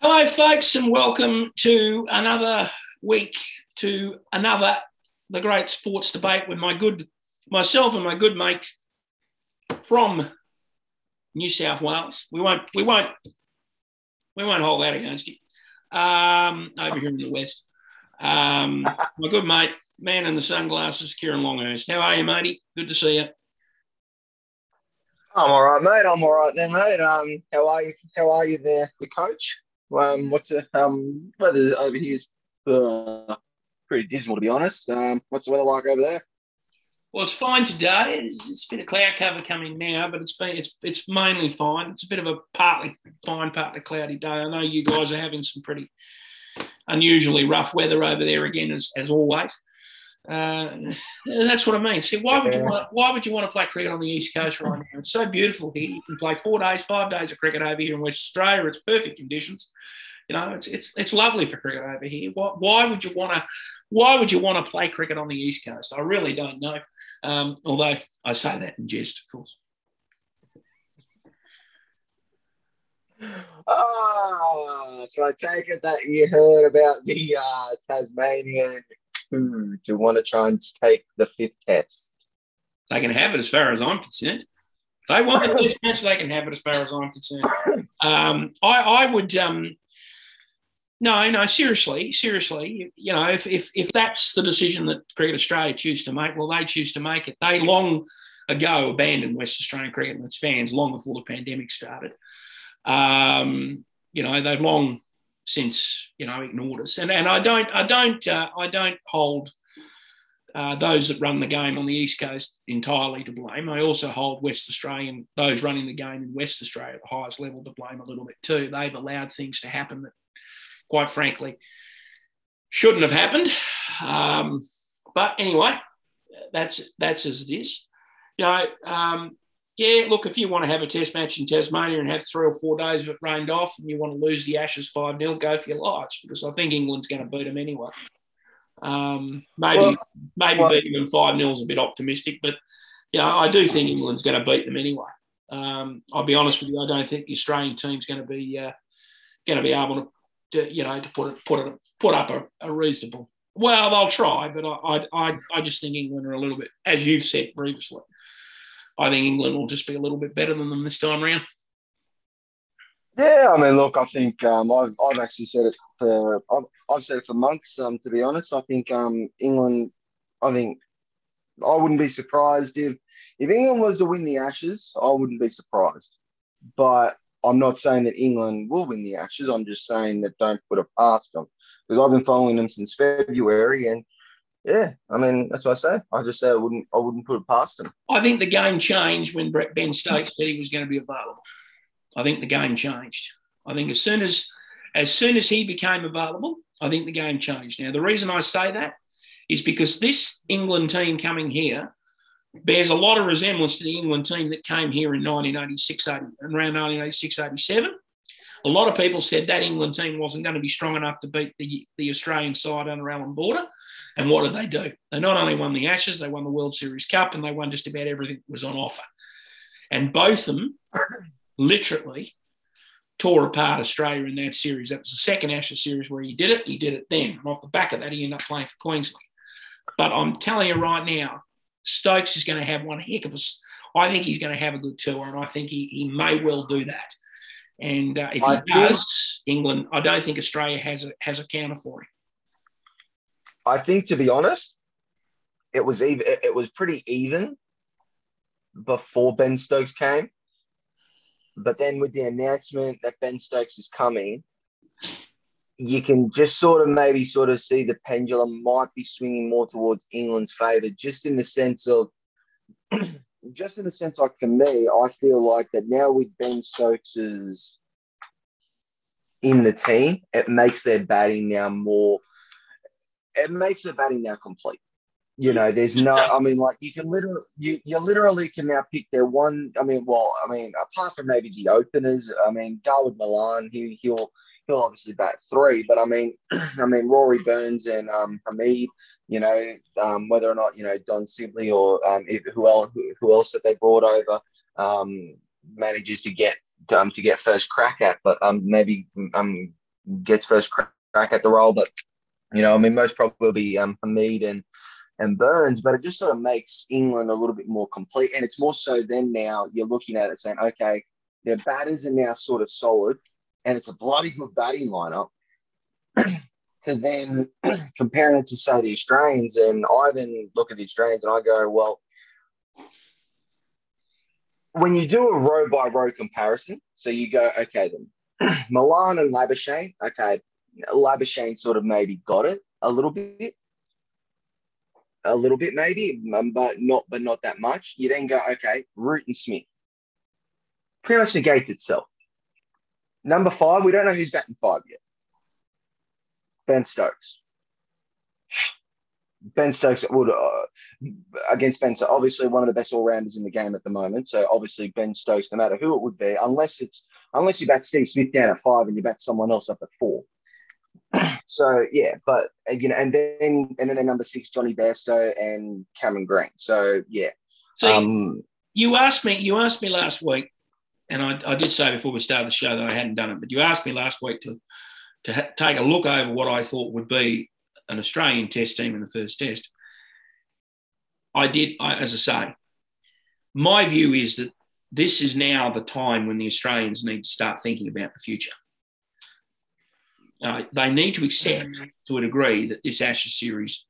Hello, folks, and welcome to another week to another the great sports debate with my good myself and my good mate from New South Wales. We won't we won't we won't hold that against you. Um, over here in the west, um, my good mate, man in the sunglasses, Kieran Longhurst. How are you, matey? Good to see you. I'm all right, mate. I'm all right there, mate. Um, how are you? How are you there, the coach? Um, what's the um weather over here is uh, pretty dismal to be honest. Um, what's the weather like over there? Well, it's fine today. It's, it's a bit of cloud cover coming now, but it's been it's it's mainly fine. It's a bit of a partly fine, partly cloudy day. I know you guys are having some pretty unusually rough weather over there again, as as always. Uh, that's what I mean. See, why would you want? Why would you want to play cricket on the east coast right now? It's so beautiful here. You can play four days, five days of cricket over here in West Australia. It's perfect conditions. You know, it's it's it's lovely for cricket over here. Why, why would you want to? Why would you want to play cricket on the east coast? I really don't know. Um, although I say that in jest, of course. Oh, so I take it that you heard about the uh, Tasmanian coup to want to try and take the fifth test. They can have it as far as I'm concerned. They want the test match, they can have it as far as I'm concerned. Um, I, I would, um, no, no, seriously, seriously, you know, if, if, if that's the decision that Cricket Australia choose to make, well, they choose to make it. They long ago abandoned West Australian cricket and its fans long before the pandemic started. Um, you know, they've long since you know ignored us. And and I don't I don't uh, I don't hold uh, those that run the game on the east coast entirely to blame. I also hold West Australian those running the game in West Australia at the highest level to blame a little bit too. They've allowed things to happen that, quite frankly, shouldn't have happened. Um, but anyway, that's that's as it is. You know, um, yeah, look, if you want to have a test match in Tasmania and have three or four days of it rained off and you want to lose the Ashes 5 0, go for your lives because I think England's going to beat them anyway. Um, maybe well, maybe well, beating them 5 0 is a bit optimistic, but yeah, I do think England's going to beat them anyway. Um, I'll be honest with you, I don't think the Australian team's going to be uh, going to be able to, to, you know, to put it, put it, put up a, a reasonable. Well, they'll try, but I, I, I just think England are a little bit, as you've said previously, I think England will just be a little bit better than them this time around. Yeah, I mean, look, I think um, I've, I've actually said it for I've, I've said it for months. Um, to be honest, I think um, England. I think I wouldn't be surprised if if England was to win the Ashes. I wouldn't be surprised, but I'm not saying that England will win the Ashes. I'm just saying that don't put it past them because I've been following them since February, and yeah, I mean that's what I say. I just say I wouldn't I wouldn't put it past him. I think the game changed when Brett Ben Stokes said he was going to be available. I think the game changed. I think as soon as as soon as he became available, I think the game changed. Now the reason I say that is because this England team coming here bears a lot of resemblance to the England team that came here in 1986, 80, around 1986, 87. A lot of people said that England team wasn't going to be strong enough to beat the, the Australian side under Allan Border. And what did they do? They not only won the Ashes, they won the World Series Cup and they won just about everything that was on offer. And both of them literally tore apart Australia in that series. That was the second Ashes series where he did it. He did it then. And off the back of that, he ended up playing for Queensland. But I'm telling you right now, Stokes is going to have one heck of a. I think he's going to have a good tour, and I think he, he may well do that. And uh, if I he does, England, I don't think Australia has a has a counter for him. I think, to be honest, it was even. It was pretty even before Ben Stokes came, but then with the announcement that Ben Stokes is coming, you can just sort of maybe sort of see the pendulum might be swinging more towards England's favour, just in the sense of, just in the sense like for me, I feel like that now with Ben Stokes's in the team, it makes their batting now more it makes the batting now complete. You know, there's no. I mean, like you can literally, you you literally can now pick their one. I mean, well, I mean, apart from maybe the openers, I mean, Dawid Malan, he he'll he'll obviously bat three, but I mean, I mean, Rory Burns and um, Hamid, you know, um, whether or not you know Dom Sibley or um, who else who else that they brought over um, manages to get um, to get first crack at, but um, maybe um, gets first crack at the role. But you know, I mean, most probably um, Hamid and and Burns, but it just sort of makes England a little bit more complete. And it's more so then now you're looking at it saying, okay, their batters are now sort of solid, and it's a bloody good batting lineup. to then comparing it to say the Australians, and I then look at the Australians and I go, well, when you do a row by row comparison, so you go, okay, then Malan and Labuschagne, okay, Labuschagne sort of maybe got it a little bit, a little bit maybe, um, but not, but not that much. You then go, okay, Root and Smith, pretty much negates itself. Number five, we don't know who's batting five yet. Ben Stokes. Ben Stokes would uh, against Ben. Obviously one of the best all rounders in the game at the moment. So obviously Ben Stokes, no matter who it would be, unless it's unless you bat Steve Smith down at five and you bat someone else up at four. So yeah, but uh, you know, and then and then number six, Jonny Bairstow and Cameron Green. So yeah. So um, you asked me, you asked me last week, and I, I did say before we started the show that I hadn't done it, but you asked me last week to to ha- take a look over what I thought would be an Australian Test team in the first Test. I did, I, as I say, my view is that this is now the time when the Australians need to start thinking about the future. Uh, they need to accept to a degree that this Ashes series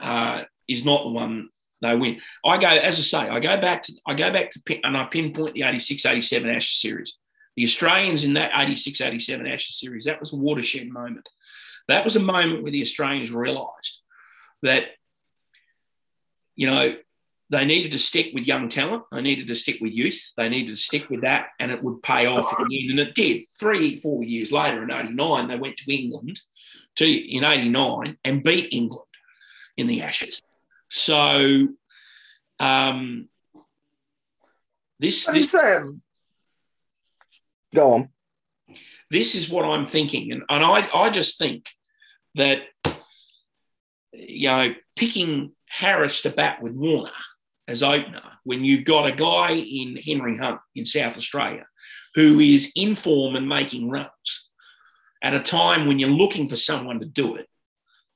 uh, is not the one they win. I go, as I say, I go back to, I go back to, and I pinpoint the 86 87 Ashes series. The Australians in that 86 87 Ashes series, that was a watershed moment. That was a moment where the Australians realised that, you know, they needed to stick with young talent. They needed to stick with youth. They needed to stick with that, and it would pay off in the end. And it did. Three, four years later, in '89, they went to England to in '89 and beat England in the Ashes. So, um, this. this Go on. This is what I'm thinking. And, and I, I just think that, you know, picking Harris to bat with Warner as opener when you've got a guy in Henry Hunt in South Australia who is in form and making runs at a time when you're looking for someone to do it,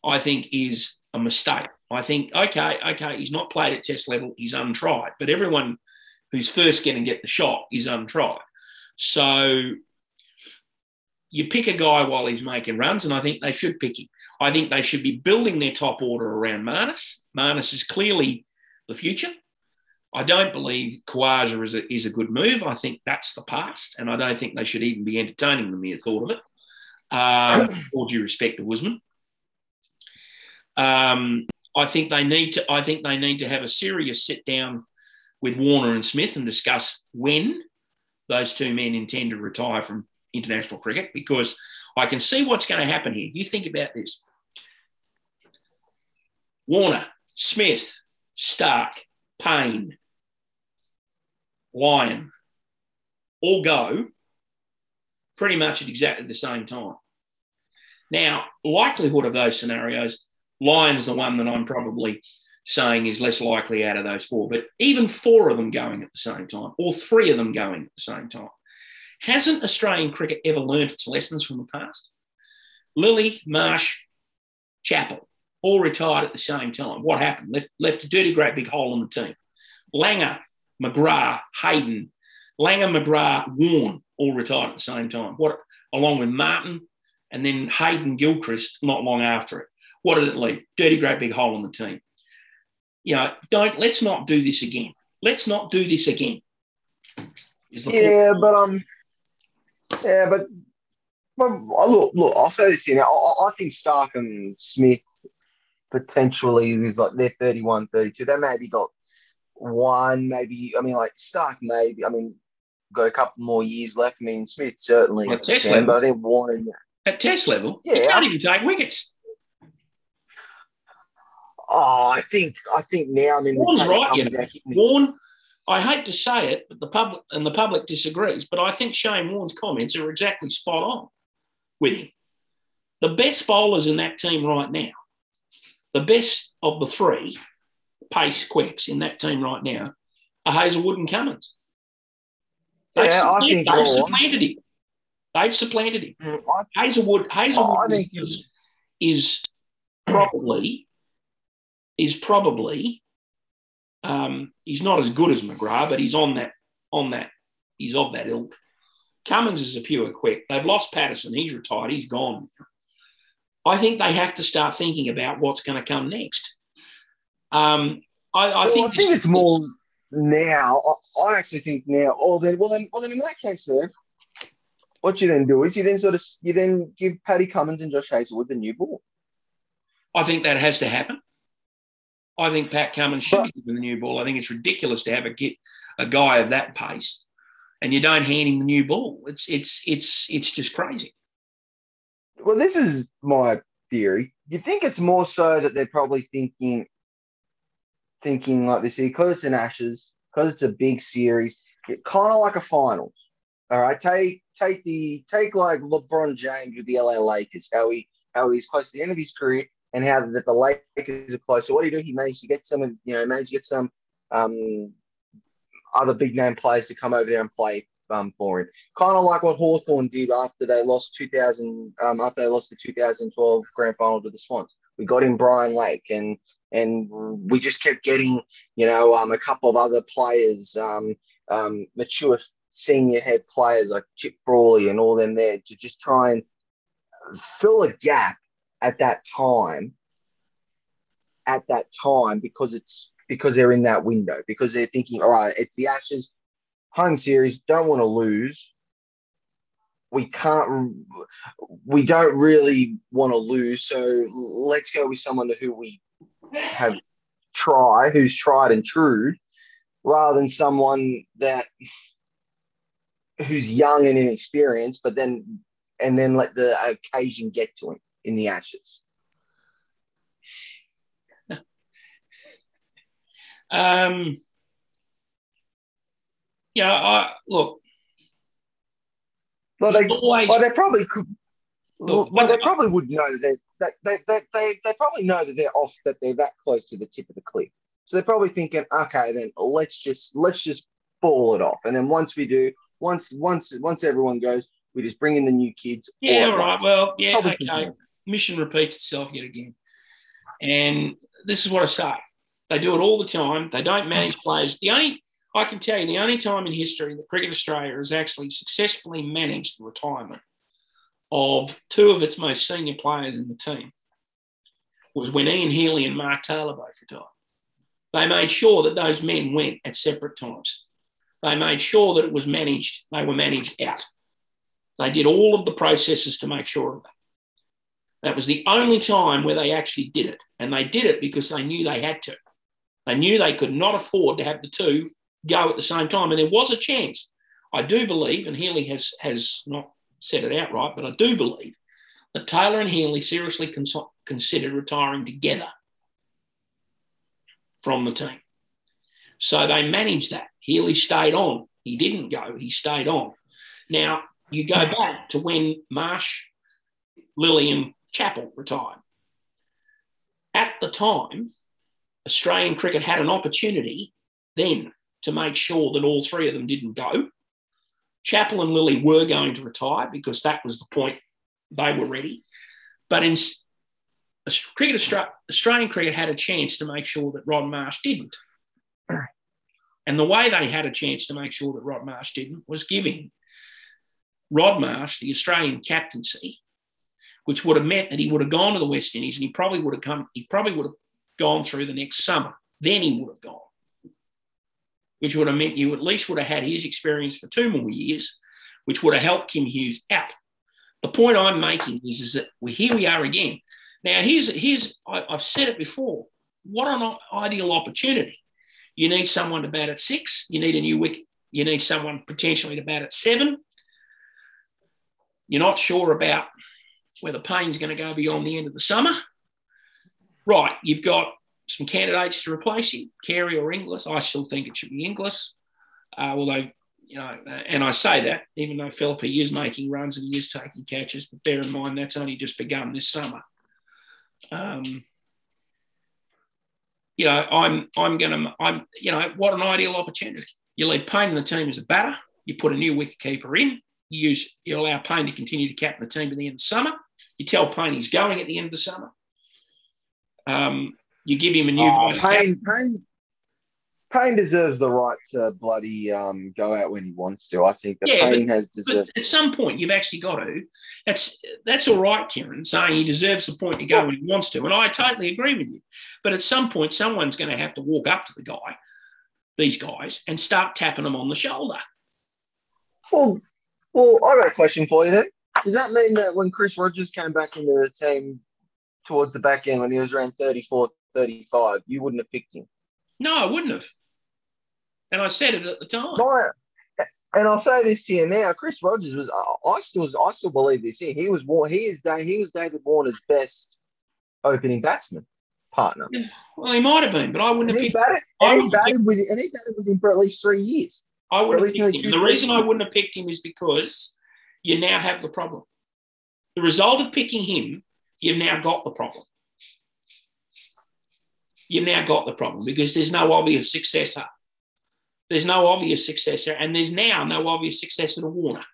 I think is a mistake. I think, okay, okay, he's not played at test level, he's untried, but everyone who's first going to get the shot is untried. So you pick a guy while he's making runs, and I think they should pick him. I think they should be building their top order around Marnus. Marnus is clearly the future. I don't believe Khawaja is a, is a good move. I think that's the past, and I don't think they should even be entertaining the mere thought of it. Um, all due respect to Wisman. Um, I think they need to. I think they need to have a serious sit down with Warner and Smith and discuss when those two men intend to retire from international cricket because I can see what's going to happen here. You think about this Warner, Smith, Starc, Paine, Lyon all go pretty much at exactly the same time. Now, likelihood of those scenarios, Lyon's the one that I'm probably saying is less likely out of those four. But even four of them going at the same time, or three of them going at the same time. Hasn't Australian cricket ever learnt its lessons from the past? Lillee, Marsh, Chappell, all retired at the same time. What happened? Left, left a dirty, great big hole in the team. Langer, McGrath, Hayden, Langer, McGrath, Warne all retired at the same time. What, along with Martyn, and then Hayden Gilchrist not long after it. What did it leave? Dirty, great big hole in the team you know, don't let's not do this again. Let's not do this again. Yeah, point. but um, yeah, but but look, look, I'll say this here now. I, I think Starc and Smith potentially is like they're 31, 32. They maybe got one, maybe. I mean, like Starc, maybe. I mean, got a couple more years left. I mean, Smith certainly, at test can, level. but I think Warner. At test level, yeah, you can't even take wickets. Oh, I think I think now. I mean, Warne's right. You know. Warne, I hate to say it, but the public and the public disagrees. But I think Shane Warne's comments are exactly spot on with him. The best bowlers in that team right now, the best of the three pace quicks in that team right now, are Hazlewood and Cummins. They've yeah, I think they've supplanted him. They've supplanted him. Mm, I, Hazlewood, Hazlewood I think- is, is probably is probably um, he's not as good as McGrath, but he's on that on that he's of that ilk. Cummins is a pure quick. They've lost Pattinson. He's retired. He's gone. I think they have to start thinking about what's going to come next. Um, I, I well, think I think it's more now. I, I actually think now. Oh, then well then well then in that case, then what you then do is you then sort of you then give Paddy Cummins and Josh Hazlewood the new ball. I think that has to happen. I think Pat Cummins should But- be given the new ball. I think it's ridiculous to have a get a guy of that pace and you don't hand him the new ball. It's it's it's it's just crazy. Well, this is my theory. You think it's more so that they're probably thinking, thinking like this here because it's an Ashes, because it's a big series, it kind of like a finals. All right, take take the take like LeBron James with the LA Lakers, how he how he's close to the end of his career, and how that the Lakers are close. So what do you do? He managed to get some, you know, managed to get some um, other big name players to come over there and play um, for him. Kind of like what Hawthorn did after they lost 2000, um, after they lost the 2012 grand final to the Swans. We got in Brian Lake and and we just kept getting, you know, um, a couple of other players, um, um, mature senior head players like Chip Frawley and all them there to just try and fill a gap at that time. At that time, because it's because they're in that window, because they're thinking, all right, it's the Ashes home series, don't want to lose. We can't, we don't really want to lose. So let's go with someone to who we have try, who's tried and true, rather than someone that who's young and inexperienced, but then and then let the occasion get to him in the ashes. Um, yeah, I look. Well, they, always well, they probably could. Look, well, they probably would know that they, they, they, they, they probably know that they're off, that they're that close to the tip of the cliff. So they're probably thinking, okay, then let's just let's just ball it off, and then once we do, once once once everyone goes, we just bring in the new kids. yeah, all right. once. Well, yeah, Probably okay. thinking. Mission repeats itself yet again, and this is what I say. They do it all the time. They don't manage players. The only I can tell you, the only time in history that Cricket Australia has actually successfully managed the retirement of two of its most senior players in the team was when Ian Healy and Mark Taylor both retired. They made sure that those men went at separate times. They made sure that it was managed, they were managed out. They did all of the processes to make sure of that. That was the only time where they actually did it. And they did it because they knew they had to. They knew they could not afford to have the two go at the same time. And there was a chance. I do believe, and Healy has, has not said it outright, but I do believe that Taylor and Healy seriously cons- considered retiring together from the team. So they managed that. Healy stayed on. He didn't go, he stayed on. Now, you go back to when Marsh, Lillee, and Chappell retired. At the time, Australian cricket had an opportunity then to make sure that all three of them didn't go. Chappell and Lillee were going to retire because that was the point they were ready. But in cricket, Australian cricket had a chance to make sure that Rod Marsh didn't. And the way they had a chance to make sure that Rod Marsh didn't was giving Rod Marsh the Australian captaincy, which would have meant that he would have gone to the West Indies and he probably would have come, he probably would have gone through the next summer. Then he would have gone, which would have meant you at least would have had his experience for two more years, which would have helped Kim Hughes out. The point I'm making is, is that we here we are again. Now, here's, here's I, I've said it before. What an ideal opportunity. You need someone to bat at six. You need a new wicket. You need someone potentially to bat at seven. You're not sure about whether Paine's going to go beyond the end of the summer. Right, you've got some candidates to replace him, Carey or Inglis. I still think it should be Inglis, uh, although you know, and I say that even though Philippe is making runs and he is taking catches, but bear in mind that's only just begun this summer. Um, you know, I'm I'm gonna I'm you know what an ideal opportunity. You leave Paine in the team as a batter. You put a new wicket keeper in. You use you allow Paine to continue to captain the team to the end of the summer. You tell Paine he's going at the end of the summer. Um, you give him a new Oh, vice Payne, Paine, Paine deserves the right to bloody um, go out when he wants to. I think that Yeah, Paine has But deserved. at some point, you've actually got to. That's that's all right, Kieran, saying he deserves the point to go when he wants to, and I totally agree with you. But at some point, someone's going to have to walk up to the guy, these guys, and start tapping them on the shoulder. Well, well, I got a question for you then. Does that mean that when Chris Rogers came back into the team towards the back end when he was around 34, 35, you wouldn't have picked him? No, I wouldn't have. And I said it at the time. My, and I'll say this to you now: Chris Rogers was. I- still, I still believe this. Here, he was. He is. He was David Warner's best opening batsman partner. Well, he might have been, but I wouldn't And have he picked. batted. I And he batted with. And he batted with him for at least three years. I wouldn't have picked him. the reason I wouldn't have picked him is because you now have the problem. The result of picking him, you've now got the problem. You've now got the problem because there's no obvious successor. There's no obvious successor, and there's now no obvious successor to Warner.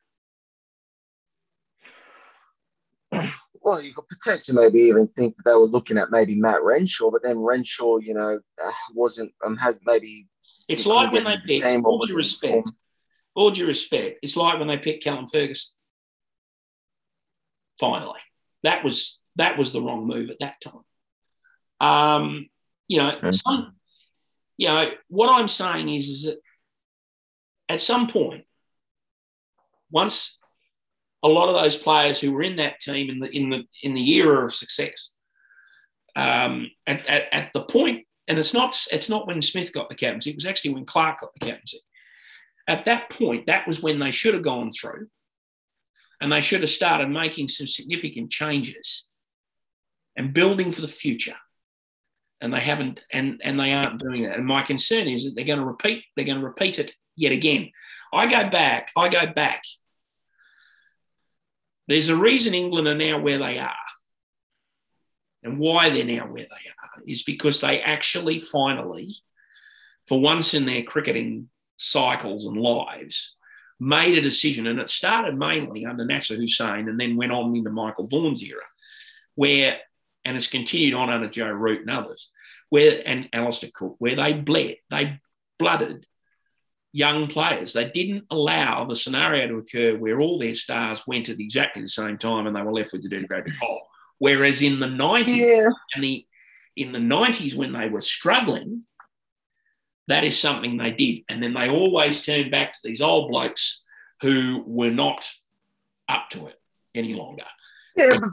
Well, you could potentially maybe even think that they were looking at maybe Matt Renshaw, but then Renshaw, you know, uh, wasn't um has maybe. It's like when they the picked, team all due respect, informed. all due respect, it's like when they picked Callum Ferguson. Finally, that was that was the wrong move at that time. Um, you know, Mhm. some, you know, what I'm saying is, is that at some point, once a lot of those players who were in that team in the in the in the era of success, um, at, at, at the point, and it's not it's not when Smith got the captaincy, it was actually when Clarke got the captaincy. At that point, that was when they should have gone through, and they should have started making some significant changes and building for the future. And they haven't, and and they aren't doing that. And my concern is that they're going to repeat. They're going to repeat it yet again. I go back. I go back. There's a reason England are now where they are. And why they're now where they are is because they actually finally, for once in their cricketing cycles and lives, made a decision. And it started mainly under Nasser Hussain and then went on into Michael Vaughan's era, where, and it's continued on under Joe Root and others, where, and Alastair Cook, where they bled, they blooded young players. They didn't allow the scenario to occur where all their stars went at exactly the same time and they were left with the great hole. Whereas in the 90s Yeah, and the in the 90s when they were struggling, that is something they did. And then they always turned back to these old blokes who were not up to it any longer. yeah, but,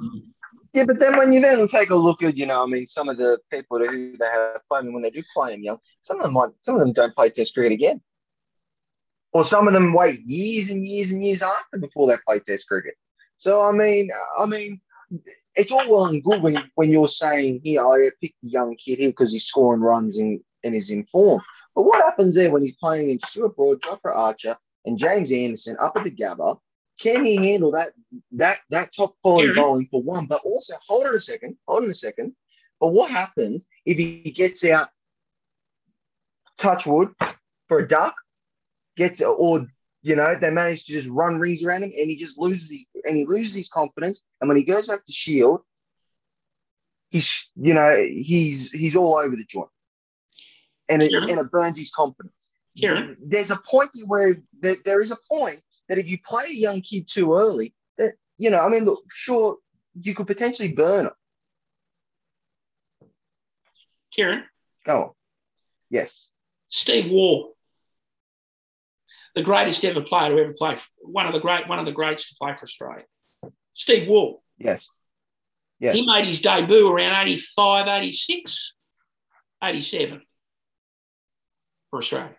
yeah. But then when you then take a look at, you know, I mean, some of the people who they have playing when they do play them young, some of them might, some of them don't play Test cricket again, or some of them wait years and years and years after before they play Test cricket. So I mean, I mean, it's all well and good when when you're saying, "Here, I picked the young kid here because he's scoring runs and, and is in form." But what happens there when he's playing in Stuart Broad, Jofra Archer, and James Anderson up at the Gabba? Can he handle that that that top quality bowling for one? But also, hold on a second, hold on a second. But what happens if he gets out, touch wood, for a duck, gets or you know they manage to just run rings around him, and he just loses his and he loses his confidence. And when he goes back to Shield, he's you know he's he's all over the joint, and it, Kieran? and it burns his confidence. Kieran? There's a point where there, there is a point that if you play a young kid too early, that you know, I mean, look, sure, you could potentially burn him. Kieran, Go on. Yes. Steve Waugh, the greatest ever player to ever play, one of the great, one of the greats to play for Australia. Steve Waugh. Yes. Yes. He made his debut around 85, 86, 87 for Australia.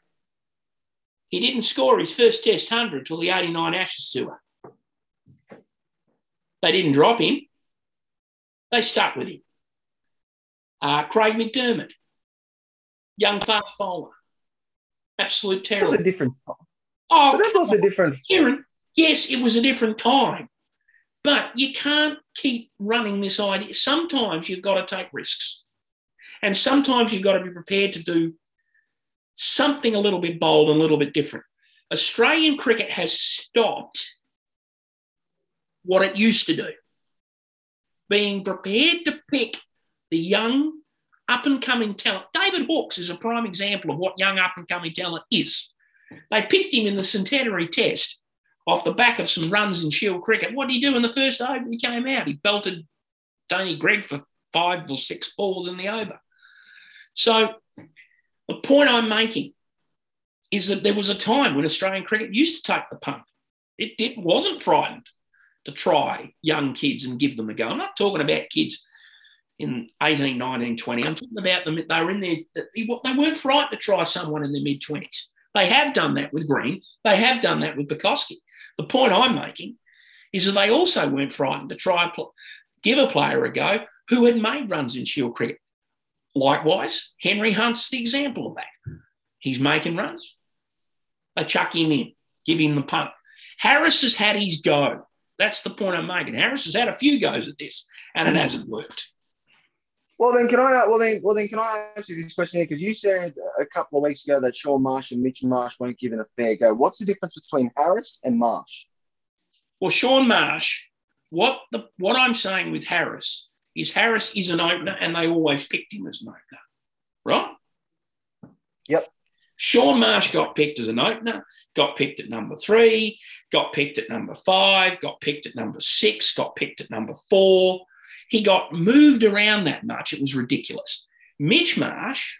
He didn't score his first Test 100 till the 89 Ashes tour. They didn't drop him, they stuck with him. Uh, Craig McDermott, young fast bowler, absolute That was terror. a different time. Oh, But that's come also different. Kieran, yes, it was a different time, but you can't keep running this idea. Sometimes you've got to take risks, and sometimes you've got to be prepared to do something a little bit bold and a little bit different. Australian cricket has stopped what it used to do. Being prepared to pick the young, up and coming talent. David Hookes is a prime example of what young, up and coming talent is. They picked him in the centenary test off the back of some runs in Shield cricket. What did he do in the first over? He came out. He belted Tony Greig for five or six balls in the over. So the point I'm making is that there was a time when Australian cricket used to take the punt. It, it wasn't frightened to try young kids and give them a go. I'm not talking about kids in 18, 19, 20. I'm talking about them. They were in their, they weren't frightened to try someone in their mid 20s. They have done that with Green. They have done that with Pucovski. The point I'm making is that they also weren't frightened to try give a player a go who had made runs in Shield cricket. Likewise, Henry Hunt's the example of that. He's making runs. They chuck him in, give him the punt. Harris has had his go. That's the point I'm making. Harris has had a few goes at this, and it hasn't worked. Well then, can I? Well then, well then, can I ask you this question here? Because you said a couple of weeks ago that Shaun Marsh and Mitch Marsh weren't given a fair go. What's the difference between Harris and Marsh? Well, Shaun Marsh. What the what I'm saying with Harris is Harris is an opener, and they always picked him as an opener, right? Yep. Shaun Marsh got picked as an opener, got picked at number three, got picked at number five, got picked at number six, got picked at number four. He got moved around that much, it was ridiculous. Mitch Marsh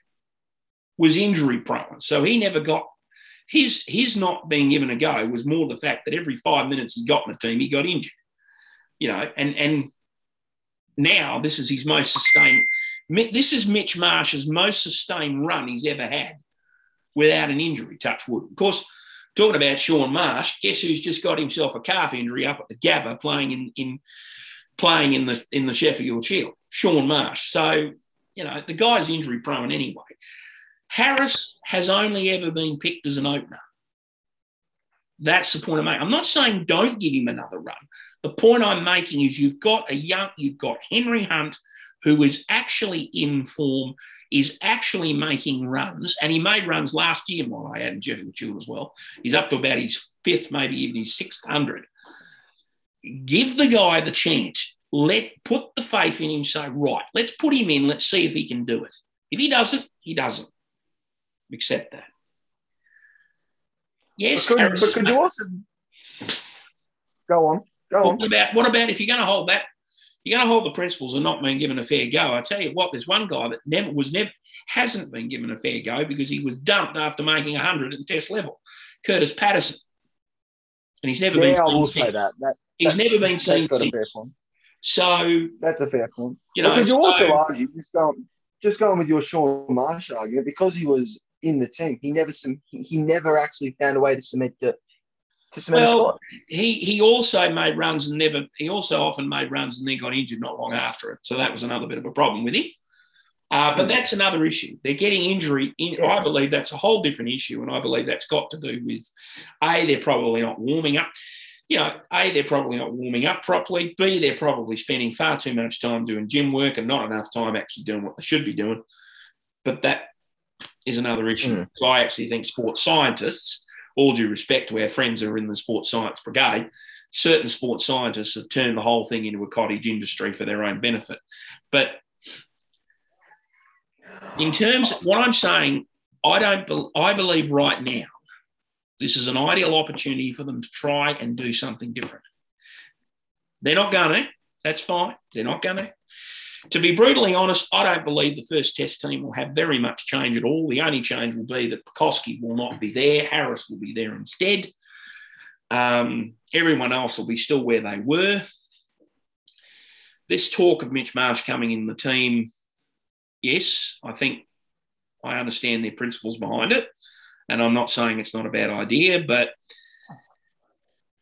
was injury prone, so he never got his his not being given a go was more the fact that every five minutes he got in the team, he got injured. You know, and and now this is his most sustained. This is Mitch Marsh's most sustained run he's ever had without an injury. Touch wood. Of course, talking about Shaun Marsh, guess who's just got himself a calf injury up at the Gabba playing in in playing in the in the Sheffield Shield? Shaun Marsh. So you know the guy's injury prone anyway. Harris has only ever been picked as an opener. That's the point I'm making. I'm not saying don't give him another run. The point I'm making is you've got a young, you've got Henry Hunt, who is actually in form, is actually making runs, and he made runs last year while I had Sheffield Shield as well. He's up to about his fifth, maybe even his sixth hundred. Give the guy the chance. Let put the faith in him. Say, right, let's put him in. Let's see if he can do it. If he doesn't, he doesn't. Accept that. Yes, but could, but could you also go on? Go on. What about what about if you're going to hold that? You're going to hold the principles of not being given a fair go. I tell you what, there's one guy that never was never hasn't been given a fair go because he was dumped after making 100 at the test level. Kurtis Patterson, and he's never yeah, been. Yeah, I will say that. that he's never been seen. That's a fair point. So that's a fair point. You know, because you so, also argue just going just going with your Shaun Marsh argument because he was in the team, he never he, he never actually found a way to cement the to cement well, he he also made runs and never. He also often made runs and then got injured not long after it. So that was another bit of a problem with him. Uh, but that's another issue. They're getting injury. In. I believe that's a whole different issue, and I believe that's got to do with a they're probably not warming up. You know, a they're probably not warming up properly. B they're probably spending far too much time doing gym work and not enough time actually doing what they should be doing. But that is another issue. Mm. I actually think sports scientists all due respect to our friends who are in the sports science brigade, certain sports scientists have turned the whole thing into a cottage industry for their own benefit. But in terms, of what I'm saying, I don't. I believe right now, this is an ideal opportunity for them to try and do something different. They're not going to. That's fine. They're not going to. To be brutally honest, I don't believe the first test team will have very much change at all. The only change will be that Pucovski will not be there, Harris will be there instead. Um, everyone else will be still where they were. This talk of Mitch Marsh coming in the team, yes, I think I understand their principles behind it. And I'm not saying it's not a bad idea, but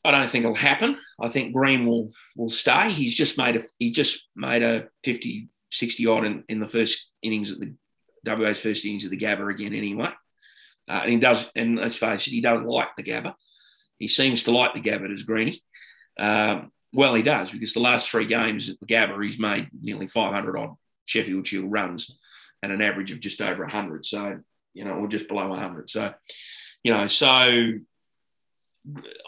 I don't think it'll happen. I think Green will will stay. He's just made a he just made a 50, 60 odd in, in the first innings of the WA's first innings of the Gabba again anyway. Uh, and he does, and let's face it, he doesn't like the Gabba. He seems to like the Gabba as Greeny. Um, well, he does because the last three games at the Gabba, he's made nearly 500 odd Sheffield Shield runs and an average of just over 100. So, you know, or just below 100. So, you know, so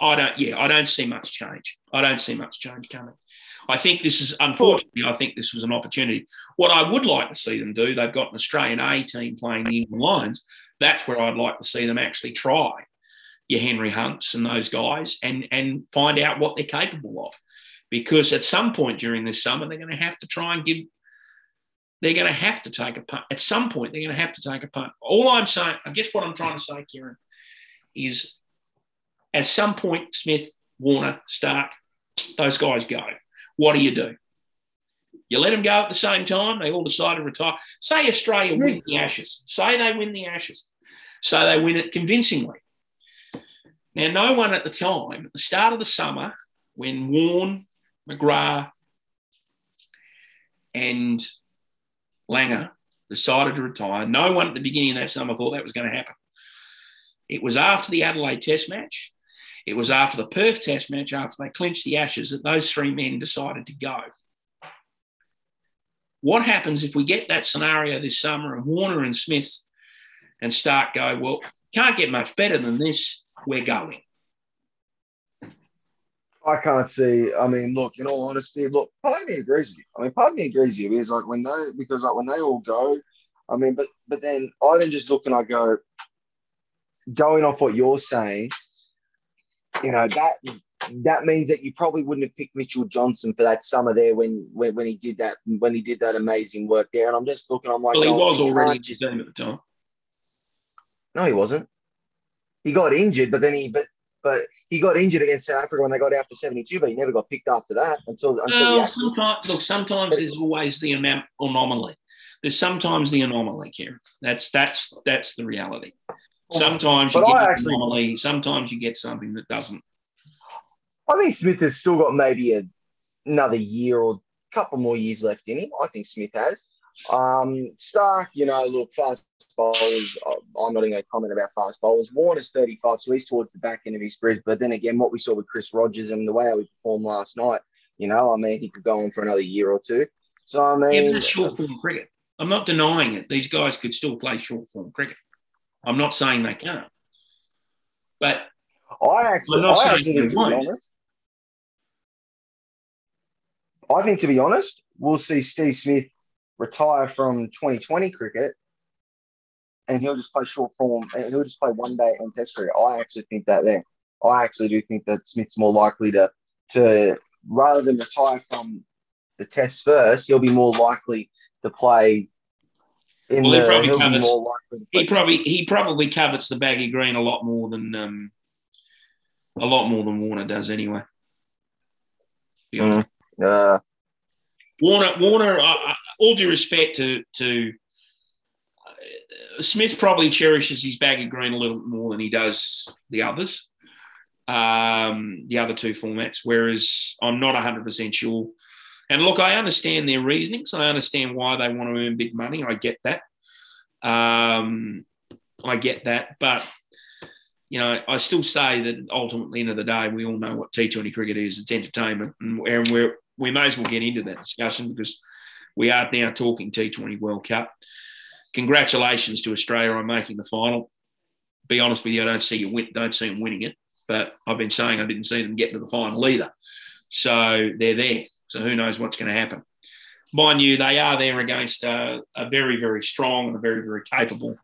I don't. Yeah, I don't see much change. I don't see much change coming. I think this is unfortunately. I think this was an opportunity. What I would like to see them do, they've got an Australian A team playing the England Lions. That's where I'd like to see them actually try your Henry Hunts and those guys and and find out what they're capable of. Because at some point during this summer, they're going to have to try and give. They're going to have to take a punt. At some point, they're going to have to take a punt. All I'm saying, I guess what I'm trying to say, Kieran, is at some point, Smith, Warner, Starc, those guys go. What do you do? You let them go at the same time. They all decide to retire. Say Australia win the Ashes. Say they win the Ashes. Say they win it convincingly. Now, no one at the time, at the start of the summer, when Warne, McGrath, and Langer decided to retire, no one at the beginning of that summer thought that was going to happen. It was after the Adelaide Test match. It was after the Perth Test match, after they clinched the Ashes, that those three men decided to go. What happens if we get that scenario this summer and Warner and Smith and Starc go, well, can't get much better than this, we're going? I can't see. I mean, look, in all honesty, look, part of me agrees with you. I mean, part of me agrees with you is like when they because like when they all go, I mean, but but then I then just look and I go, going off what you're saying, you know, that that means that you probably wouldn't have picked Mitchell Johnson for that summer there when when, when he did that when he did that amazing work there. And I'm just looking, I'm like, well, he oh, was you already just- at the time. No, he wasn't. He got injured, but then he but but he got injured against South Africa when they got out to 72, but he never got picked after that until until Well, sometimes, look, sometimes there's always the anom- anomaly. There's sometimes the anomaly, here. That's that's that's the reality. Sometimes you But get I an actually- anomaly. Sometimes you get something that doesn't. I think Smith has still got maybe a, another year or couple more years left in him. I think Smith has. Um, Starc, you know, look, fast bowlers. uh, I'm not even going to comment about fast bowlers. Warner's 35, so he's towards the back end of his career. But then again, what we saw with Chris Rogers and the way he performed last night, you know, I mean, he could go on for another year or two. So I Yeah, mean, but short form cricket. I'm not denying it. These guys could still play short form cricket. I'm not saying they can't. But I actually, I'm not I actually think, to be won't. honest, I think to be honest, we'll see Steve Smith retire from 2020 cricket, and he'll just play short form. And he'll just play one day and Test cricket. I actually think that there. I actually do think that Smith's more likely to to rather than retire from the Test first, he'll be more likely to play. Well, he probably he'll covets- more likely to he probably he probably covets the baggy green a lot more than um, a lot more than Warner does anyway. Be honest. Uh, Warner, Warner. All due respect to to uh, Smith, probably cherishes his baggy green a little bit more than he does the others, um, the other two formats. Whereas I'm not 100 percent sure. And look, I understand their reasonings. I understand why they want to earn big money. I get that. Um, I get that, but you know, I still say that ultimately, end of the day, we all know what T20 cricket is. It's entertainment, and we're, we may as well get into that discussion because we are now talking T20 World Cup. Congratulations to Australia on making the final. Be honest with you, I don't see you win, don't see them winning it, but I've been saying I didn't see them get to the final either. So they're there. So who knows what's going to happen? Mind you, they are there against a, a very, very strong and a very, very capable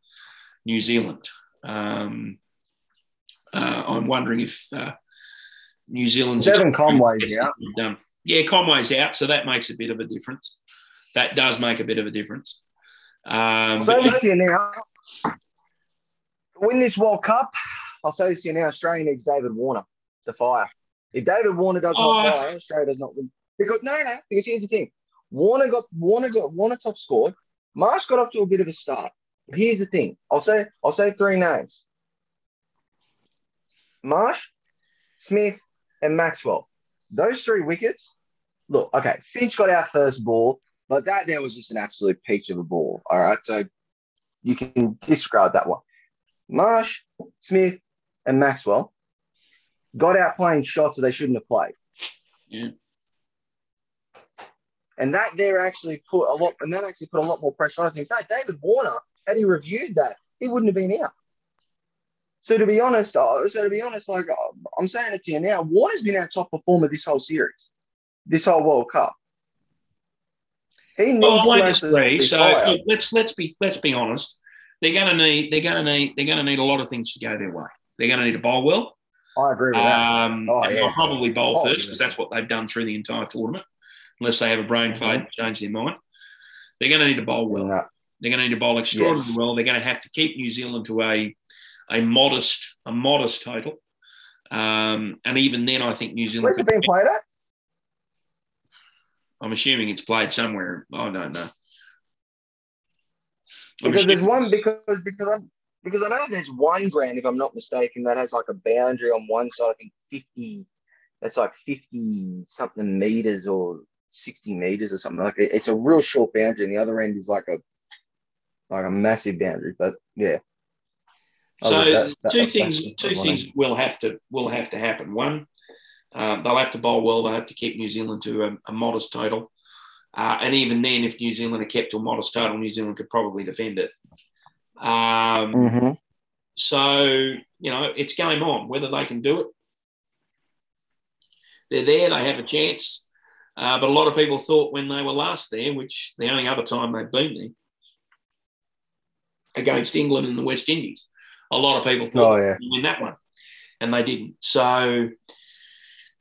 New Zealand. Um, uh, I'm wondering if uh, New Zealand's Devon Conway's out. Done. Yeah, Conway's out, so that makes a bit of a difference. That does make a bit of a difference. Um, but- this now. Win this World Cup, I'll say this to you now. Australia needs David Warner to fire. If David Warner does not Oh. fire, Australia does not win. Because no, no, because here's the thing. Warner got Warner got Warner top scored. Marsh got off to a bit of a start. Here's the thing. I'll say I'll say three names. Marsh, Smith, and Maxwell. Those three wickets. Look, okay, Finch got our first ball, but that there was just an absolute peach of a ball. All right, so you can disregard that one. Marsh, Smith, and Maxwell got out playing shots that they shouldn't have played. Yeah. And that there actually put a lot, and that actually put a lot more pressure on us. In fact, David Warner, had he reviewed that, he wouldn't have been out. So to be honest, uh, so to be honest, like uh, I'm saying it to you now, Warner's been our top performer this whole series, this whole World Cup. He needs Well, I to disagree. So look, let's let's be let's be honest. They're going to need they're going to need they're going to need a lot of things to go their way. They're going to need a bowl well. I agree with that. Um, Oh, and yeah. they'll probably bowl Oh, first yeah. because that's what they've done through the entire tournament, unless they have a brain fade and change their mind. They're going to need to bowl well. No. They're going to need to bowl extraordinarily Yes. well. They're going to have to keep New Zealand to a a modest a modest total. Um, and even then, I think New Zealand. Where's it being played at? I'm assuming it's played somewhere. I don't know. I'm Because there's one because because I'm because I know there's one ground, if I'm not mistaken, that has like a boundary on one side. I think 50. That's like 50 something meters or 60 meters or something like it. It's a real short boundary, and the other end is like a like a massive boundary. But yeah. So Oh, that- that- two things, two things end. will have to will have to happen. One, um, they'll have to bowl well. They'll have to keep New Zealand to a, a modest total, uh, and even then, if New Zealand are kept to a modest total, New Zealand could probably defend it. Um, Mhm. So you know, it's game on. Whether they can do it, they're there. They have a chance. Uh, but a lot of people thought when they were last there, which the only other time they've been there, against England and the West Indies, a lot of people thought Oh yeah. they'd win that one, and they didn't. So,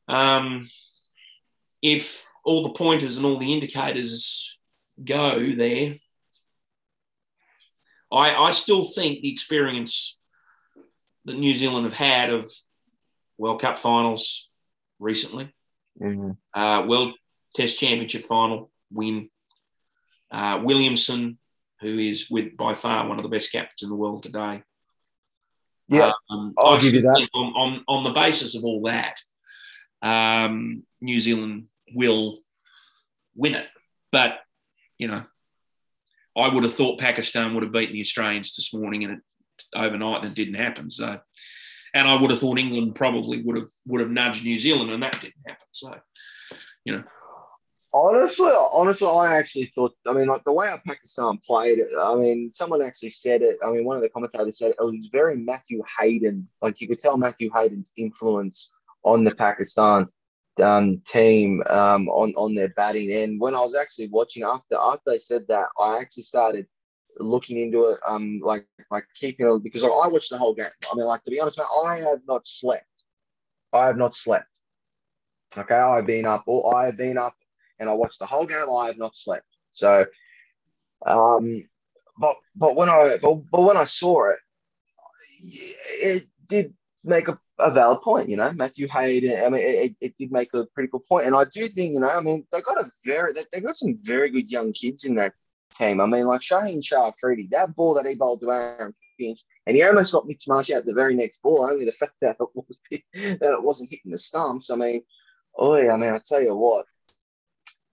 um, if all the pointers and all the indicators go there, I, I still think the experience that New Zealand have had of World Cup finals recently, Mhm. uh, World Test Championship final win, uh, Williamson, who is with by far one of the best captains in the world today. Yeah. Um, I'll give you that. On, on, on the basis of all that, um, New Zealand will win it. But, you know, I would have thought Pakistan would have beaten the Australians this morning and it overnight and it didn't happen. So and I would have thought England probably would have would have nudged New Zealand and that didn't happen. So you know. Honestly, honestly, I actually thought. I mean, like the way Pakistan played. I mean, someone actually said it. I mean, one of the commentators said it was very Matthew Hayden. Like you could tell Matthew Hayden's influence on the Pakistan um, team um, on on their batting. And when I was actually watching after after they said that, I actually started looking into it. Um, like like keeping it because like, I watched the whole game. I mean, like to be honest, man, I have not slept. I have not slept. Okay, I've been up. All I have been up and I watched the whole game. I have not slept. So, um, but but when I but, but when I saw it, it did make a, a valid point. You know, Matthew Hayden. I mean, it, it did make a pretty good point, and I do think you know. I mean, they got a very they, they got some very good young kids in that team. I mean, like Shaheen Shah Afridi, that ball that he bowled to Aaron Finch, and he almost got Mitch Marsh out the very next ball. Only the fact that it, was, that it wasn't hitting the stumps. I mean, oh I mean, I tell you what.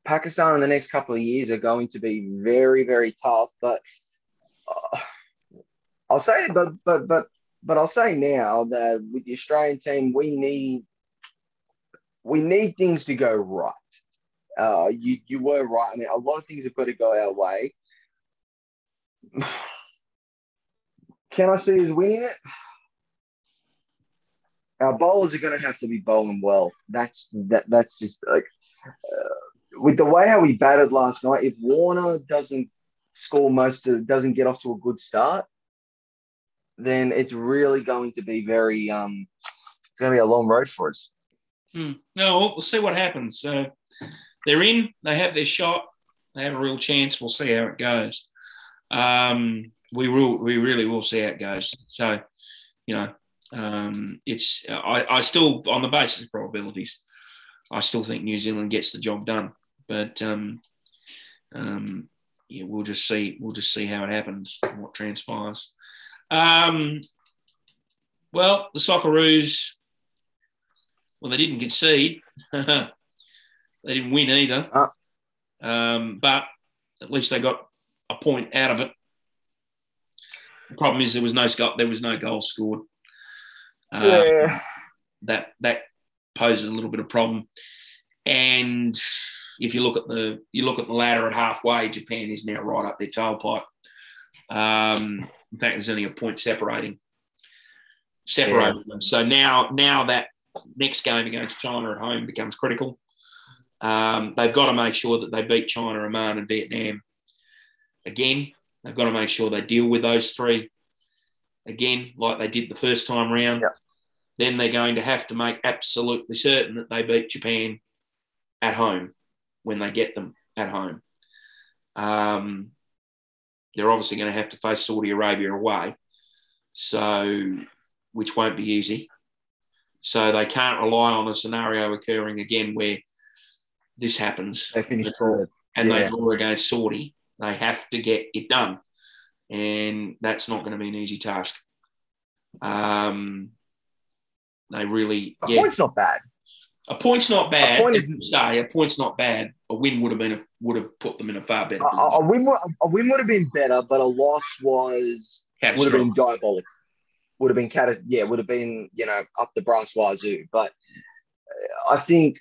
Pakistan in the next couple of years are going to be very, very tough. But uh, I'll say, but but but but I'll say now that with the Australian team, we need we need things to go right. Uh, you you were right. I mean, a lot of things have got to go our way. Can I see us winning it? Our bowlers are going to have to be bowling well. That's that. That's just like uh, with the way how we batted last night. If Warner doesn't score most of, doesn't get off to a good start, then it's really going to be very um, it's going to be a long road for us. hmm. no, we'll, we'll see what happens. So they're in. They have their shot. They have a real chance. We'll see how it goes. Um, we will. We really will see how it goes. So, you know, um, it's. I, I still, on the basis of probabilities, I still think New Zealand gets the job done. But um, um, yeah, we'll just see. We'll just see how it happens, and what transpires. Um, well, the Socceroos. Well, they didn't concede. they didn't win either. Ah. Um, but at least they got a point out of it. The problem is there was no sco- there was no goal scored. Uh, yeah, that that poses a little bit of problem. And if you look at the you look at the ladder at halfway, Japan is now right up their tailpipe. Um, in fact, there's only a point separating. separated yeah. them. So now, now that next game against China at home becomes critical. Um, they've got to make sure that they beat China, Oman, and Vietnam again. They've got to make sure they deal with those three again, like they did the first time round. Yep. Then they're going to have to make absolutely certain that they beat Japan at home when they get them at home. Um, they're obviously going to have to face Saudi Arabia away, so which won't be easy. So they can't rely on a scenario occurring again where this happens. They finish third. and yeah. they draw against Saudi. They have to get it done, and that's not going to be an easy task. Um, they really a yeah. point's not bad. A point's not bad. A point is say a point's not bad. A win would have been a, would have put them in a far better. A, a, win a win would have been better, but a loss was would have been diabolical. Would have been cat yeah, would have been you know up the brass wazoo. But uh, I think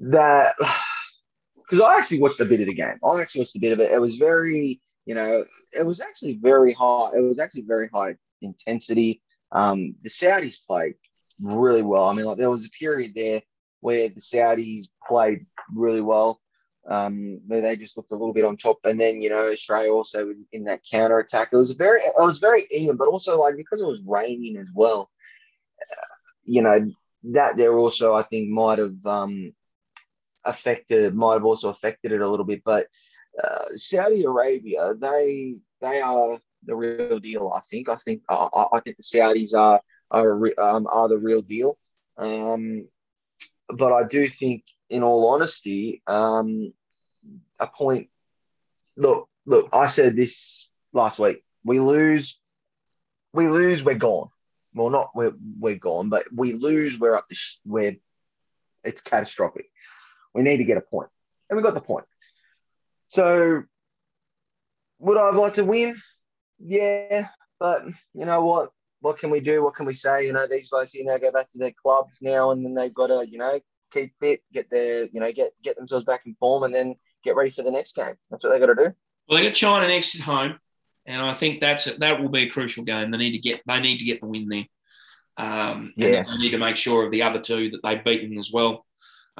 that because I actually watched a bit of the game. I actually watched a bit of it. It was very you know it was actually very high. It was actually very high intensity. Um, the Saudis played really well. I mean, like there was a period there where the Saudis played really well, um, where they just looked a little bit on top, and then you know Australia also in, in that counter attack. It was very, it was very even, but also like because it was raining as well, uh, you know that there also I think might have um, affected, might have also affected it a little bit, but. Uh, Saudi Arabia, they they are the real deal. I think. I think. Uh, I think the Saudis are are um, are the real deal. Um, but I do think, in all honesty, um, a point. Look, look. I said this last week. We lose. We lose. We're gone. Well, not we're we're gone, but we lose. We're up. This, we're it's catastrophic. We need to get a point, and we got the point. So, would I have liked to win? yeah, but you know what? What can we do? What can we say? You know, these guys, you know, go back to their clubs now, and then they've got to, you know, keep fit, get their, you know, get get themselves back in form, and then get ready for the next game. That's what they got to do. Well, they got China next at home, and I think that's that will be a crucial game. They need to get they need to get the win there. Um, yeah, they need to make sure of the other two that they've beaten as well,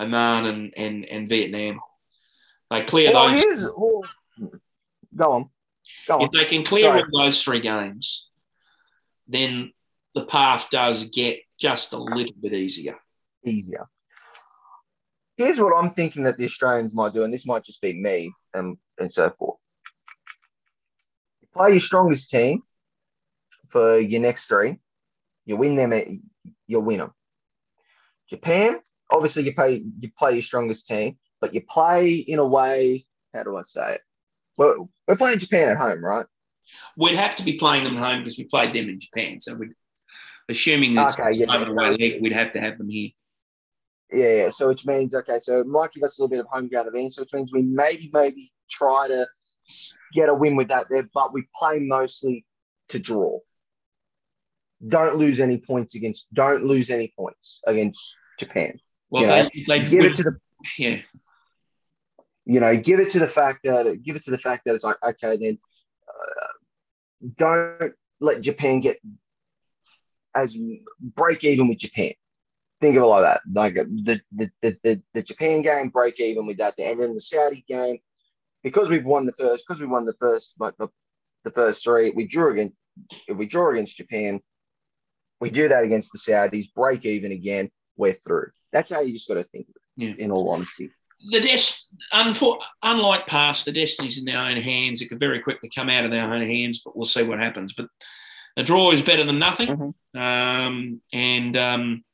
Oman and and and Vietnam. They clear well, those. Well, go on if they can clear all those three games, then the path does get just a little bit easier. Easier. Here's what I'm thinking that the Australians might do, and this might just be me and, and so forth. Play your strongest team for your next three. You win them, eh, you'll win them. Japan, obviously, you play you play your strongest team, but you play in a way. How do I say it? Well, we're playing Japan at home, right? We'd have to be playing them at home because we played them in Japan. So we assuming that okay, yeah, away league, we'd have to have them here. Yeah, yeah, so which means okay, so it might give us a little bit of home ground advantage. So which means we maybe maybe try to get a win with that there, but we play mostly to draw. Don't lose any points against. Don't lose any points against Japan. Well, you they, they, give it to the yeah you know, give it to the fact that give it to the fact that it's like okay, then uh, don't let Japan get as break even with Japan. Think of it like that. Like the the, the, the, the Japan game, break even with that, and then the Saudi game, because we've won the first, because we won the first, like the, the first three, we drew against. If we draw against Japan, we do that against the Saudis, break even again, we're through. That's how you just got to think. Yeah. In all honesty the des- unlike past, the destiny's in their own hands. It could very quickly come out of their own hands, but we'll see what happens. But a draw is better than nothing, mm-hmm. um, and um,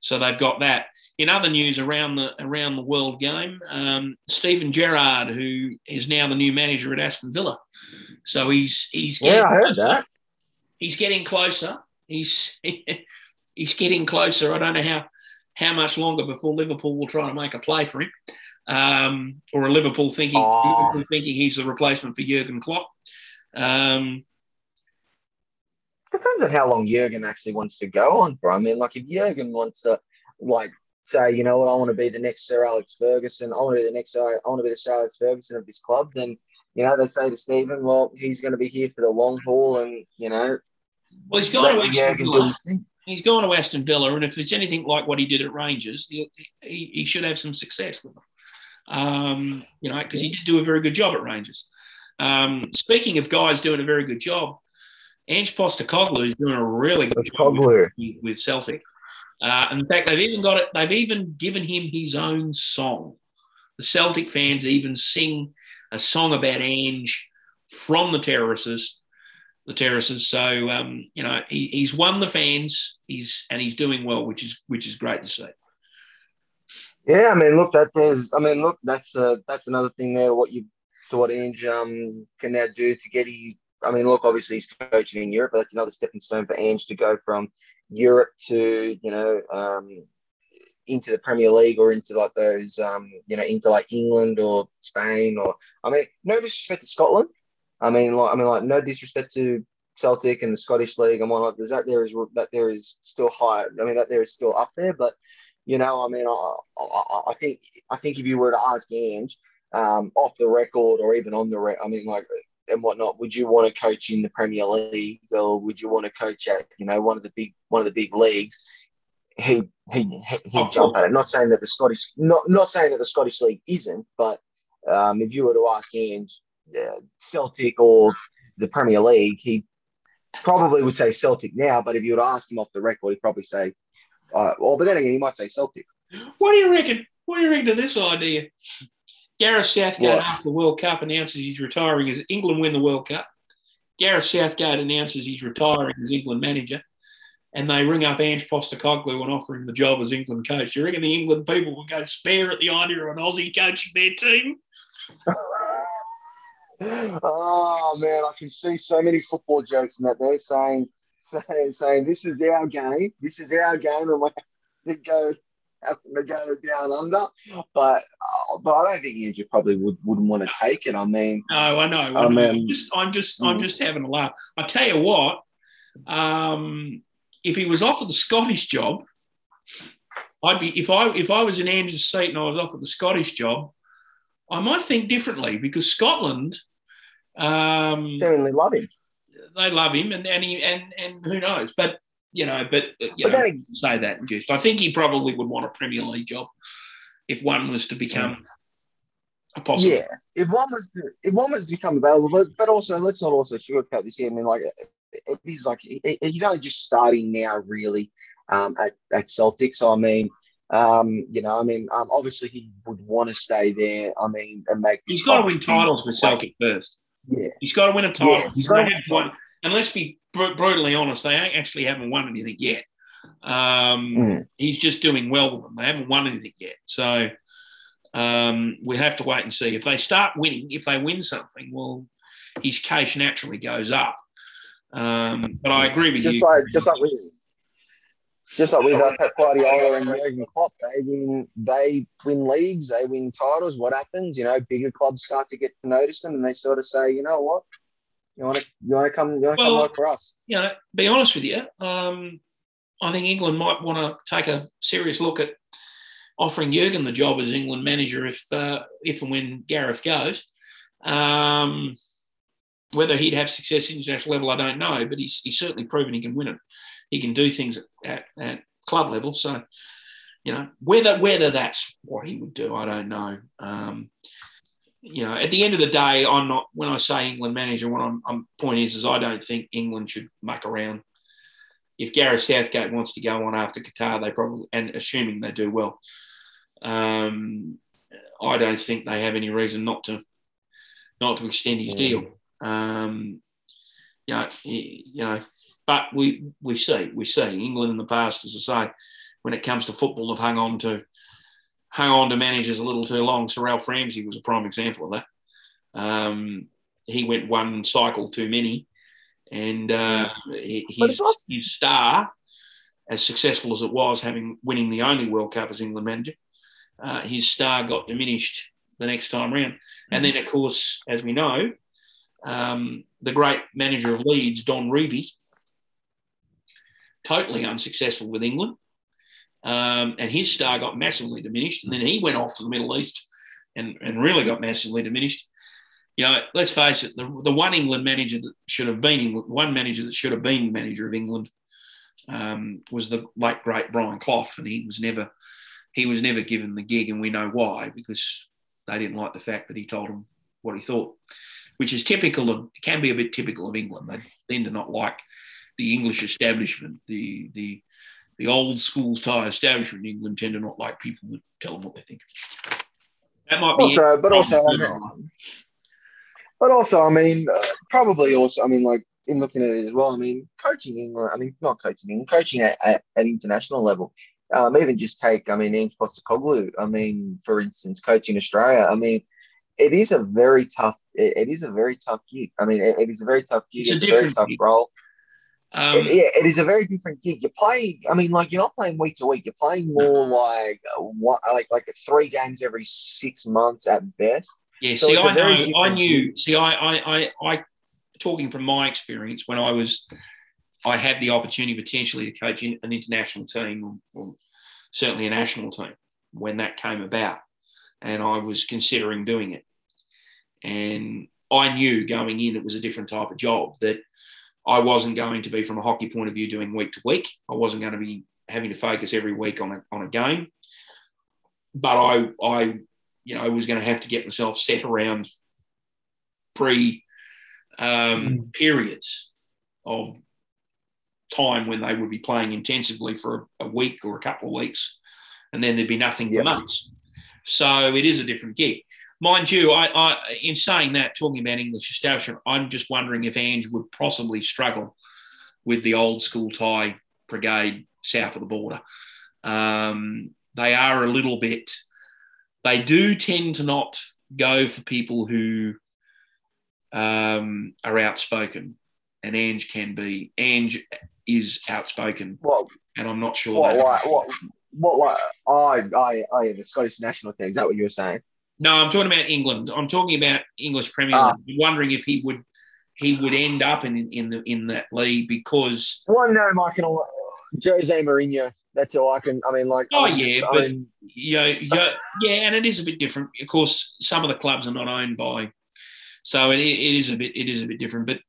so they've got that. In other news around the around the world game, um, Steven Gerrard, who is now the new manager at Aston Villa, so he's he's getting, yeah, I heard that. He's getting closer. He's he's getting closer. I don't know how how much longer before Liverpool will try to make a play for him, um, or a Liverpool thinking oh. Liverpool thinking he's the replacement for Jurgen Klopp. Um, Depends on how long Jurgen actually wants to go on for. I mean, like if Jurgen wants to, like, say, you know what, I want to be the next Sir Alex Ferguson. I want to be the next. I want to be the Sir Alex Ferguson of this club. Then, you know, they say to Stephen, well, he's going to be here for the long haul, and you know, Well, he's gone to Jurgen do his thing. He's gone to Aston Villa, and if it's anything like what he did at Rangers, he, he, he should have some success with them. Um, you know, because he did do a very good job at Rangers. Um, speaking of guys doing a very good job, Ange Postecoglou is doing a really good job with, with Celtic. Uh, in fact, they've even got it. They've even given him his own song. The Celtic fans even sing a song about Ange from the terraces, the terraces. So um, you know he, he's won the fans. He's and he's doing well, which is which is great to see. Yeah, I mean, look, that there's, I mean, look, that's uh, that's another thing there. What you, to what Ange um can now do to get his. I mean, look, obviously he's coaching in Europe, but that's another stepping stone for Ange to go from Europe to you know um into the Premier League or into like those um you know into like England or Spain or I mean, no disrespect to Scotland. I mean, like I mean, like no disrespect to Celtic and the Scottish League and whatnot. There's that there is that there is still high. I mean, that there is still up there, but you know, I mean, I, I, I think I think if you were to ask Ange um, off the record or even on the re- I mean, like and whatnot, would you want to coach in the Premier League or would you want to coach at you know one of the big one of the big leagues? He he he'd Of jump at it. Not saying that the Scottish not not saying that the Scottish League isn't, but um, if you were to ask Ange Celtic or the Premier League, he probably would say Celtic now. But if you were to ask him off the record, he'd probably say, uh, well, but then again, he might say Celtic. What do you reckon? What do you reckon to this idea? Gareth Southgate What? after the World Cup announces he's retiring as England win the World Cup. Gareth Southgate announces he's retiring as England manager, and they ring up Ange Postecoglou and offer him the job as England coach. Do you reckon the England people will go spare at the idea of an Aussie coaching their team? oh man, I can see so many football jokes in that they're saying, saying, saying this is our game, this is our game, and we have to go, to go down under. But uh, but I don't think Andrew probably would wouldn't want to take it. I mean, No, I know. I know. I'm mean- just, I'm just, I'm Mm. just having a laugh. I tell you what, um, if he was offered the Scottish job, I'd be if I if I was in Andrew's seat and I was offered the Scottish job, I might think differently because Scotland, um, genuinely love him. they love him and and he, and and who knows, but you know, but uh, you But know, say that just I think he probably would want a Premier League job if one was to become a possible. Yeah, if one was to, if one was to become available, but, but also let's not also sugarcoat this here. I mean, like if he's like he- he's only just starting now, really, um, at, at Celtic. So I mean, um, you know, I mean, um, obviously he would want to stay there. I mean, and make. He's got to win titles with Celtic first. Yeah, He's got to win a title. Yeah, he's gotta win haven't a won- and let's be br- brutally honest, they ain't actually haven't won anything yet. Um, Mm. He's just doing well with them. They haven't won anything yet. So um, we have to wait and see. If they start winning, if they win something, well, his case naturally goes up. Um, but I agree with just you. like just like we. Just like with uh, Pep Guardiola and Jurgen Klopp, they win, they win leagues, they win titles. What happens? You know, bigger clubs start to get to notice them, and they sort of say, you know what, you want to, you want to come, you want to come work for us. you know, be honest with you, um, I think England might want to take a serious look at offering Jurgen the job as England manager if uh, if and when Gareth goes. Um, whether he'd have success at international level, I don't know, but he's, he's certainly proven he can win it. He can do things at, at, club level. So, you know, whether whether that's what he would do, I don't know. Um, you know, at the end of the day, I'm not. When I say England manager, what I'm, I'm point is, is I don't think England should muck around. If Gareth Southgate wants to go on after Qatar, they probably, and assuming they do well, um, I don't think they have any reason not to, not to extend his deal. Um, you know, you know, but we we see we see England in the past, as I say, when it comes to football, have hung on to hung on to managers a little too long. Sir Alf Ramsey was a prime example of that. Um, he went one cycle too many, and uh, his, his star, as successful as it was, having winning the only World Cup as England manager, uh, his star got diminished the next time round. And then, of course, as we know, um, the great manager of Leeds, Don Revie, totally unsuccessful with England. Um, and his star got massively diminished. And then he went off to the Middle East and, and really got massively diminished. you know, let's face it, the, the one England manager that should have been England, one manager that should have been manager of England um, was the late great Brian Clough, and he was never he was never given the gig, and we know why because they didn't like the fact that he told them what he thought, which is typical of can be a bit typical of England. They tend to not like the English establishment, the the the old school style establishment in England tend to not like people that tell them what they think. That might be also, but also, but also, I mean, uh, probably also, I mean, like in looking at it as well. I mean, coaching England. I mean, not coaching England, coaching at, at, at international level. Um, even just take, I mean, Ange Postecoglou. I mean, for instance, coaching Australia. I mean, it is a very tough. it, it is a very tough gig. I mean, it, it is a very tough gig. It's, it's a, very tough gig. role. Um, it, yeah, it is a very different gig. You're playing. I mean, like you're not playing week to week. You're playing more like one, like like three games every six months at best. Yeah. So see, I know. I knew. Gig. See, I, I, I, I, talking from my experience when I was, I had the opportunity potentially to coach in an international team, or, or certainly a national team, when that came about, and I was considering doing it, and I knew going in it was a different type of job that I wasn't going to be, from a hockey point of view, doing week to week. I wasn't going to be having to focus every week on a, on a game. But I, I, you know, I was going to have to get myself set around pre um, mm. periods of time when they would be playing intensively for a, a, week or a couple of weeks, and then there'd be nothing for yep. months. So it is a different gig. Mind you, I, I, in saying that, talking about English establishment, I'm just wondering if Ange would possibly struggle with the old school tie brigade south of the border. Um, they are a little bit, they do tend to not go for people who um, are outspoken, and Ange can be. Ange is outspoken, well, and I'm not sure. Like, what, what, like, I, I, I, the Scottish national team. Is that what you were saying? No, I'm talking about England. I'm talking about English Premier ah. League. I'm wondering if he would he would end up in in the in that league because one no, Mike and Jose Mourinho. That's all I can. I mean, like oh I mean, yeah, but mean, yeah, yeah, yeah, and it is a bit different. Of course, some of the clubs are not owned by, so it, it is a bit it is a bit different. But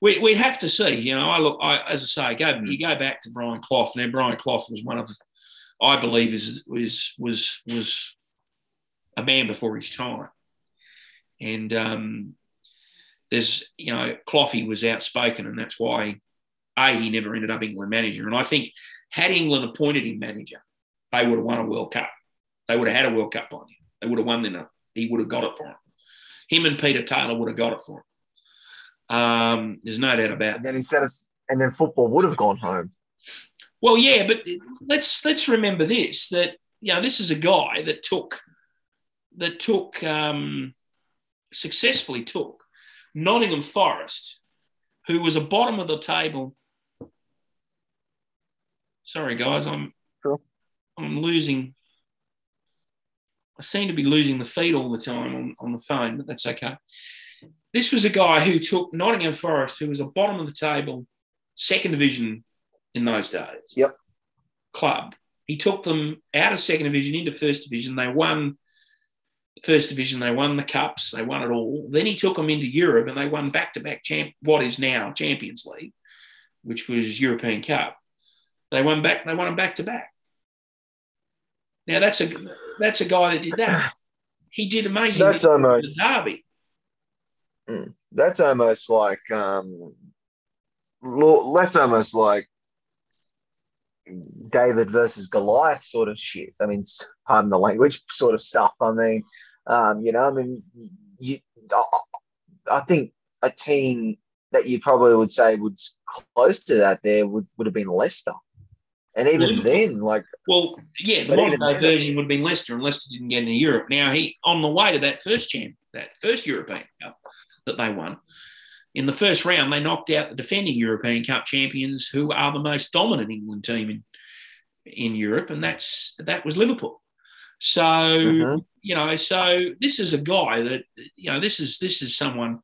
we, would have to see. You know, I look, I, as I say, go you go back to Brian Clough. Now, Brian Clough was one of, I believe, is was was was a man before his time. And um, there's, you know, Cloughie was outspoken, and that's why, A, he never ended up England manager. And I think had England appointed him manager, they would have won a World Cup. They would have had a World Cup on him. They would have won the He would have got it for him. Him and Peter Taylor would have got it for him. Um, there's no doubt about it. And then instead of, and then football would have gone home. Well, yeah, but let's let's remember this that you know this is a guy that took that took um, successfully took Nottingham Forest, who was a bottom of the table. Sorry, guys, I'm. I'm losing. I seem to be losing the feed all the time on, on the phone, but that's okay. This was a guy who took Nottingham Forest, who was a bottom of the table, second division in those days. Yep. Club. He took them out of second division into first division. They won first division, they won the cups, they won it all. Then he took them into Europe and they won back to back champ what is now Champions League, which was European Cup. They won back, they won them back to back. Now that's a that's a guy that did that. He did amazing. That's almost Derby. Hmm. That's almost like um, that's almost like David versus Goliath sort of shit. I mean, pardon the language, sort of stuff. I mean, um, you know, I mean, you, I think a team that you probably would say was close to that there would, would have been Leicester. And even well, then, like well, yeah, the modern day version would have been Leicester, and Leicester didn't get into Europe. Now he on the way to that first champ, that first European Cup that they won. In the first round, they knocked out the defending European Cup champions, who are the most dominant England team in in Europe, and that's that was Liverpool. So mm-hmm. you know, so this is a guy that you know, this is this is someone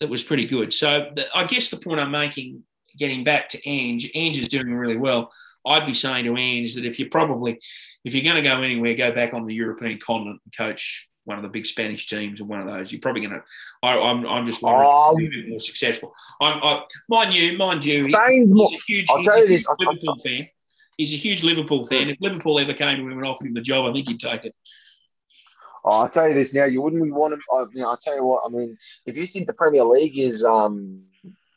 that was pretty good. So I guess the point I'm making, getting back to Ange, Ange is doing really well. I'd be saying to Ange that if you're probably if you're going to go anywhere, go back on the European continent and coach one of the big Spanish teams or one of those. You're probably going to. I'm, I'm just wondering oh, more successful. I'm, I, mind you, mind you, Spain's more. Huge, I'll tell you this. Liverpool I, fan. He's a huge Liverpool fan. If Liverpool ever came to him and offered him the job, I think he'd take it. Oh, I'll tell you this now. You wouldn't want him. I, you know, I'll tell you what. I mean, if you think the Premier League is um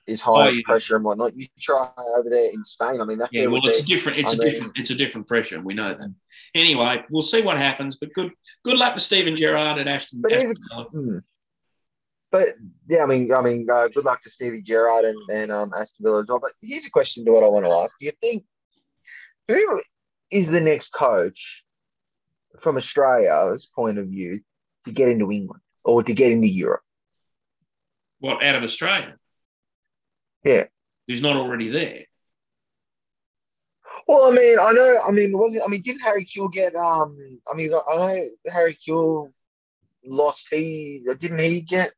is high oh, yeah. pressure and whatnot, you try over there in Spain. I mean, that yeah. Well, it's be, different. It's I a mean, different. It's a different pressure. We know that. Anyway, we'll see what happens. But good good luck to Steven Gerrard and Aston. But, Aston hmm. but yeah, I mean, I mean, uh, good luck to Stevie Gerrard and, and um, Aston Villa as well. But here's a question to what I want to ask: Do you think who is the next coach from Australia's point of view to get into England or to get into Europe? What out of Australia? Yeah, who's not already there? Well, I mean, I know. I mean, was it? I mean, didn't Harry Kewell get? Um, I mean, I know Harry Kewell lost. He didn't he get?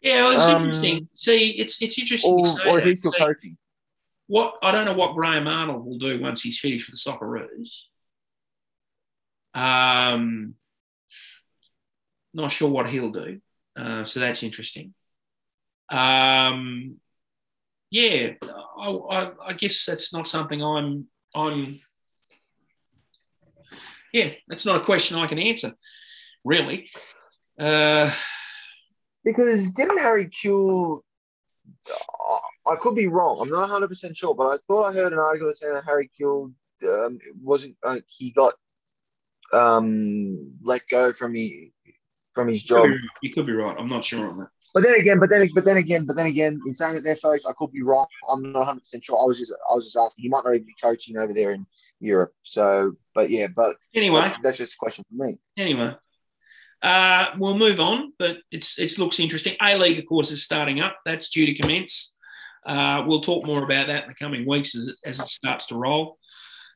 Yeah, well, it's um, interesting. See, it's it's interesting. Or, or is he still See, coaching? What I don't know what Graham Arnold will do once he's finished with the Socceroos. Um, not sure what he'll do. Uh, so that's interesting. Um, yeah, I, I, I, guess that's not something I'm I'm. Yeah, that's not a question I can answer, really. Uh, because didn't Harry Kewell? I could be wrong. I'm not 100 percent sure, but I thought I heard an article saying that Harry Kewell um, wasn't. Uh, he got um, let go from he, from his job. You could be right. I'm not sure on that. But then again, but then, but then again, but then again, in saying that they're folks, I could be wrong. I'm not 100 percent sure. I was just, I was just asking. He might not even be coaching over there in Europe. So, but yeah, but anyway, that's just a question for me. Anyway, uh, we'll move on. But it's it looks interesting. A League, of course, is starting up. That's due to commence. Uh, we'll talk more about that in the coming weeks as it, as it starts to roll.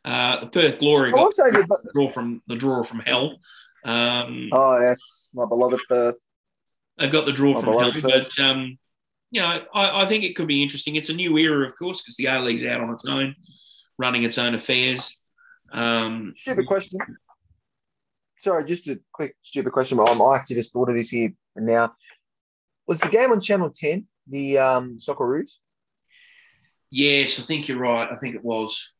Uh, the Perth Glory got also, the draw from the draw from hell. Um, oh yes, my beloved Perth. They've got the draw from home, but um, you know, I, I, think it could be interesting. It's a new era, of course, because the A League's out on its own, running its own affairs. Um, stupid question. Sorry, just a quick stupid question. But I actually just thought of this here and now. Was the game on Channel Ten the um, Socceroos? Yes, I think you're right. I think it was.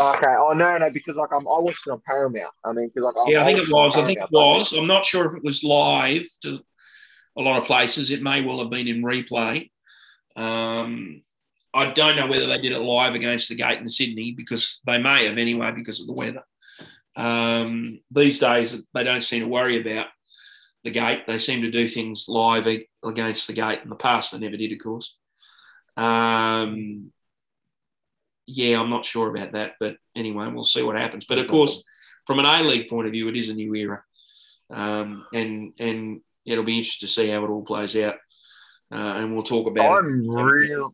Okay. Oh no, no, because like I'm, I watched it on Paramount. I mean, because like yeah, I, I think it was. I think it was. I'm not sure if it was live to a lot of places. It may well have been in replay. Um, I don't know whether they did it live against the gate in Sydney because they may have anyway because of the weather. Um, these days, they don't seem to worry about the gate. They seem to do things live against the gate. In the past, they never did, of course. Um, yeah, I'm not sure about that, but anyway, we'll see what happens. But of course, from an A League point of view, it is a new era, um, and and it'll be interesting to see how it all plays out. Uh, and we'll talk about. I'm it. real.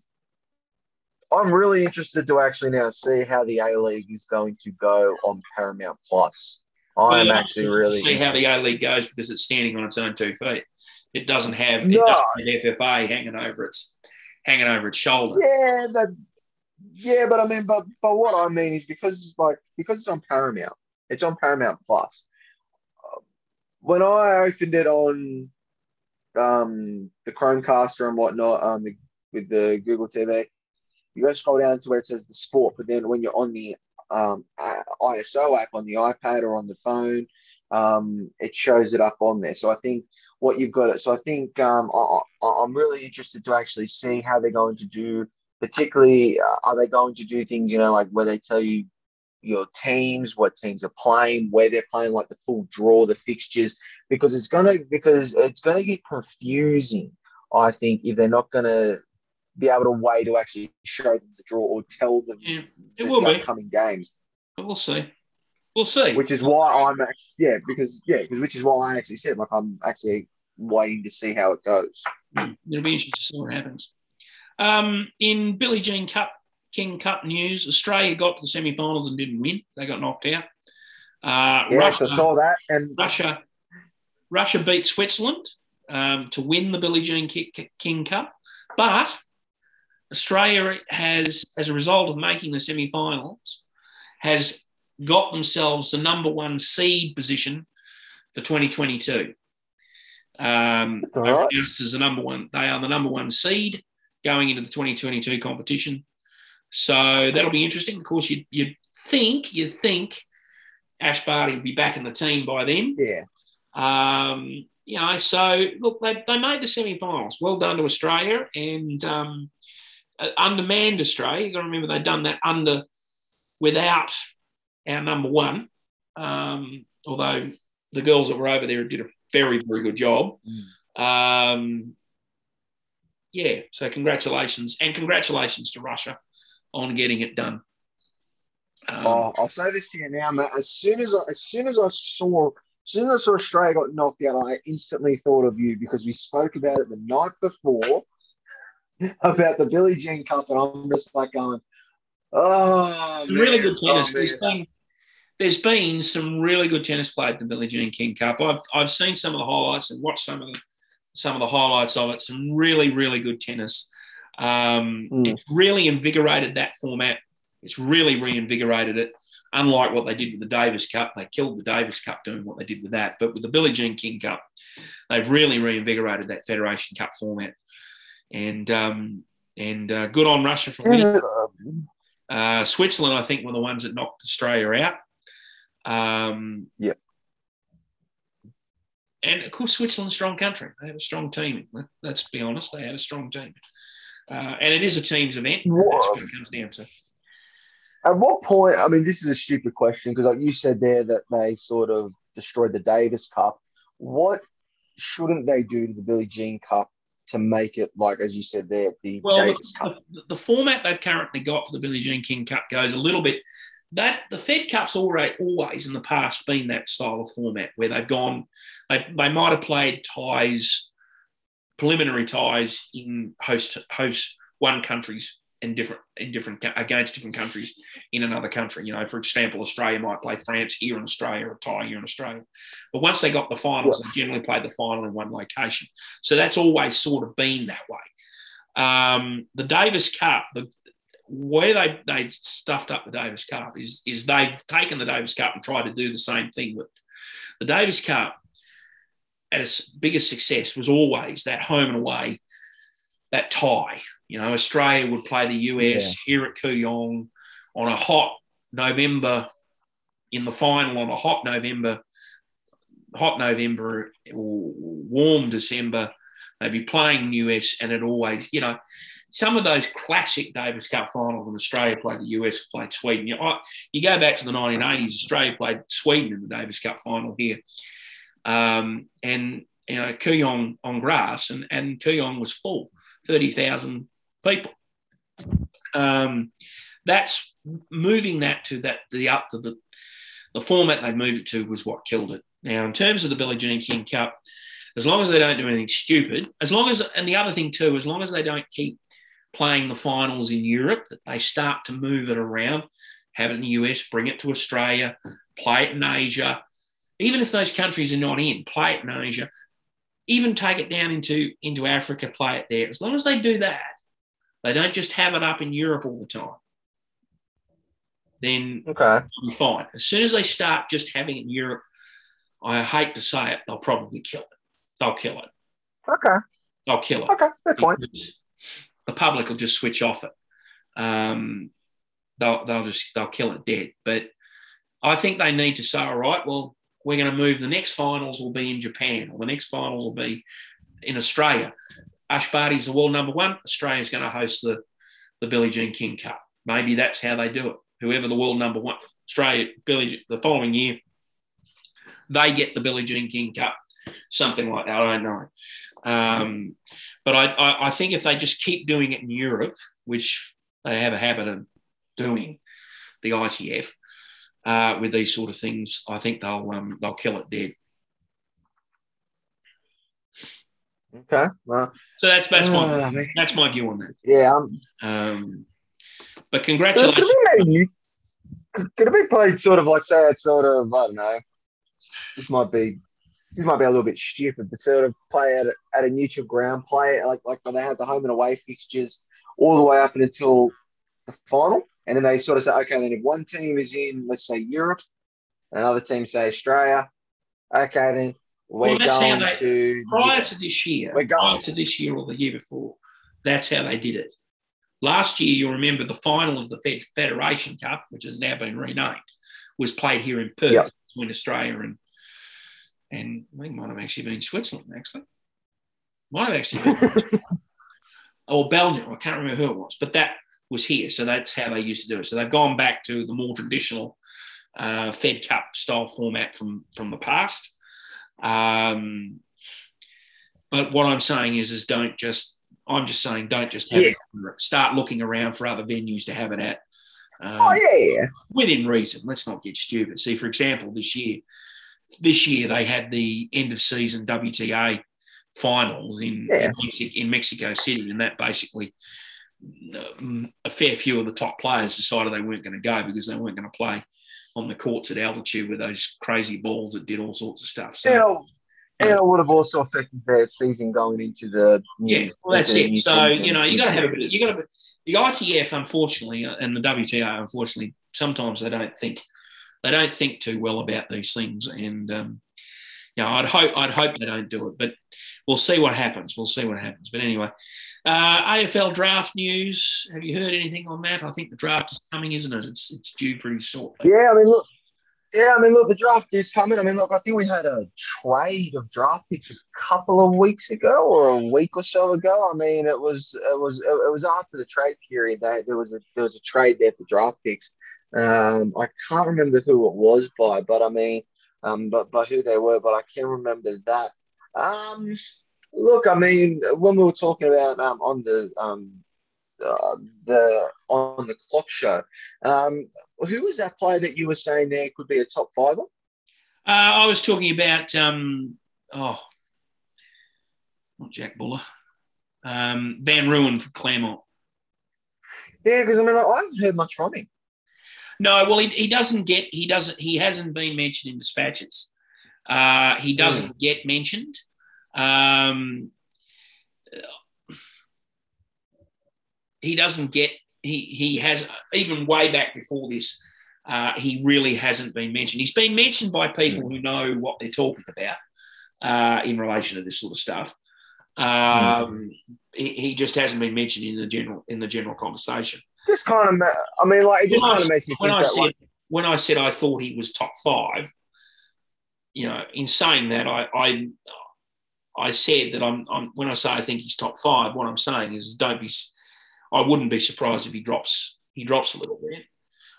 I'm really interested to actually now see how the A League is going to go on Paramount Plus. I'm well, actually really see how the A League goes because it's standing on its own two feet. It doesn't have no. it doesn't have FFA hanging over its hanging over its shoulder. Yeah, that, yeah, but I mean, but but what I mean is because it's like because it's on Paramount, it's on Paramount Plus when I opened it on um, the Chromecaster and whatnot, um, the, with the Google TV, you go scroll down to where it says the sport, but then when you're on the um, iOS app on the iPad or on the phone, um, it shows it up on there. So I think what you've got it. So I think um, I, am really interested to actually see how they're going to do. Particularly, uh, are they going to do things you know like where they tell you your teams, what teams are playing, where they're playing, like the full draw, the fixtures, because it's gonna because it's gonna get confusing. I think if they're not gonna be able to way to actually show them the draw or tell them yeah, it will the upcoming games. But we'll see. We'll see. Which is why I'm yeah because yeah because which is why I actually said like I'm actually waiting to see how it goes. Hmm, it'll be interesting to see what happens. Um, in Billie Jean Cup King Cup news. Australia got to the semi-finals and didn't win. They got knocked out. Uh, yes, Russia, I saw that. And Russia, Russia beat Switzerland um, to win the Billie Jean King Cup, but Australia has, as a result of making the semi-finals, has got themselves the number one seed position for 2022. Um, right. as the number one. They are the number one seed going into the 2022 competition. So that'll be interesting. Of course, you you think you'd think Ash Barty will be back in the team by then. Yeah. Um, you know, so look, they, they made the semi-finals. Well done to Australia and um, uh, undermanned Australia. You've got to remember they've done that under without our number one. Um, although the girls that were over there did a very very good job. Um, yeah, so congratulations and congratulations to Russia on getting it done. Um, Oh, I'll say this to you now, mate. As soon as I, as soon as I saw, as soon as I saw Australia got knocked out, I instantly thought of you because we spoke about it the night before about the Billie Jean Cup, and I'm just like going, oh, man. really good tennis. Oh, there's, man. been, there's been some really good tennis played at the Billie Jean King Cup. I've, I've seen some of the highlights and watched some of the some of the highlights of it. Some really really good tennis. Um, Mm. It's really invigorated that format. It's really reinvigorated it. Unlike what they did with the Davis Cup, they killed the Davis Cup doing what they did with that. But with the Billie Jean King Cup, they've really reinvigorated that Federation Cup format. And um, and uh, good on Russia for winning. Yeah, Uh, Switzerland, I think, were the ones that knocked Australia out. Um, Yep. And of course, Switzerland's a strong country. They have a strong team. Let- Let's be honest, they had a strong team. Uh, and it is a team's event. That's what it comes down to. At what point? I mean, this is a stupid question because, like you said there, that they sort of destroyed the Davis Cup. What shouldn't they do to the Billie Jean Cup to make it like, as you said there, the Well, Davis the, Cup? the, the format they've currently got for the Billie Jean King Cup goes a little bit. That the Fed Cup's already always in the past been that style of format where they've gone, they, they might have played ties, preliminary ties in host host one countries and different in different against different countries in another country. You know, for example, Australia might play France here in Australia or tie here in Australia. But once they got the finals, they generally played the final in one location. So that's always sort of been that way. Um, the Davis Cup, the where they they stuffed up the Davis Cup is is they've taken the Davis Cup and tried to do the same thing with it. the Davis Cup. At its biggest success was always that home and away, that tie. You know, Australia would play the US Yeah. here at Kooyong on a hot November in the final on a hot November, hot November or warm December. They'd be playing US, and it always, you know, some of those classic Davis Cup finals when Australia played the US, played Sweden. You, you go back to the 1980s, Australia played Sweden in the Davis Cup final here. Um, and, you know, Kooyong on grass, and, and Kooyong was full, 30,000 people. Um, that's moving that to that the up to the the format they moved it to was what killed it. Now, in terms of the Billie Jean King Cup, as long as they don't do anything stupid, as long as and the other thing too, as long as they don't keep playing the finals in Europe, that they start to move it around, have it in the US, bring it to Australia, play it in Asia, even if those countries are not in, play it in Asia, even take it down into into Africa, play it there. As long as they do that, they don't just have it up in Europe all the time. Then Okay. be fine. As soon as they start just having it in Europe, I hate to say it, they'll probably kill it. They'll kill it. Okay. They'll kill it. Okay. Fair point. The public will just switch off it. Um, they'll, they'll just they'll kill it dead. But I think they need to say, all right, well, we're going to move. The next finals will be in Japan, or the next finals will be in Australia. Ash Barty's the world number one. Australia's going to host the the Billie Jean King Cup. Maybe that's how they do it. Whoever the world number one, Australia, Billie, the following year, they get the Billie Jean King Cup, something like that. I don't know. Um, but I, I, I think if they just keep doing it in Europe, which they have a habit of doing, the ITF, uh, with these sort of things, I think they'll um, they'll kill it dead. Okay. Well, So that's that's my ah, that's my view on that. yeah. Um, Um, but could congratulations. it be made could it be played sort of like say it's sort of I don't know. This might be this might be a little bit stupid, but sort of play at a, at a neutral ground, play it like like when they have the home and away fixtures all the way up and until the final, and then they sort of say, okay, then if one team is in, let's say Europe, and another team say Australia, Okay, then we're Well, going they- to prior to this year, We're going- prior to this year or the year before, that's how they did it. Last year, you'll remember the final of the Fed- Federation Cup, which has now been renamed, was played here in Perth Yep. between Australia and and I think might have actually been Switzerland, actually. Might have actually been or Belgium. I can't remember who it was, but that was here. So that's how they used to do it. So they've gone back to the more traditional uh, Fed Cup style format from from the past. Um, but what I'm saying is, is don't just. I'm just saying, don't just have Yeah. it. Start looking around for other venues to have it at. Um, Oh yeah, within reason. Let's not get stupid. See, for example, this year, this year they had the end of season WTA finals in Yeah. in, Mexico, in Mexico City, and that basically a fair few of the top players decided they weren't going to go because they weren't going to play on the courts at altitude with those crazy balls that did all sorts of stuff. So. And it would have also affected their season going into the new- Yeah, well, that's it. So you know, you got to have a bit. Of, you got to. The ITF, unfortunately, uh, and the WTA, unfortunately, sometimes they don't think they don't think too well about these things, and um, you know, I'd hope I'd hope they don't do it, but we'll see what happens. We'll see what happens. But anyway, uh, AFL draft news. Have you heard anything on that? I think the draft is coming, isn't it? It's it's due pretty shortly. Yeah, I mean, look. Yeah, I mean, look, the draft is coming. I mean, look, I think we had a trade of draft picks a couple of weeks ago or a week or so ago. I mean, it was it was it was after the trade period that there was a there was a trade there for draft picks. Um, I can't remember who it was by, but I mean, um, but by who they were, but I can remember that. Um, look, I mean, when we were talking about um on the um uh, the on the clock show, um, who was that player that you were saying there could be a top fiver? Uh, I was talking about um, oh, not Jack Buller, um, Van Rooyen for Claremont. Yeah, because I mean, like, I haven't heard much from him. No, well, he, he doesn't get he doesn't he hasn't been mentioned in dispatches. Uh, he doesn't get mentioned. Um, he doesn't get he he has even way back before this. Uh, he really hasn't been mentioned. He's been mentioned by people who know what they're talking about uh, in relation to this sort of stuff. Um, he, he just hasn't been mentioned in the general in the general conversation. Just kind of, I mean, like, it just When I- kind of makes me when think I that, said like, when I said I thought he was top five, you know, in saying that, I I, I said that I'm, I'm when I say I think he's top five, what I'm saying is don't be. I wouldn't be surprised if he drops he drops a little bit.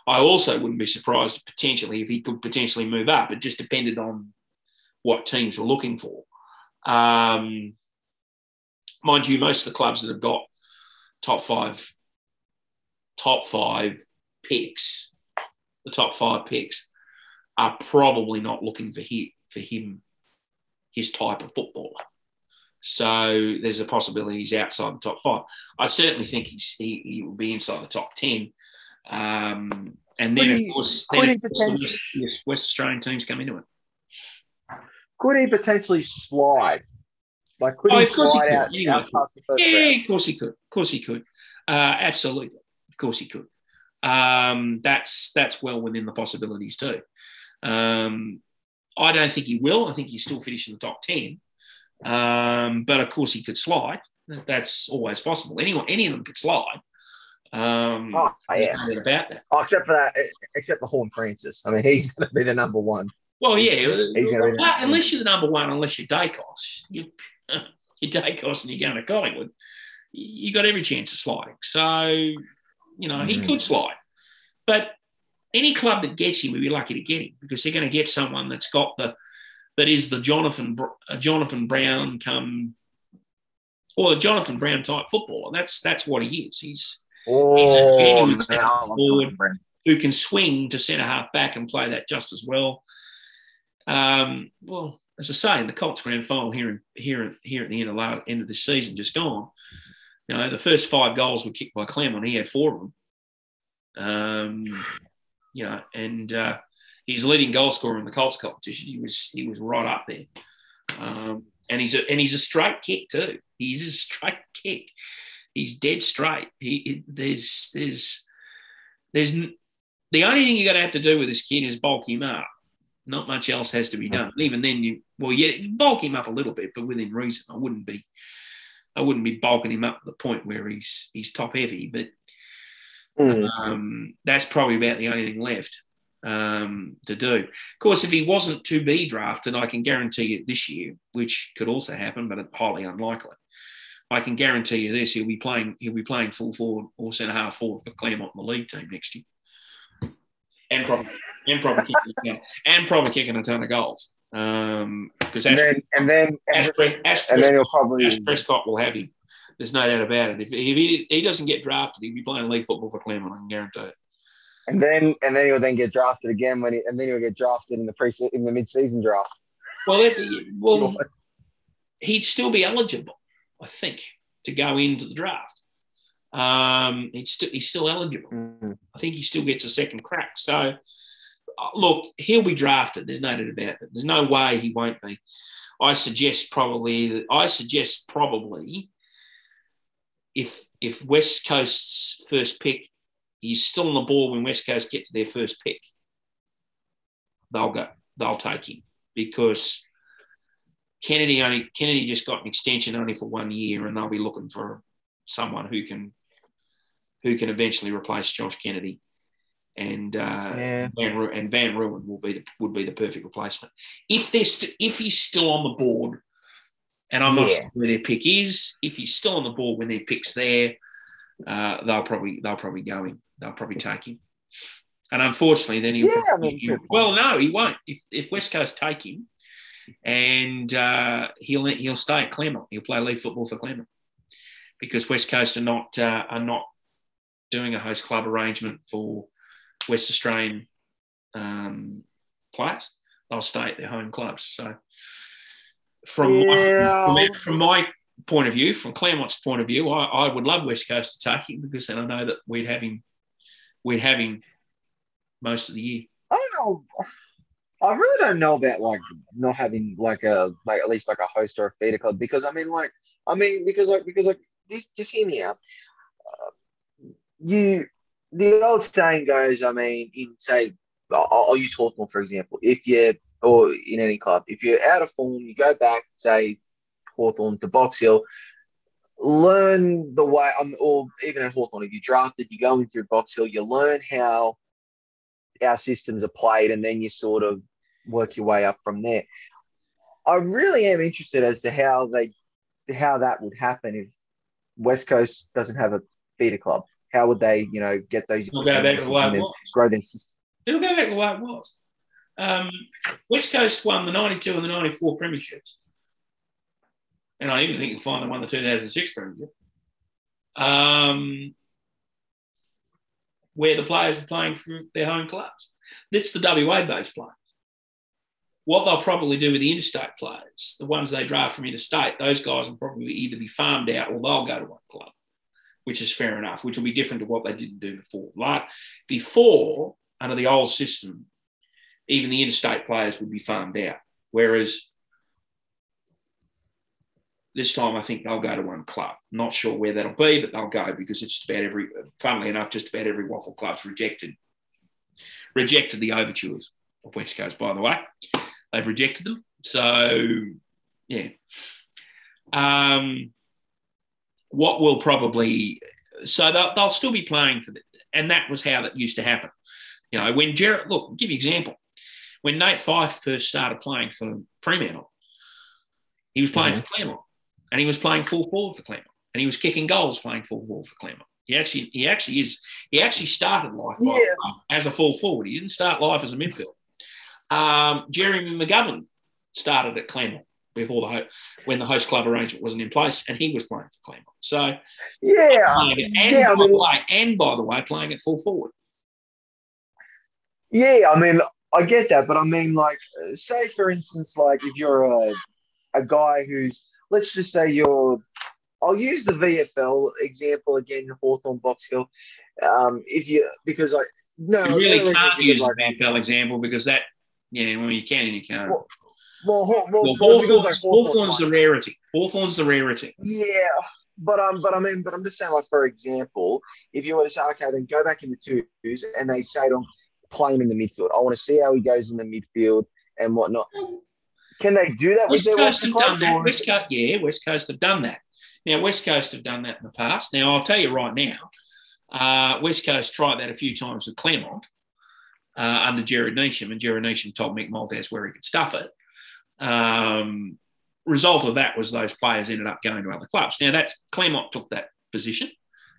I also wouldn't be surprised potentially if he could potentially move up. It just depended on what teams were looking for. Um, mind you, most of the clubs that have got top five top five picks, the top five picks, are probably not looking for him for him, his type of footballer. So there's a possibility he's outside the top five. I certainly think he's, he he will be inside the top ten. Um, and then Could of he- course, then of course the potentially- West, yes, West Australian teams come into it. could he potentially slide? Like, could Oh, he of course he could. out, Anyway. out past the first Yeah, round? of course he could. Of course he could. Uh, absolutely, of course he could. Um, that's that's well within the possibilities too. Um, I don't think he will. I think he's still finish in the top ten. Um, but of course he could slide. That's always possible. Anyone, any of them could slide. Um, Oh, yeah. about that. Oh, except for that, except for Horne-Francis. I mean, he's going to be the number one. Well, yeah. He's gonna be the- unless you're the number one, unless you're Daicos, you, you're Daicos and you're going to Collingwood, you got every chance of sliding. So, you know, he Mhm. could slide. But any club that gets him would be lucky to get him because they're going to get someone that's got the, that is the Jonathan, uh, Jonathan Brown come, or the Jonathan Brown type footballer. That's that's what he is. He's Oh, genuine man, forward. Who can swing to centre half back and play that just as well. Um, well, as I say, in the Colts grand final here in, here here at the end of la- end of this season, just gone. You know, the first five goals were kicked by Claremont. He had four of them. Um, you know, and uh, he's leading goal scorer in the Colts competition. He was he was right up there. Um, and he's a and he's a straight kick too. He's a straight kick. He's dead straight. He it, there's there's there's the only thing you're going to have to do with this kid is bulk him up. Not much else has to be done. And even then, you well, yeah, bulk him up a little bit, but within reason. I wouldn't be, I wouldn't be bulking him up to the point where he's he's top heavy. But Mm. um, that's probably about the only thing left um, to do. Of course, if he wasn't to be drafted, I can guarantee you this year, which could also happen, but it's highly unlikely. I can guarantee you this: he'll be playing. He'll be playing full forward or centre half forward for Claremont in the league team next year, and probably and probably kicking a ton, and probably kicking a ton of goals. Um, because And Ash, then and then Ash, and, Ash, then he'll probably Ash Prescott will have him. There's no doubt about it. If, if he, he doesn't get drafted, he'll be playing league football for Claremont. I can guarantee it. and then and then he'll then get drafted again when he and then he'll get drafted in the pre in the mid season draft. Well, well, he'd still be eligible, I think, to go into the draft. Um, he's, st- he's still eligible. Mm. I think he still gets a second crack. So, uh, look, he'll be drafted. There's no doubt about it. There's no way he won't be. I suggest probably. I suggest probably if if West Coast's first pick, he's still on the ball when West Coast get to their first pick. They'll go. They'll take him because Kennedy only Kennedy just got an extension only for one year, and they'll be looking for someone who can who can eventually replace Josh Kennedy, and uh, Yeah. Van Ru- and Van Rooyen will be the, would be the perfect replacement if they're st- if he's still on the board. And I'm not Yeah. sure where their pick is. If he's still on the board when their pick's there, uh, they'll probably they'll probably go him. They'll probably take him. And unfortunately, then he'll, Yeah, I mean, he'll- well, no, he won't. If, if West Coast take him, and uh, he'll he'll stay at Claremont. He'll play league football for Claremont because West Coast are not uh, are not doing a host club arrangement for West Australian um, players. They'll stay at their home clubs. So from Yeah. my, from, my point of view, from Claremont's point of view, I, I would love West Coast to take him because then I know that we'd have him we'd have him most of the year. I don't know. I really don't know about like not having like a like at least like a host or a feeder club because I mean like I mean because like because like this just hear me out. Uh, you the old saying goes. I mean, in say I'll, I'll use Hawthorn for example. If you or in any club, if you're out of form, you go back say Hawthorn to Box Hill. Learn the way, um, or even at Hawthorn, if you drafted, you go in through Box Hill, you learn how our systems are played, and then you sort of work your way up from there. I really am interested as to how they how that would happen if West Coast doesn't have a feeder club. How would they, you know, get those We'll go back to the way and it was. grow their system? It'll go back to the way it was. Um, West Coast won the 92 and the 94 premierships. And I even think you'll find they won the 2006 premiership. Um, where the players are playing for their home clubs. That's the WA based players. What they'll probably do with the interstate players, the ones they draft from interstate, those guys will probably either be farmed out or they'll go to one club, which is fair enough, which will be different to what they didn't do before. Like before, under the old system, even the interstate players would be farmed out. Whereas this time, I think they'll go to one club. Not sure where that'll be, but they'll go because it's just about every, funnily enough, just about every WAFL club's rejected rejected the overtures of West Coast. By the way, they've rejected them. So yeah, um, what will probably so they'll, they'll still be playing for the, and that was how that used to happen. You know, when Gerard, look, give you an example. When Nat Fyfe first started playing for Fremantle, he was playing for Claremont, and he was playing full forward for Claremont, and he was kicking goals playing full forward for Claremont. He actually, he actually is. He actually started life Yeah. as a full forward. He didn't start life as a midfield. Um, Jeremy McGovern started at Claremont before the ho- when the host club arrangement wasn't in place, and he was playing for Claremont. So, Yeah, and, yeah, I by the way, and by the way, playing at full forward. yeah. I mean, I get that, but I mean, like, say for instance, like if you're a a guy who's, let's just say you're, I'll use the VFL example again, Hawthorn Box Hill. Um, if you because I no, You really can't use because, the VFL example because that, yeah, well, you can and you can't. Well, well, well, Well, because, like, Hawthorn's the rarity. Hawthorn's the rarity. Yeah, but um, but I mean, but I'm just saying, like for example, if you were to say, okay, then go back in the twos, and they say to him, play him in the midfield. I want to see how he goes in the midfield. and whatnot. Can they do that with West their Coast roster have done clubs? that. West Coast, yeah, West Coast have done that. Now, West Coast have done that in the past. Now, I'll tell you right now, uh, West Coast tried that a few times with Claremont uh, under Gerard Neesham, and Gerard Neesham told Mick Malthouse where he could stuff it. Um, result of that was those players ended up going to other clubs. Now, that's Claremont took that position,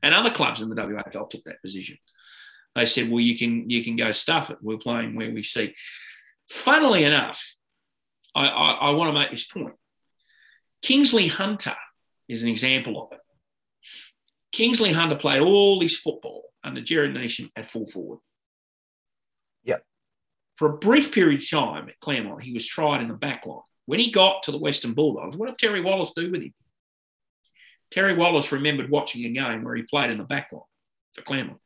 and other clubs in the WAFL took that position. They said, "Well, you can you can go stuff it. We're playing where we see." Funnily enough, I, I, I want to make this point. Kingsley Hunter is an example of it. Kingsley Hunter played all his football under Gerard Neesham at full forward. Yep. For a brief period of time at Claremont, he was tried in the back line. When he got to the Western Bulldogs, what did Terry Wallace do with him? Terry Wallace remembered watching a game where he played in the back line for Claremont.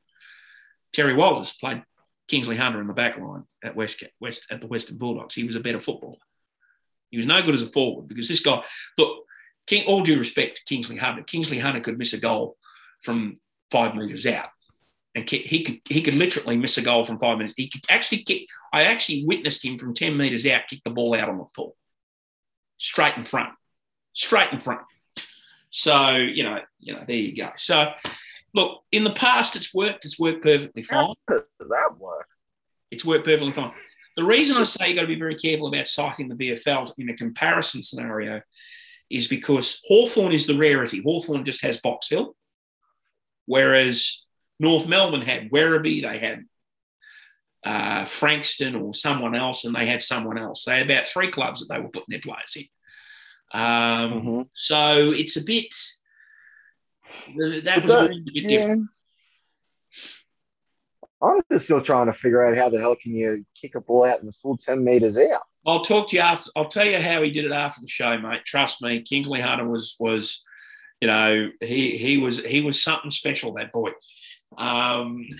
Terry Wallace played Kingsley Hunter in the back line at West, West at the Western Bulldogs. He was a better footballer. He was no good as a forward because this guy, look, King, all due respect to Kingsley Hunter, Kingsley Hunter could miss a goal from five metres out. And he could he could literally miss a goal from five minutes. He could actually kick. I actually witnessed him from 10 metres out kick the ball out on the full. Straight in front. Straight in front. So, you know, you know, there you go. So look, in the past it's worked, it's worked perfectly fine. That work? It's worked perfectly fine. The reason I say you've got to be very careful about citing the VFL in a comparison scenario is because Hawthorn is the rarity. Hawthorn just has Box Hill, whereas North Melbourne had Werribee, they had uh, Frankston or someone else, and they had someone else. They had about three clubs that they were putting their players in. Um, Mhm. So it's a bit. That was that- bit. I'm just still trying to figure out how the hell can you kick a ball out in the full 10 meters out. I'll talk to you after. I'll tell you how he did it after the show, mate. Trust me, Kingsley Hunter was was, you know, he he was he was something special. That boy. Um,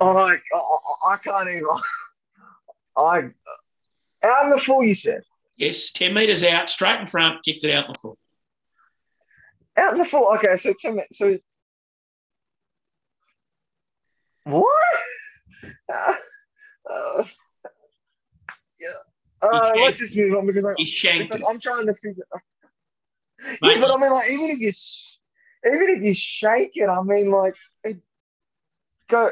Oh, I, I, I can't even. I out in the full, you said. yes, ten meters out, straight in front, kicked it out in the full. Out in the full. Okay, so 10 minutes. So what? Uh, uh, yeah. Uh, let's just move on because I, like. I'm trying to figure. Mate, Yeah, but I mean, like, even if you, even if you shake it, I mean, like, it go.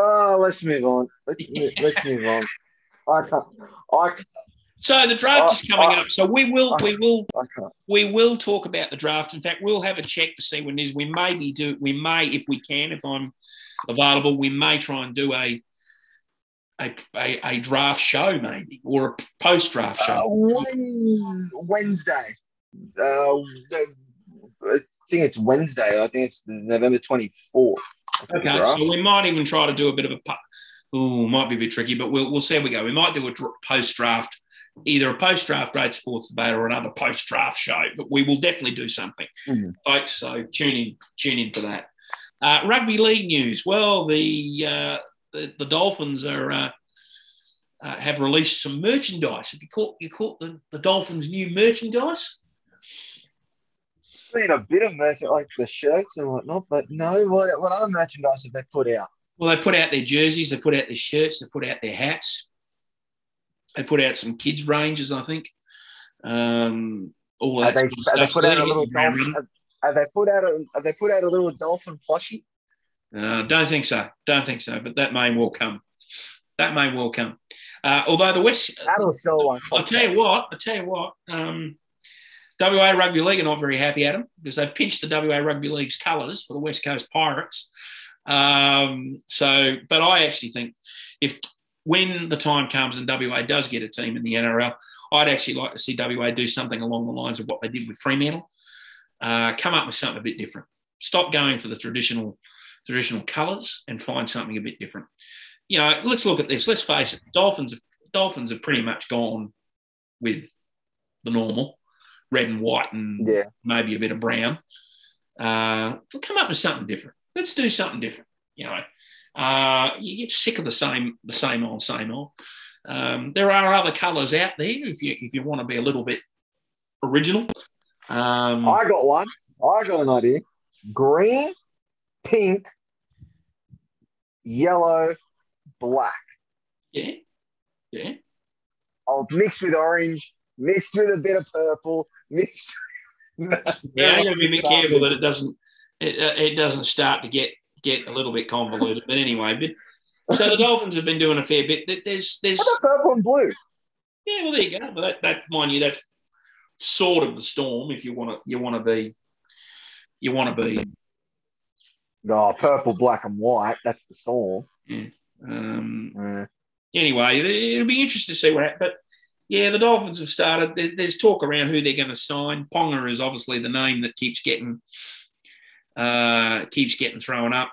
Oh, let's move on. Let's move, let's move on. I can't. I, So the draft Uh, is coming uh, up. So we will we will I can't. we will talk about the draft. In fact, we'll have a check to see when it is. We may be do we may, if we can, if I'm available, we may try and do a a, a, a draft show maybe or a post draft Uh, show. one Wednesday. Uh, the- I think it's Wednesday. I think it's November twenty fourth. Okay, so we might even try to do a bit of a Ooh, might be a bit tricky, but we'll we'll see how we go. We might do a post draft, either a post draft great sports debate or another post draft show. But we will definitely do something, Mhm. folks. So tune in, tune in for that. Uh, rugby league news. Well, the uh, the, the Dolphins are uh, uh, have released some merchandise. Have you caught you caught the, the Dolphins' new merchandise? Seen a bit of merch like the shirts and whatnot, but no. What, what other merchandise have they put out? Well, they put out their jerseys, they put out their shirts, they put out their hats. They put out some kids' ranges, I think. Um, all that they, they put out a little dolphin? Have, have they put out a Have they put out a little dolphin plushie? Uh, don't think so. Don't think so. But that may well come. That may well come. Uh, although the West, That'll sell one. I'll tell you what. I'll tell you what. Um, WA Rugby League are not very happy at them because they've pinched the WA Rugby League's colours for the West Coast Pirates. Um, so, but I actually think if when the time comes and WA does get a team in the NRL, I'd actually like to see WA do something along the lines of what they did with Fremantle. Uh, come up with something a bit different. Stop going for the traditional traditional colours and find something a bit different. You know, let's look at this. Let's face it. Dolphins have Dolphins have pretty much gone with the normal red and white and Yeah. maybe a bit of brown. Uh, we'll come up with something different. Let's do something different. You know, uh, you get sick of the same, the same old, same old. Um, there are other colours out there if you if you want to be a little bit original. Um, I got one. I got an idea. Green, pink, yellow, black. Yeah, yeah. I'll mix with orange, mixed with a bit of purple, mixed. Yeah, you got to be bit careful that it doesn't it, uh, it doesn't start to get get a little bit convoluted. But anyway, but so the Dolphins have been doing a fair bit. There's there's What about purple and blue? yeah, well there you go. But that, that mind you, that's sort of the storm if you want to you want to be you want to be Oh, purple, black, and white. That's the storm. Yeah. um, Uh, anyway, it- it'll be interesting to see what happens. But yeah, the Dolphins have started. There's talk around who they're going to sign. Ponga is obviously the name that keeps getting uh, keeps getting thrown up.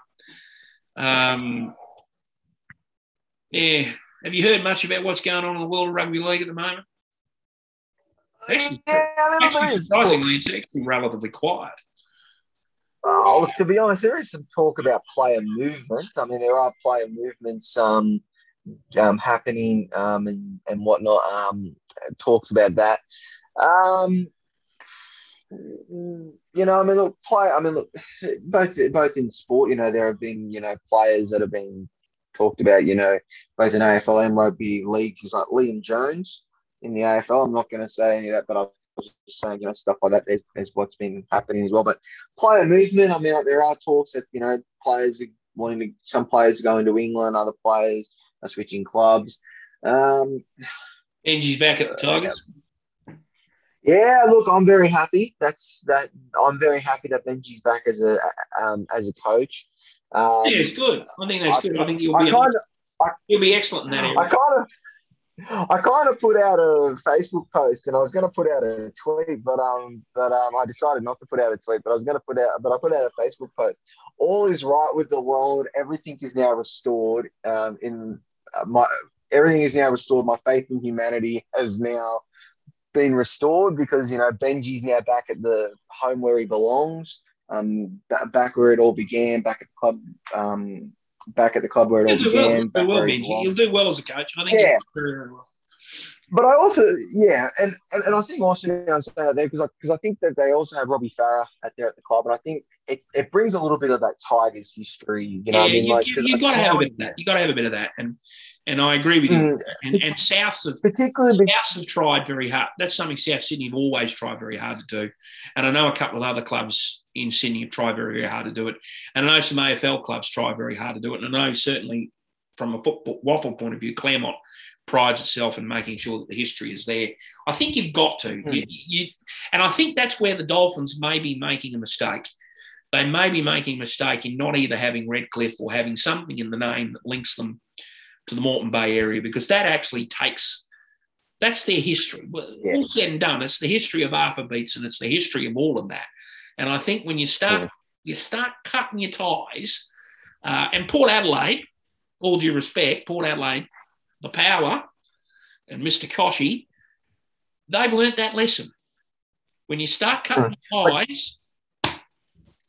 Um, yeah, have you heard much about what's going on in the World of Rugby League at the moment? Actually, yeah, I mean, there actually, is. surprisingly, it's actually relatively quiet. Oh, to be honest, there is some talk about player movement. I mean, there are player movements um, um, happening um, and, and whatnot. Um, talks about that. Um, you know, I mean, look, play. I mean, look, both both in sport, you know, there have been you know players that have been talked about. You know, both in AFL and rugby league. Is like Liam Jones in the AFL. I'm not going to say any of that, but I was just saying, you know, stuff like that. There's, there's what's been happening as well. But player movement. I mean, like, there are talks that you know players wanting to. Some players are going to England. Other players switching clubs. Um, Angie's back at the Tigers. Yeah, look, I'm very happy. That's that. I'm very happy that Benji's back as a um, as a coach. Um, yeah, it's good. I think that's I- good. I think you'll be kind of, you'll be excellent in that area. I kind of, I kind of put out a Facebook post, and I was going to put out a tweet, but um, but um, I decided not to put out a tweet. But I was going to put out, but I put out a Facebook post. All is right with the world. Everything is now restored. Um, in uh, my everything is now restored. My faith in humanity has now been restored because you know Benji's now back at the home where he belongs. Um, back where it all began, back at the club, um, back at the club where it all well, began. he'll back do well, where he Benji. He'll do well as a coach. I think Yeah. But I also, yeah, and, and, and I think also now I'm saying that there because I, because I think that they also have Robbie Farah at there at the club, and I think it, it brings a little bit of that Tigers history. You know, yeah, what I mean, you, like you, you got to have a bit of that. You got to have a bit of that, and and I agree with you. Mm, And, and Souths have particularly Souths have tried very hard. That's something South Sydney have always tried very hard to do, and I know a couple of other clubs in Sydney have tried very, very hard to do it, and I know some AFL clubs try very hard to do it, and I know certainly from a football WAFL point of view, Claremont prides itself in making sure that the history is there. I think you've got to. Hmm. You, you, and I think that's where the Dolphins may be making a mistake. They may be making a mistake in not either having Redcliffe or having something in the name that links them to the Moreton Bay area because that actually takes that's their history. Yeah. All said and done, it's the history of Arthur Beetson and it's the history of all of that. And I think when you start Yeah. you start cutting your ties, uh, and Port Adelaide, all due respect, Port Adelaide, the power, and Mr. Kochie, they've learnt that lesson. When you start cutting ties,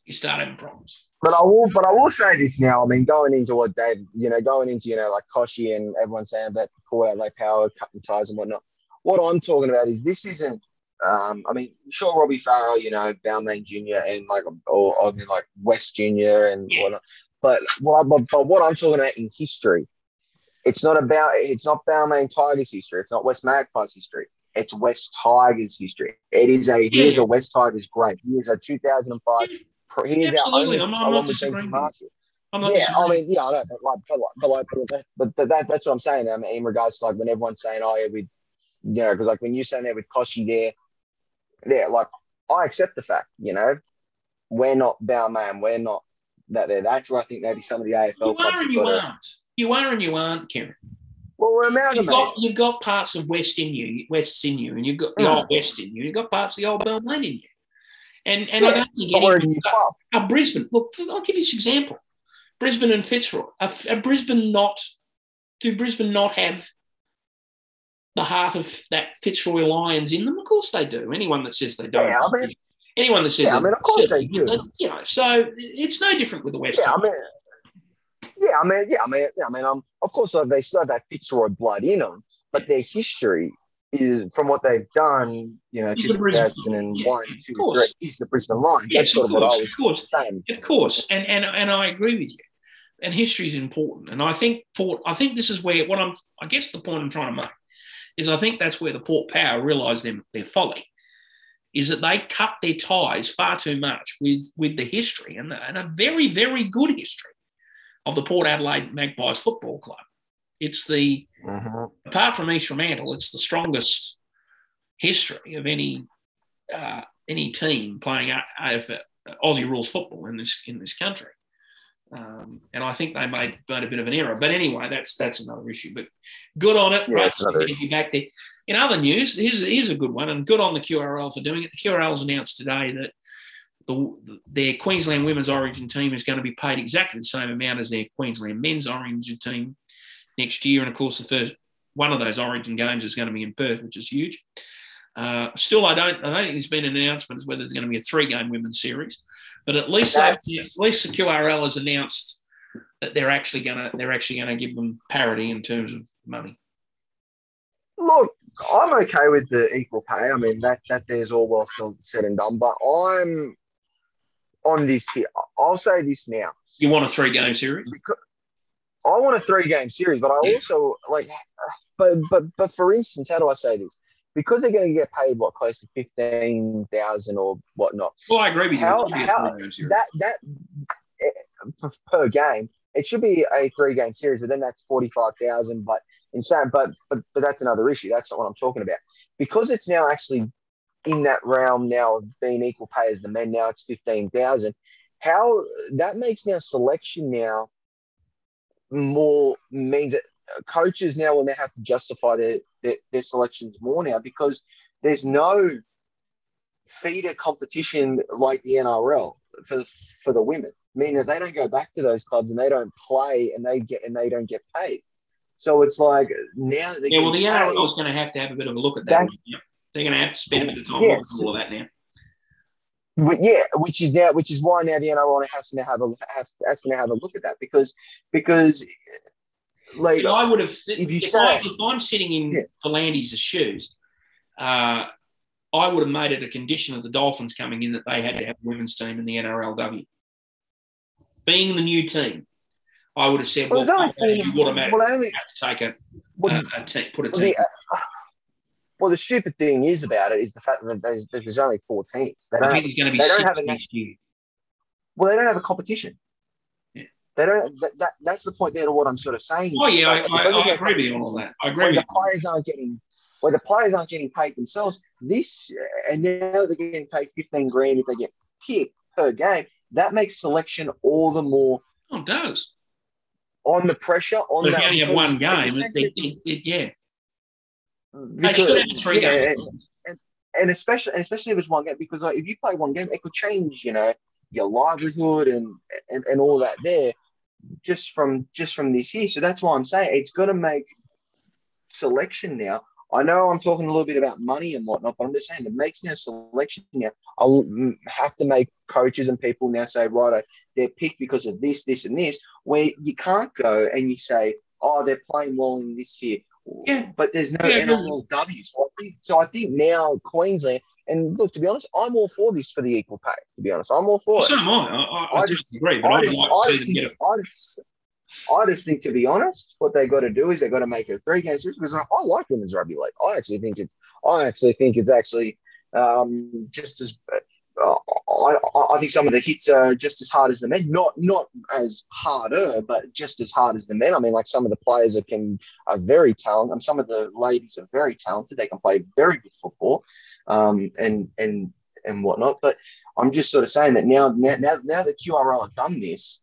you start having problems. But I will, but I will say this now. I mean, going into what Dave, you know, going into you know like Kochie and everyone saying about Port Adelaide Power cutting ties and whatnot. What I'm talking about is this isn't. Um, I mean, sure, Robbie Farah, you know, Balmain Junior, and like, or I mean, like West Junior and Yeah. whatnot. But what, I, but, but what I'm talking about in history, it's not about. It's not Balmain Tigers history. It's not West Magpies history. It's West Tigers history. It is a. He is a West Tigers great. He is a 2005. pro- He is our only, I'm- I'm along not with disagreeing Benji with you. I'm not Yeah, I mean, yeah, I know, but like, but like, but, like, but, that, that's what I'm saying. I mean, in regards to like when everyone's saying, "Oh, yeah, we," you know, because like when you're saying that with Kochie there, there, like I accept the fact, you know, we're not Balmain, we're not that there. That's where I think maybe some of the AFL you clubs are you aren't. You are and you aren't, Kieran. Well, we're You've got, you've got parts of West in you, West in you, and you've got the Mm. old West in you. You've got parts of the old Balmain in you. And and I Yeah, don't think but we're a anyone, new uh, Brisbane. Look, I'll give you this example: Brisbane and Fitzroy. Are, are Brisbane not? Do Brisbane not have the heart of that Fitzroy Lions in them? Of course they do. Anyone that says they don't, Yeah, I mean- anyone that says Yeah, I mean, of course they do. You know, so it's no different with the West. Yeah, I mean, yeah, I mean, yeah, I mean, yeah, I mean, um, of course uh, they still have that Fitzroy blood in them, but their history is from what they've done, you know, to the Brisbane- 2001, yeah, of two, course. three, is the Brisbane line. Yes, That's sort of of what I course, was of course. saying. Of course, and and and I agree with you. And history is important, and I think Port. I think this is where what I'm. I guess the point I'm trying to make is I think that's where the Port Power realised their, their folly, is that they cut their ties far too much with with the history and, and a very very good history of the Port Adelaide Magpies Football Club. It's the Mhm. apart from East Fremantle, it's the strongest history of any uh, any team playing AFL, Aussie rules football in this in this country. Um, and I think they made, made a bit of an error. But anyway, that's that's another issue. But good on it. Yeah, Great it's another to back there. In other news, here's, here's a good one, and good on the QRL for doing it. The QRL's announced today that the, their Queensland women's origin team is going to be paid exactly the same amount as their Queensland men's origin team next year. And of course, the first one of those origin games is going to be in Perth, which is huge. Uh, still, I don't, I don't think there's been an announcement as whether there's going to be a three-game women's series, but at least they- at least the QRL has announced that they're actually going to they're actually going to give them parity in terms of money. Look, I'm okay with the equal pay. I mean, that that there's all well said and done, but I'm on this here. I'll say this now. You want a three-game series? because I want a three game series, but I also like, but but but for instance, how do I say this? Because they're going to get paid what close to fifteen thousand or whatnot. Well, I agree with you. How- It should be a how- That that eh, for, per game, it should be a three game series, but then that's forty five thousand. But insane, but but but that's another issue. That's not what I'm talking about. Because it's now actually in that realm now of being equal pay as the men. Now it's fifteen thousand. How that makes now selection now more means that coaches now will now have to justify their, their, their selections more now because there's no feeder competition like the NRL for for the women, meaning that they don't go back to those clubs and they don't play and they get and they don't get paid. So it's like now they're yeah, well, the NRL is going to have to have a bit of a look at that. That-. They're going to have to spend a bit of time Yes. looking all of that now. But yeah, which is now, which is why now the NRL has to now have a has, has to have a look at that because because like See, I would have, If you if, say- I, I'm sitting in Yeah. V'landys' shoes, uh, I would have made it a condition of the Dolphins coming in that they had to have a women's team in the NRLW. Being the new team, I would have said, well, well, you automatically well, only have to take a, well, a, a put a team. the, uh, well, the stupid thing is about it is the fact that there's, there's only four teams. They I don't think have, it's going to be they don't have a next year. well, they don't have a competition. Yeah. They don't. That, that, that's the point there to what I'm sort of saying. Oh, yeah, I, Like, I, I the agree with you on all that. I agree When with the players aren't getting, where the players aren't getting paid themselves, this and now they're getting paid 15 grand if they get picked per game. That makes selection all the more. Oh, it does. on the pressure. On But if you only have one game, it, it, it, yeah. Because- yeah, games. and especially and especially if it's one game because like, if you play one game, it could change, you know, your livelihood and and, and all that there just from just from this year. So that's why I'm saying it's going to make selection now. I know I'm talking a little bit about money and whatnot, but I'm just saying it makes now selection now. I'll have to make coaches and people now say, right, they're picked because of this, this, and this. Where you can't go and you say, oh, they're playing well in this year. Yeah. But there's no Yeah. NRLW. So I think so. I think now Queensland and look to be honest, I'm all for this for the equal pay. To be honest, I'm all for So it. am I. I, I, I I just just- agree, but I just, like I, to just see them think, get a I, just, I just think, to be honest, what they've got to do is they've got to make it a three game series because I, I like women's rugby league. I actually think it's, I actually think it's actually um, just as. I, I- I think some of the hits are just as hard as the men. Not not as harder, but just as hard as the men. I mean, like some of the players that can are very talented, and some of the ladies are very talented. They can play very good football, um, and and and whatnot. But I'm just sort of saying that now, now, now, now that QRL have done this,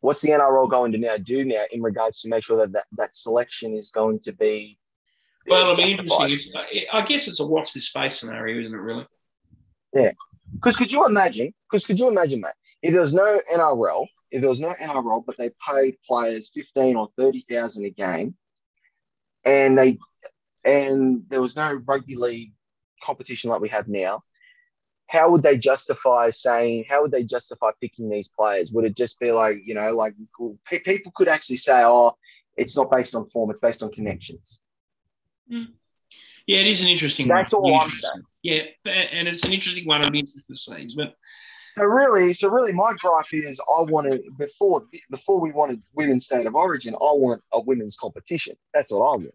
what's the NRL going to now do now in regards to make sure that that, that selection is going to be Well, be interesting. I guess it's a watch this space scenario, isn't it? Really? Because could you imagine? Because could you imagine, mate? If there was no NRL, if there was no NRL, but they paid players fifteen or thirty thousand a game, and they and there was no rugby league competition like we have now, how would they justify saying? How would they justify picking these players? Would it just be like you know, like pe- people could actually say, "Oh, it's not based on form; it's based on connections." Mm. Yeah, it is an interesting. That's one. all I'm saying. Yeah, and it's an interesting one. Be interested to see. But So really, so really, my gripe is I wanted before before we wanted women's state of origin, I want a women's competition. That's what I want.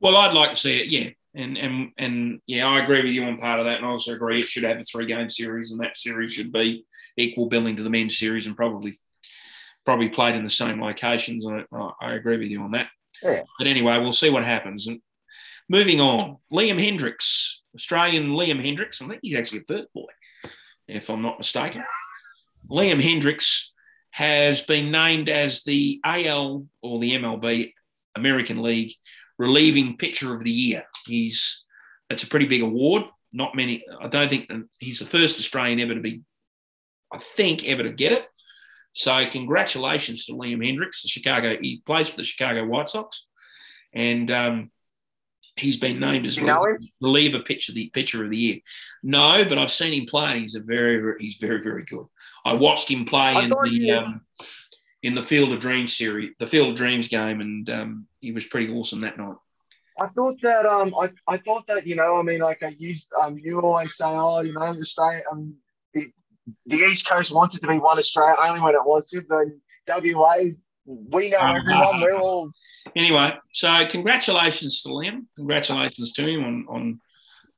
well, I'd like to see it. Yeah, and and and yeah, I agree with you on part of that, and I also agree it should have a three game series, and that series should be equal billing to the men's series, and probably probably played in the same locations. I, I agree with you on that. Yeah. But anyway, we'll see what happens. And moving on, Liam Hendriks, Australian Liam Hendriks. I think he's actually a Perth boy, if I'm not mistaken. Liam Hendriks has been named as the AL or the MLB American League relieving pitcher of the year. He's that's a pretty big award. Not many. I don't think he's the first Australian ever to be. I think ever to get it. So congratulations to Liam Hendriks, the Chicago. He plays for the Chicago White Sox, and um, he's been named as You know him? reliever pitcher the pitcher of the year. No, but I've seen him play. He's a very, very he's very very good. I watched him play I in the um, in the Field of Dreams series, the Field of Dreams game, and um, he was pretty awesome that night. I thought that um I, I thought that you know I mean like I used um you always say oh you know Australia um the, the East Coast wants it to be one Australia only when it wants it but WA we know Um, everyone we're all Anyway, so congratulations to Liam. Congratulations to him on on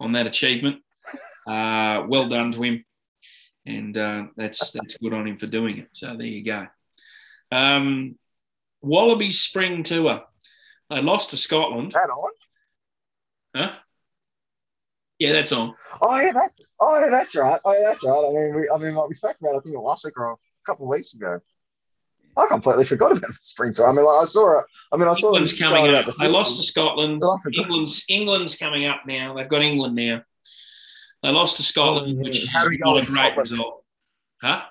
on that achievement. Uh, well done to him, and uh, that's that's good on him for doing it. So there you go. Um, Wallaby Spring Tour. They lost to Scotland. that on Huh? Yeah, that's on. oh yeah that's oh yeah that's right oh yeah that's right I mean we I mean like we spoke about it, I think last week or a couple of weeks ago I completely forgot about the spring tour I mean like I saw it I mean I saw England's coming up. They lost to Scotland. England's England's coming up now. They've got England now. They lost to Scotland, Oh, which is how do we go not a great Scotland? result. Huh?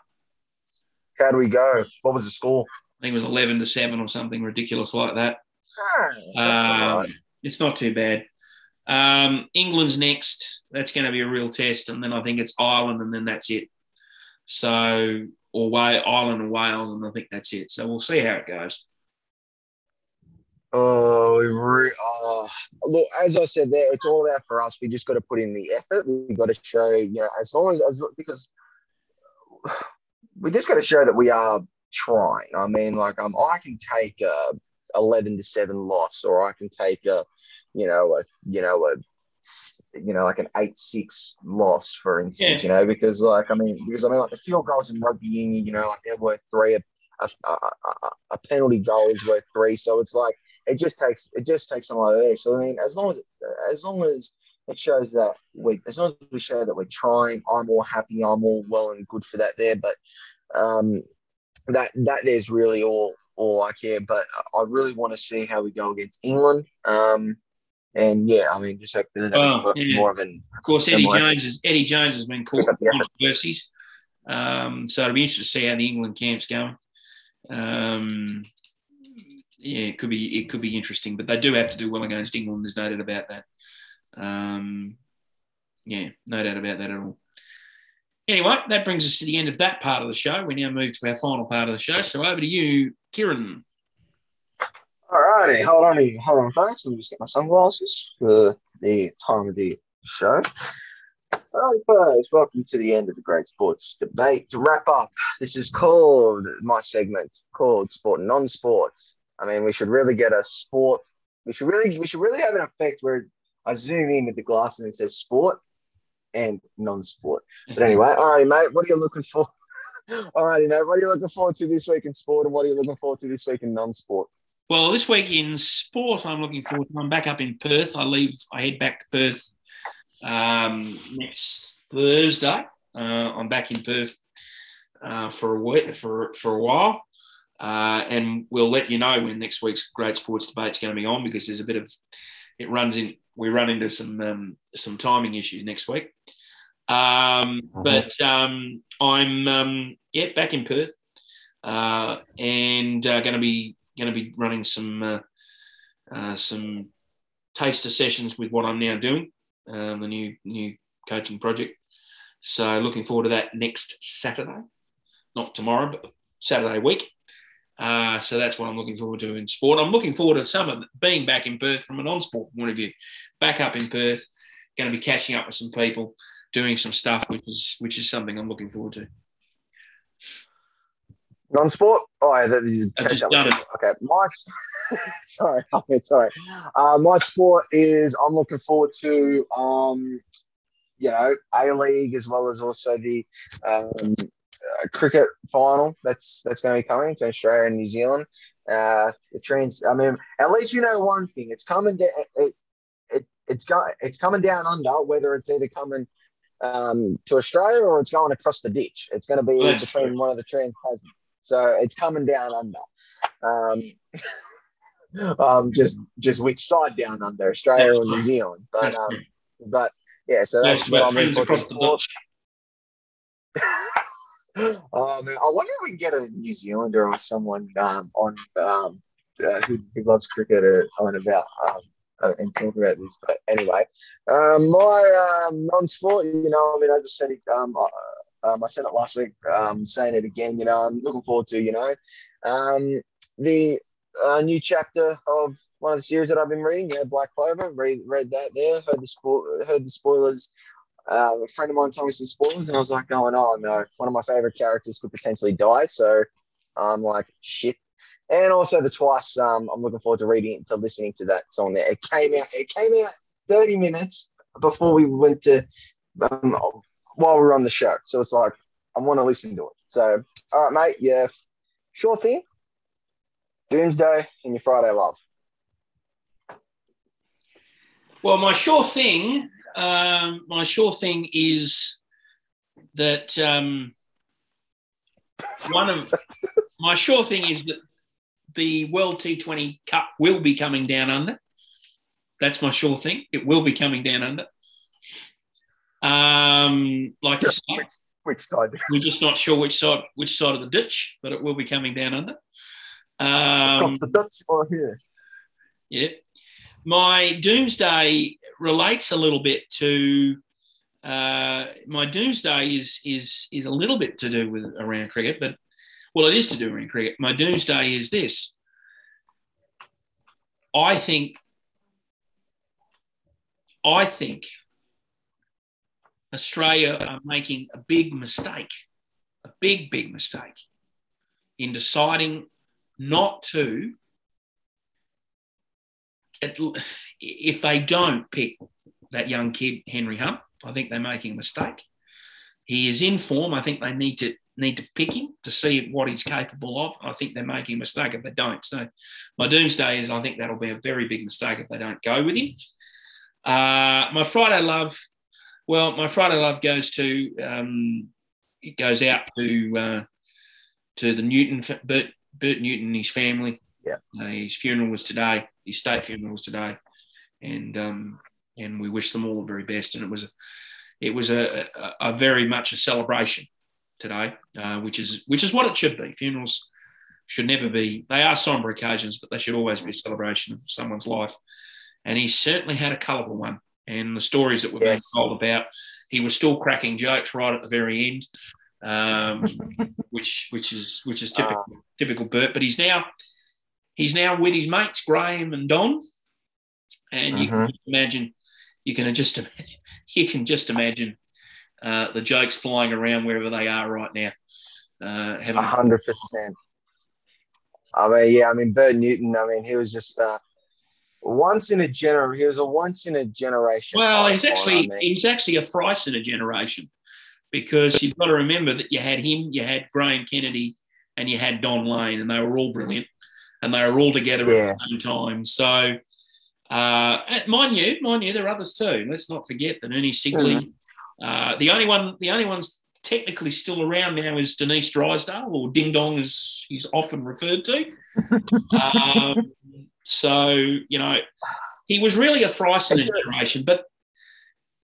how do we go what was the score I think it was eleven to seven or something ridiculous like that. That's Um. It's not too bad. Um, England's next. That's going to be a real test, and then I think it's Ireland, and then that's it. So, or Wa- Ireland and Wales, and I think that's it. So we'll see how it goes. Oh, oh, look, as I said there, it's all about for us. We just got to put in the effort. We've got to show, you know, as long as, as because we just got to show that we are trying. I mean, like, um, I can take a eleven to seven loss, or I can take a, you know, a, you know, a, you know, like an eight six loss, for instance. You know, because like, I mean, because I mean, like the field goals in rugby union, you know, like they're worth three. A, a, a, a- penalty goal is worth three. So it's like it just takes it just takes something like this. So I mean, as long as as long as it shows that we as long as we show that we're trying, I'm all happy. I'm all well and good for that there. But um, that that is really all all I care. But I really want to see how we go against England. Um, and yeah, I mean, just hopefully that Oh, yeah. more of an Of course, Eddie Jones. Is, Eddie Jones has been caught Pick up the in controversies. Um, so it'll be interesting to see how the England camp's going. Um, yeah, it could be it could be interesting, but they do have to do well against England. There's no doubt about that. Um, yeah, no doubt about that at all. Anyway, that brings us to the end of that part of the show. We now move to our final part of the show. So over to you, Kieran. All righty, hold on, hold on, folks. Let me just get my sunglasses for the time of the show. All right, folks, welcome to the end of the Great Sports Debate. To wrap up, this is called my segment called Sport and Non-Sports. I mean, we should really get a sport. We should really, we should really have an effect where I zoom in with the glasses and it says sport and non-sport. But anyway, all right, mate. What are you looking for? All righty, mate. What are you looking forward to this week in sport, and what are you looking forward to this week in non-sport? Well, this week in sport, I'm looking forward to. I'm back up in Perth. I leave. I head back to Perth um, next Thursday. Uh, I'm back in Perth uh, for a week, for for a while, uh, and we'll let you know when next week's Great Sports Debate's going to be on because there's a bit of it runs in. We run into some um, some timing issues next week. Um, but um, I'm um, yeah back in Perth uh, and uh, going to be going to be running some uh, uh, some taster sessions with what I'm now doing, um, the new new coaching project. So looking forward to that next Saturday, not tomorrow, but Saturday week. Uh, so that's what I'm looking forward to in sport. I'm looking forward to summer being back in Perth from a non-sport point of view. Back up in Perth, going to be catching up with some people, doing some stuff, which is which is something I'm looking forward to. Non-sport? Oh, yeah, that just. Okay, my sorry, okay, sorry. Uh, my sport is I'm looking forward to um, you know, A League as well as also the um, uh, cricket final that's that's going to be coming to Australia and New Zealand. Uh, the trans, I mean, at least we know one thing: it's coming. It, it it's got it's coming down under. Whether it's either coming um, to Australia or it's going across the ditch. It's going to be between one of the trans. So it's coming down under. Um, um, just just which side down under, Australia or New Zealand? But um, but yeah, so that's what I'm looking across the ditch. oh man, I wonder if we can get a New Zealander or someone um, on um, uh, who, who loves cricket uh, on about um, uh, and talk about this. But anyway, um, my um, non-sport, you know, I mean, I just said it. Um, I, um, I said it last week. Um, saying it again. You know, I'm looking forward to you know um, the uh, new chapter of one of the series that I've been reading. Know, Black Clover. Read read that there. Heard the spo- heard the spoilers uh, a friend of mine told me some spoilers, and I was like, going, oh no, one of my favorite characters could potentially die. So I'm like, shit. And also the twice, um, I'm looking forward to reading it, to listening to that song there. It came out, it came out 30 minutes before we went to, um, while we are on the show. So it's like, I want to listen to it. So, all right, mate, yeah, sure thing. Doomsday and your Friday love. Well, my sure thing, um, my sure thing is that um, one of my sure thing is that the World T20 Cup will be coming down under. That's my sure thing. It will be coming down under. Um, like you say, which, which side? we're just not sure which side which side of the ditch, but it will be coming down under. Across Um, the Dutch or here? yeah. My doomsday relates a little bit to uh, my doomsday is is is a little bit to do with around cricket, but well, it is to do around cricket. My doomsday is this. I think I think Australia are making a big mistake, a big, big mistake in deciding not to if they don't pick that young kid Henry Hunt, I think they're making a mistake. He is in form. I think they need to need to pick him to see what he's capable of. I think they're making a mistake if they don't. So my doomsday is I think that'll be a very big mistake if they don't go with him. Uh, my Friday love, well, my Friday love goes to um, it goes out to uh, to the Newton Bert, Bert Newton and his family. Yeah. Uh, his funeral was today. His state funeral was today, and um, and we wish them all the very best. And it was a, it was a, a, a very much a celebration today, uh, which is which is what it should be. Funerals should never be. They are somber occasions, but they should always be a celebration of someone's life. And he certainly had a colourful one. And the stories that were being told about, he was still cracking jokes right at the very end, um, which which is which is typical typical Bert. But he's now he's now with his mates Graham and Don, and you can imagine you can just imagine you can just imagine uh, the jokes flying around wherever they are right now. Uh, having A hundred percent. I mean, yeah, I mean, Bert Newton. I mean, he was just uh, once in a gener. He was a once in a generation. well, he's actually I mean. he's actually a thrice in a generation because you've got to remember that you had him, you had Graham Kennedy, and you had Don Lane, and they were all brilliant, and they were all together Yeah. at the same time. So, uh, mind you, mind you, there are others too. Let's not forget that Ernie Sigley. Mm-hmm. Uh, the only one, the only one's technically still around now is Denise Drysdale, or Ding Dong, as he's often referred to. um, so you know, he was really a thrice in a generation. But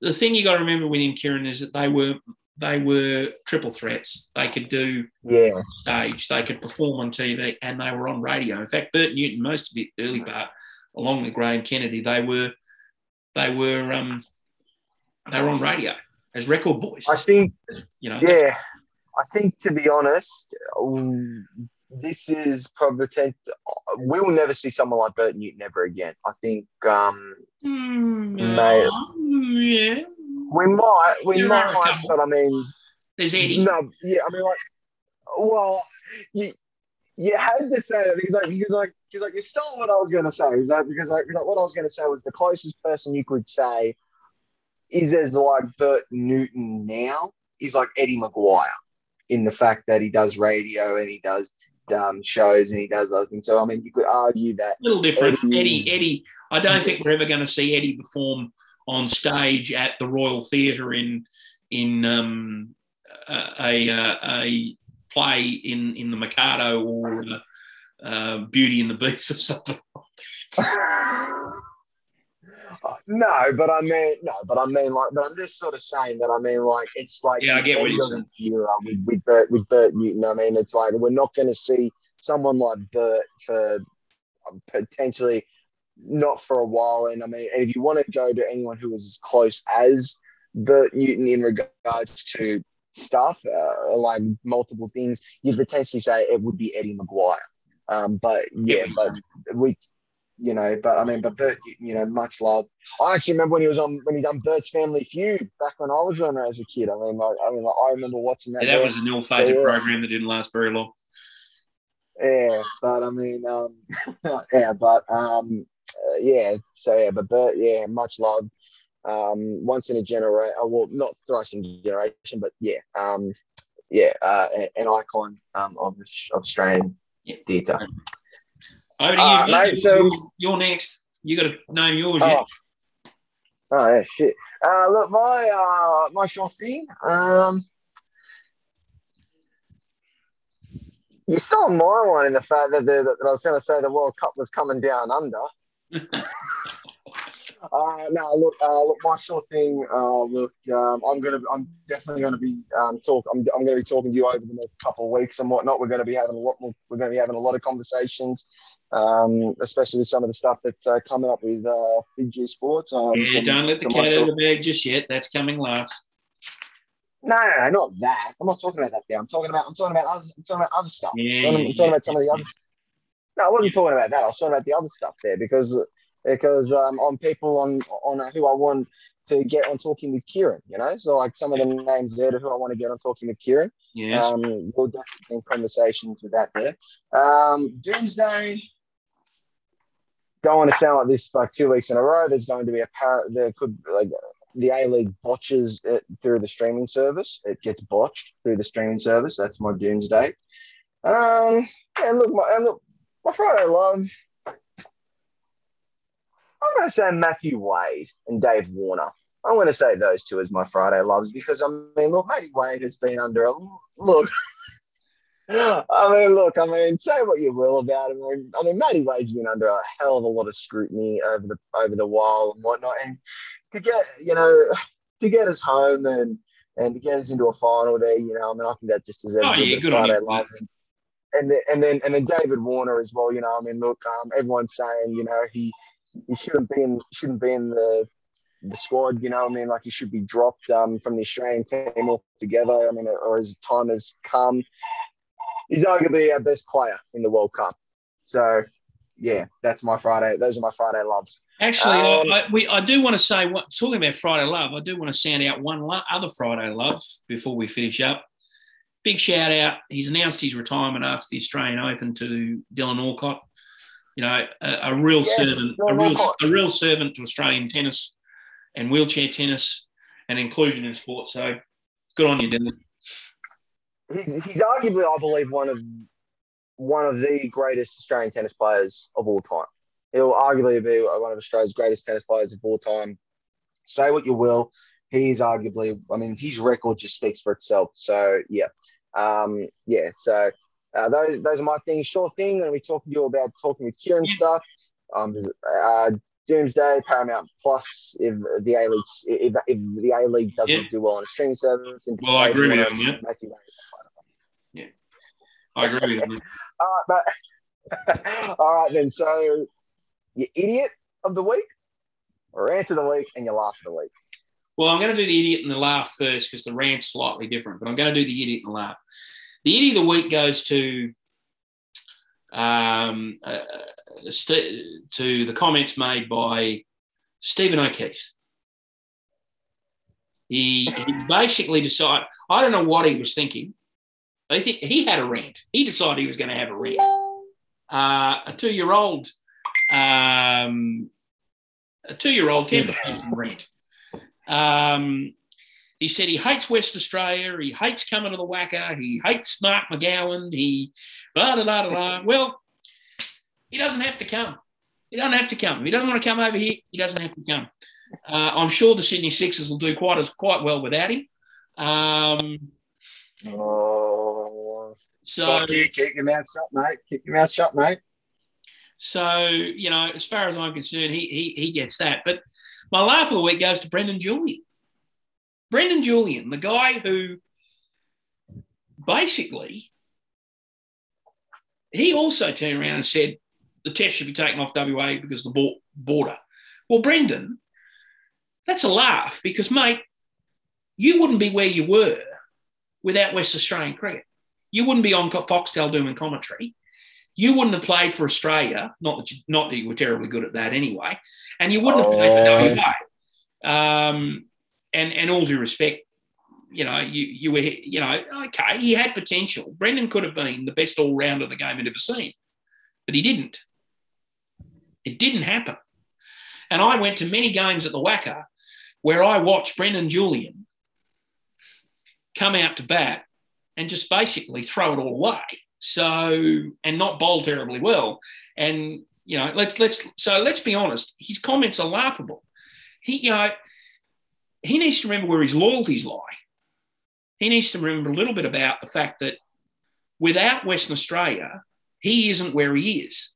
the thing you got to remember with him, Kieran, is that they were they were triple threats. They could do Yeah, stage, they could perform on TV, and they were on radio. In fact, Bert Newton, most of the early part, along with Graham Kennedy, they were they were um, they were on radio as record boys. I think. you know, Yeah, I think to be honest, this is probably we'll never see someone like Bert Newton ever again. I think um Mm, Mate. yeah. we might we are might but I mean There's Eddie. no yeah I mean like well you you had to say that because like because like because like you stole what I was gonna say because like because like, what I was gonna say was the closest person you could say is as like Bert Newton now is like Eddie McGuire in the fact that he does radio and he does um, shows and he does other things. So I mean, you could argue that A little different. Eddie Eddie, is- Eddie, I don't think we're ever going to see Eddie perform on stage at the Royal Theatre in in um, a, a, a play in in the Mikado or uh, uh, Beauty and the Beast or something. no, but I mean, no, but I mean, like, but I'm just sort of saying that. I mean, like, it's like Yeah, I get what you're end of era with with Bert with Bert Newton. I mean, it's like we're not going to see someone like Bert for um, potentially not for a while. And I mean, and if you want to go to anyone who was as close as Bert Newton in regards to stuff, uh, like multiple things, you'd potentially say it would be Eddie McGuire. Um, but yeah, but we, you know, but I mean, but Bert, you know, much love. I actually remember when he was on when he done Bert's Family Feud back when I was on as a kid. I mean, like, I mean, like, I remember watching that. Yeah, that was an ill-fated So, yeah. program that didn't last very long. Yeah, but I mean, um, yeah, but um, uh, yeah. So yeah, but Bert, yeah, much love. Um, once in a generation. Well, not thrice in a generation, but yeah, um, yeah, uh, an icon um of of Australian Yeah. theatre. Over to Uh, you, mate, mate. so- you're, next. You got to name yours. Oh. Oh yeah, shit. Uh, look, my uh, my short thing. Um, you stole my one in the fact that, the, that I was going to say the World Cup was coming down under. Uh, no, look, uh, look, my short thing. Uh, look, um, I'm gonna, I'm definitely gonna be um, talk. I'm, I'm gonna be talking to you over the next couple of weeks and whatnot. We're gonna be having a lot more. We're gonna be having a lot of conversations, um, especially with some of the stuff that's uh, coming up with uh, Fiji Sports. Um, yeah, some- don't let the cat out of the bag just yet. That's coming last. No, no, no, not that. I'm not talking about that. There. I'm talking about. I'm talking about other. I'm talking about other stuff. Yeah, I'm, yeah, talking about some of the yeah. other. No, I wasn't talking about that. I was talking about the other stuff there because because um, on people on on uh, who I want to get on talking with Kieran. You know, so like some of the names there to who I want to get on talking with Kieran. Yeah, Um, we'll definitely be in conversations with that there. Um, Doomsday. Don't want to sound like this like two weeks in a row. There's going to be a par- there could like the A League botches it through the streaming service. It gets botched through the streaming service. That's my Doomsday. Um, and look, my and look, my Friday love. I'm going to say Matthew Wade and Dave Warner. I'm going to say those two as my Friday loves because I mean, look, Matty Wade has been under a look. I mean, look, I mean, say what you will about him. I mean, Matty Wade's been under a hell of a lot of scrutiny over the over the while and whatnot, and to get you know to get us home and and to get us into a final there, you know, I mean, I think that just deserves Oh, a yeah, good on Friday you. And, and then and then and then David Warner as well. You know, I mean, look, um, everyone's saying you know he he shouldn't be in shouldn't be in the the squad. You know, I mean, like he should be dropped um, from the Australian team altogether. I mean, or his time has come. He's arguably our best player in the World Cup. So, yeah, that's my Friday. Those are my Friday loves. Actually, Um, I, I, we, I do want to say, what, talking about Friday Love, I do want to sound out one lo- other Friday Love before we finish up. Big shout out. He's announced his retirement after the Australian Open to Dylan Alcott. You know, a, a real Yes, servant, a real, Alcott. a real servant to Australian tennis and wheelchair tennis and inclusion in sport. So good on you, Dylan. He's, he's arguably, I believe, one of one of the greatest Australian tennis players of all time. He'll arguably be one of Australia's greatest tennis players of all time. Say what you will, he's arguably. I mean, his record just speaks for itself. So yeah, um, yeah. So uh, those those are my things. Sure thing. I'm going to be talking to you about talking with Kieran stuff. Um, uh, Doomsday, Paramount Plus. If the A League, if, if the A League doesn't Yeah. do well on a streaming service, and Well, I agree with you. Matthew Wade. I agree with you. All right, but all right then. So, you idiot of the week, or rant of the week, and your laugh of the week. Well, I'm going to do the idiot and the laugh first because the rant's slightly different, but I'm going to do the idiot and the laugh. The idiot of the week goes to um, uh, st- to the comments made by Stephen O'Keefe. He, he basically decided, I don't know what he was thinking. I think he had a rant. He decided he was going to have a rant. Uh, a two year old, um, a two year old temper rant. Um, he said he hates West Australia. He hates coming to the WACA. He hates Mark McGowan. He blah, blah, blah, blah. Well, he doesn't have to come. He doesn't have to come. If he doesn't want to come over here, he doesn't have to come. Uh, I'm sure the Sydney Sixers will do quite as quite well without him. Um, Oh, so, Socky, keep your mouth shut, mate. Keep your mouth shut, mate. so you know, as far as I'm concerned, he he he gets that. But my laugh of the week goes to Brendan Julian. Brendan Julian, the guy who basically he also turned around and said the test should be taken off WA because of the border. Well, Brendan, that's a laugh because, mate, you wouldn't be where you were without West Australian cricket. You wouldn't be on Foxtel doing commentary. You wouldn't have played for Australia. Not that you, not that you were terribly good at that anyway, and you wouldn't have played for WA. Um, and and all due respect, you know, you you were you know okay, he had potential. Brendan could have been the best all rounder the game had ever seen, but he didn't. It didn't happen. And I went to many games at the WACA where I watched Brendan Julian come out to bat and just basically throw it all away. So and not bowl terribly well. And you know, let's let's so let's be honest. His comments are laughable. He you know he needs to remember where his loyalties lie. He needs to remember a little bit about the fact that without Western Australia, he isn't where he is.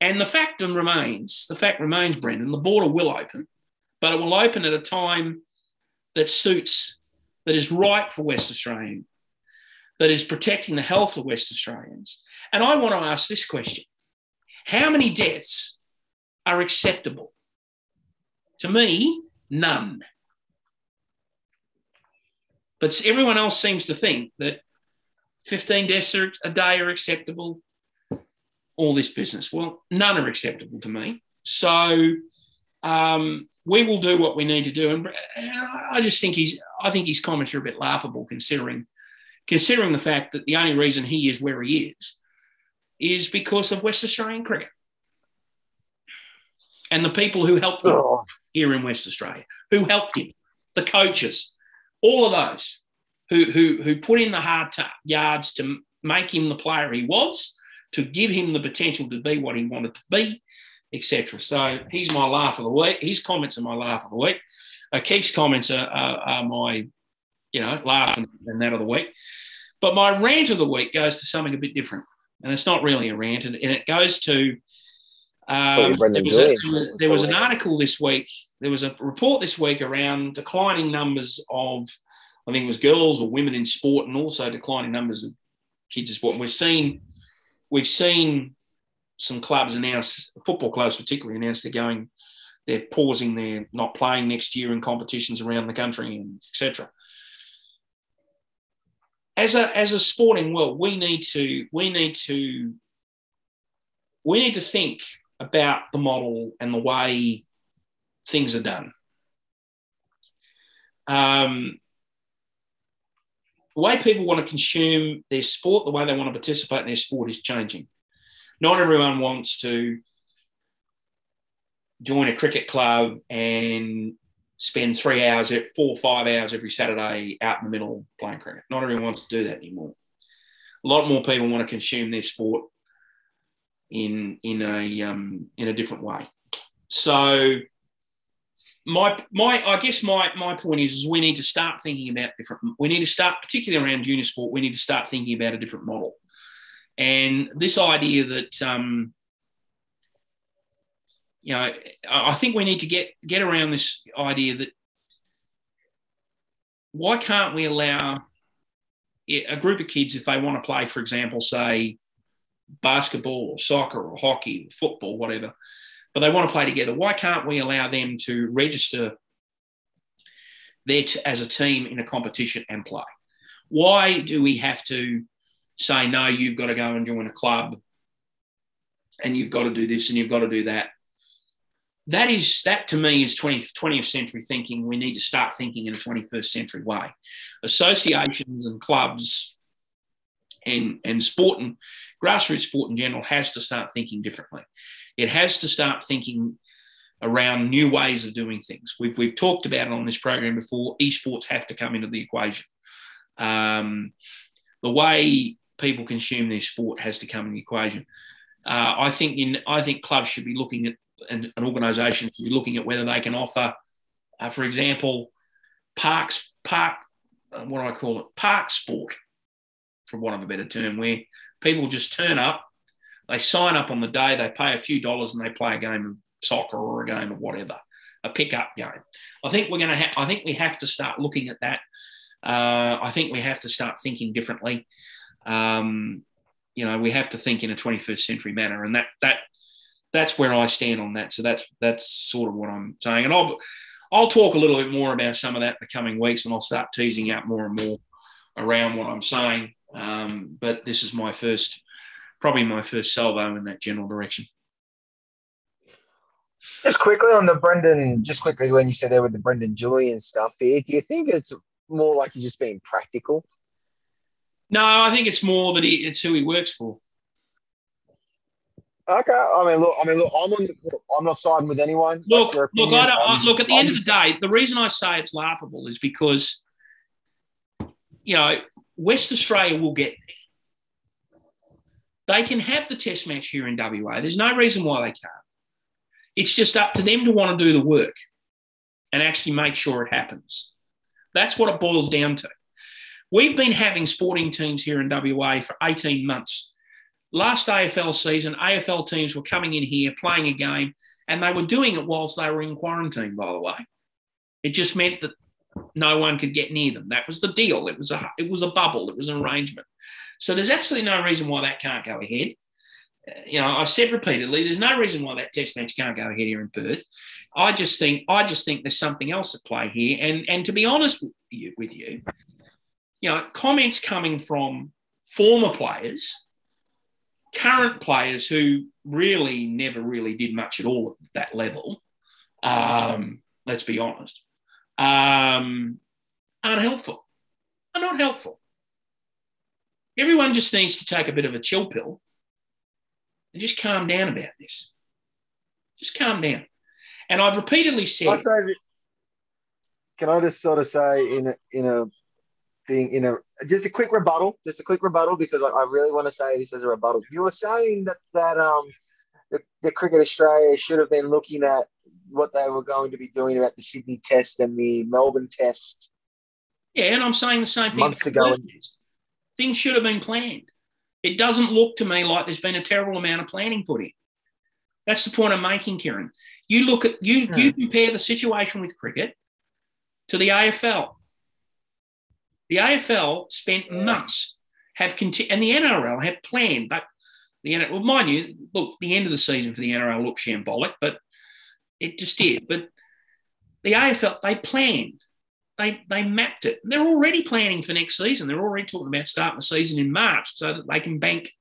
And the fact remains, the fact remains, Brendan, the border will open, but it will open at a time that suits, that is right for West Australian, that is protecting the health of West Australians. And I want to ask this question How many deaths are acceptable? To me, none. But everyone else seems to think that 15 deaths a day are acceptable, all this business. Well, none are acceptable to me. So um, we will do what we need to do. And uh, I just think he's, I think his comments are a bit laughable considering, considering the fact that the only reason he is where he is is because of West Australian cricket and the people who helped him oh. here in West Australia, who helped him, the coaches, all of those who who who put in the hard t- yards to make him the player he was, to give him the potential to be what he wanted to be, etc. So he's my laugh of the week. His comments are my laugh of the week. Uh, Keefe's comments are, are, are my, you know, laugh and, and, that of the week. But my rant of the week goes to something a bit different, and it's not really a rant, and, and it goes to. Um, there, was a, there was an article this week. There was a report this week around declining numbers of, I think it was girls or women in sport, and also declining numbers of kids in sport. And we've seen, we've seen some clubs announce, football clubs particularly announce they're going, they're pausing, they're not playing next year in competitions around the country and etc. As a as a sporting world, we need to we need to we need to think about the model and the way things are done. Um, the way people want to consume their sport, the way they want to participate in their sport is changing. Not everyone wants to join a cricket club and spend three hours, four or five hours every Saturday out in the middle playing cricket. Not everyone wants to do that anymore. A lot more people want to consume their sport in in a um, in a different way. So my my I guess my my point is, is we need to start thinking about different. We need to start, particularly around junior sport. We need to start thinking about a different model. And this idea that, um, you know, I think we need to get, get around this idea that why can't we allow a group of kids, if they want to play, for example, say basketball or soccer or hockey or football, whatever, but they want to play together, why can't we allow them to register there as a team in a competition and play? Why do we have to say, no, you've got to go and join a club and you've got to do this and you've got to do that. That is that to me is 20th, 20th century thinking. We need to start thinking in a 21st century way. Associations and clubs and, and sport and grassroots sport in general has to start thinking differently. It has to start thinking around new ways of doing things. We've, we've talked about it on this program before. Esports have to come into the equation. Um, the way people consume their sport has to come in the equation. Uh, I think in I think clubs should be looking at and, and organisations should be looking at whether they can offer, uh, for example, parks park uh, what do I call it park sport, for want of a better term, where people just turn up, they sign up on the day, they pay a few dollars, and they play a game of soccer or a game of whatever, a pickup game. I think we're going to have. I think we have to start looking at that. Uh, I think we have to start thinking differently. Um, you know, we have to think in a 21st century manner, and that that that's where I stand on that. So that's that's sort of what I'm saying, and I'll I'll talk a little bit more about some of that in the coming weeks, and I'll start teasing out more and more around what I'm saying. Um, but this is my first, probably my first salvo in that general direction. Just quickly on the Brendan, just quickly when you said there with the Brendan Julian stuff here, do you think it's more like he's just being practical? No, I think it's more that he, it's who he works for. Okay, I mean, look, I mean, look, I'm on, I'm not siding with anyone. Look, look, I don't, I, look. At the I'm, end of the day, the reason I say it's laughable is because, you know, West Australia will get there. They can have the Test match here in WA. There's no reason why they can't. It's just up to them to want to do the work and actually make sure it happens. That's what it boils down to. We've been having sporting teams here in WA for 18 months. Last AFL season, AFL teams were coming in here playing a game, and they were doing it whilst they were in quarantine, by the way. It just meant that no one could get near them. That was the deal. It was a it was a bubble. It was an arrangement. So there's absolutely no reason why that can't go ahead. You know, I've said repeatedly, there's no reason why that test match can't go ahead here in Perth. I just think I just think there's something else at play here. And and to be honest with you, with you, you know, comments coming from former players, current players who really never really did much at all at that level. Um, let's be honest um, aren't helpful. Are not helpful. Everyone just needs to take a bit of a chill pill and just calm down about this. Just calm down. And I've repeatedly said. I say, can I just sort of say in a, in a thing in a just a quick rebuttal, just a quick rebuttal because I, I really want to say this as a rebuttal. You were saying that that um the, the Cricket Australia should have been looking at what they were going to be doing about the Sydney Test and the Melbourne Test. Yeah, and I'm saying the same thing. Months ago, things should have been planned. It doesn't look to me like there's been a terrible amount of planning put in. That's the point I'm making, Kieran. You look at you hmm. you compare the situation with cricket to the AFL. The AFL spent months have continued, and the NRL had planned, but the NRL, well, mind you, look, the end of the season for the NRL looked shambolic, but it just did. But the AFL, they planned. They, they mapped it. They're already planning for next season. They're already talking about starting the season in March so that they can bank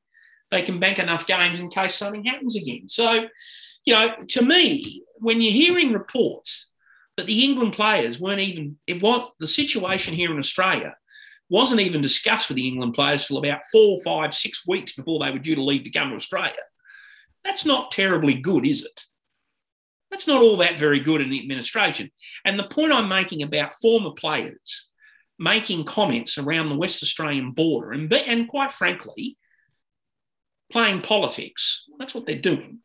they can bank enough games in case something happens again. So, you know, to me, when you're hearing reports that the England players weren't even it the situation here in Australia wasn't even discussed with the England players till about four, five, six weeks before they were due to leave to come to Australia. That's not terribly good, is it? That's not all that very good in the administration. And the point I'm making about former players making comments around the West Australian border and, and quite frankly, playing politics, that's what they're doing,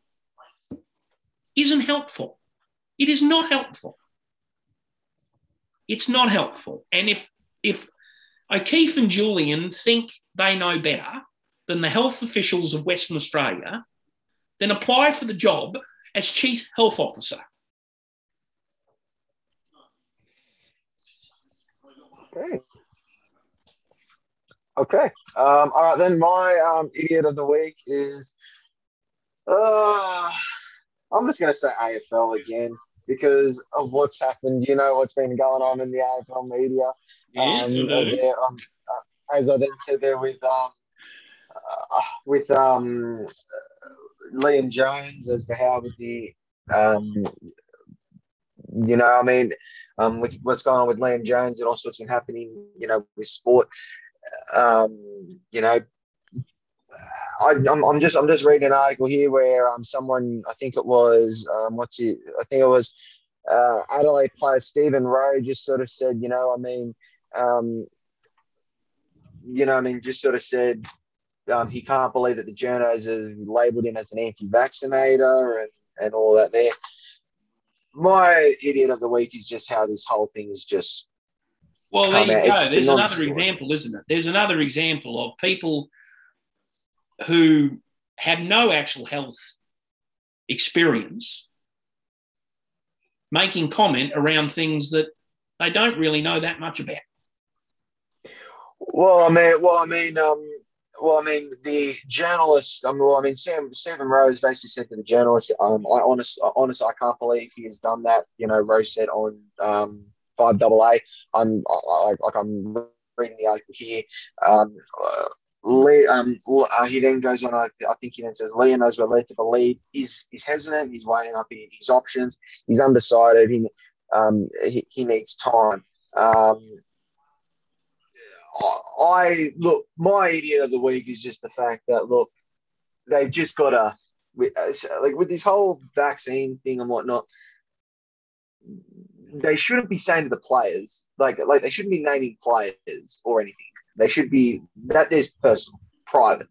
isn't helpful. It is not helpful. It's not helpful. And if, if O'Keefe and Julian think they know better than the health officials of Western Australia, then apply for the job as Chief Health Officer. Okay. Okay. Um, all right, then my um, idiot of the week is uh, I'm just going to say AFL again because of what's happened. You know what's been going on in the AFL media. Um, yeah, um, uh, as I then said there with um, uh, with um, Liam Jones as to how with the um, you know, I mean, um, with what's going on with Liam Jones and also what's been happening, you know, with sport, um, you know, I, am I'm just I'm just reading an article here where um someone I think it was um what's it I think it was uh, Adelaide player Stephen Rowe just sort of said you know I mean um you know I mean just sort of said um, he can't believe that the journos have labelled him as an anti-vaccinator and and all that there. My idiot of the week is just how this whole thing is just. Well, there you go. There's another example, isn't it? There's another example of people who have no actual health experience making comment around things that they don't really know that much about. Well, I mean, well, I mean, um, well, I mean, the journalist. I mean, well, I mean, Sam Stephen Rose basically said to the journalist, um, "I honest, honest, I can't believe he has done that." You know, Rose said on um, five double A. I'm I, like I'm reading the article here. Um, uh, Um, uh, he then goes on. I, th- I, think he then says Liam knows we're led to believe he's he's hesitant. He's weighing up his options. He's undecided. He um, he, he needs time. Um, I look. My idiot of the week is just the fact that look, they've just got to uh, like with this whole vaccine thing and whatnot. They shouldn't be saying to the players like like they shouldn't be naming players or anything they should be that there's personal, private.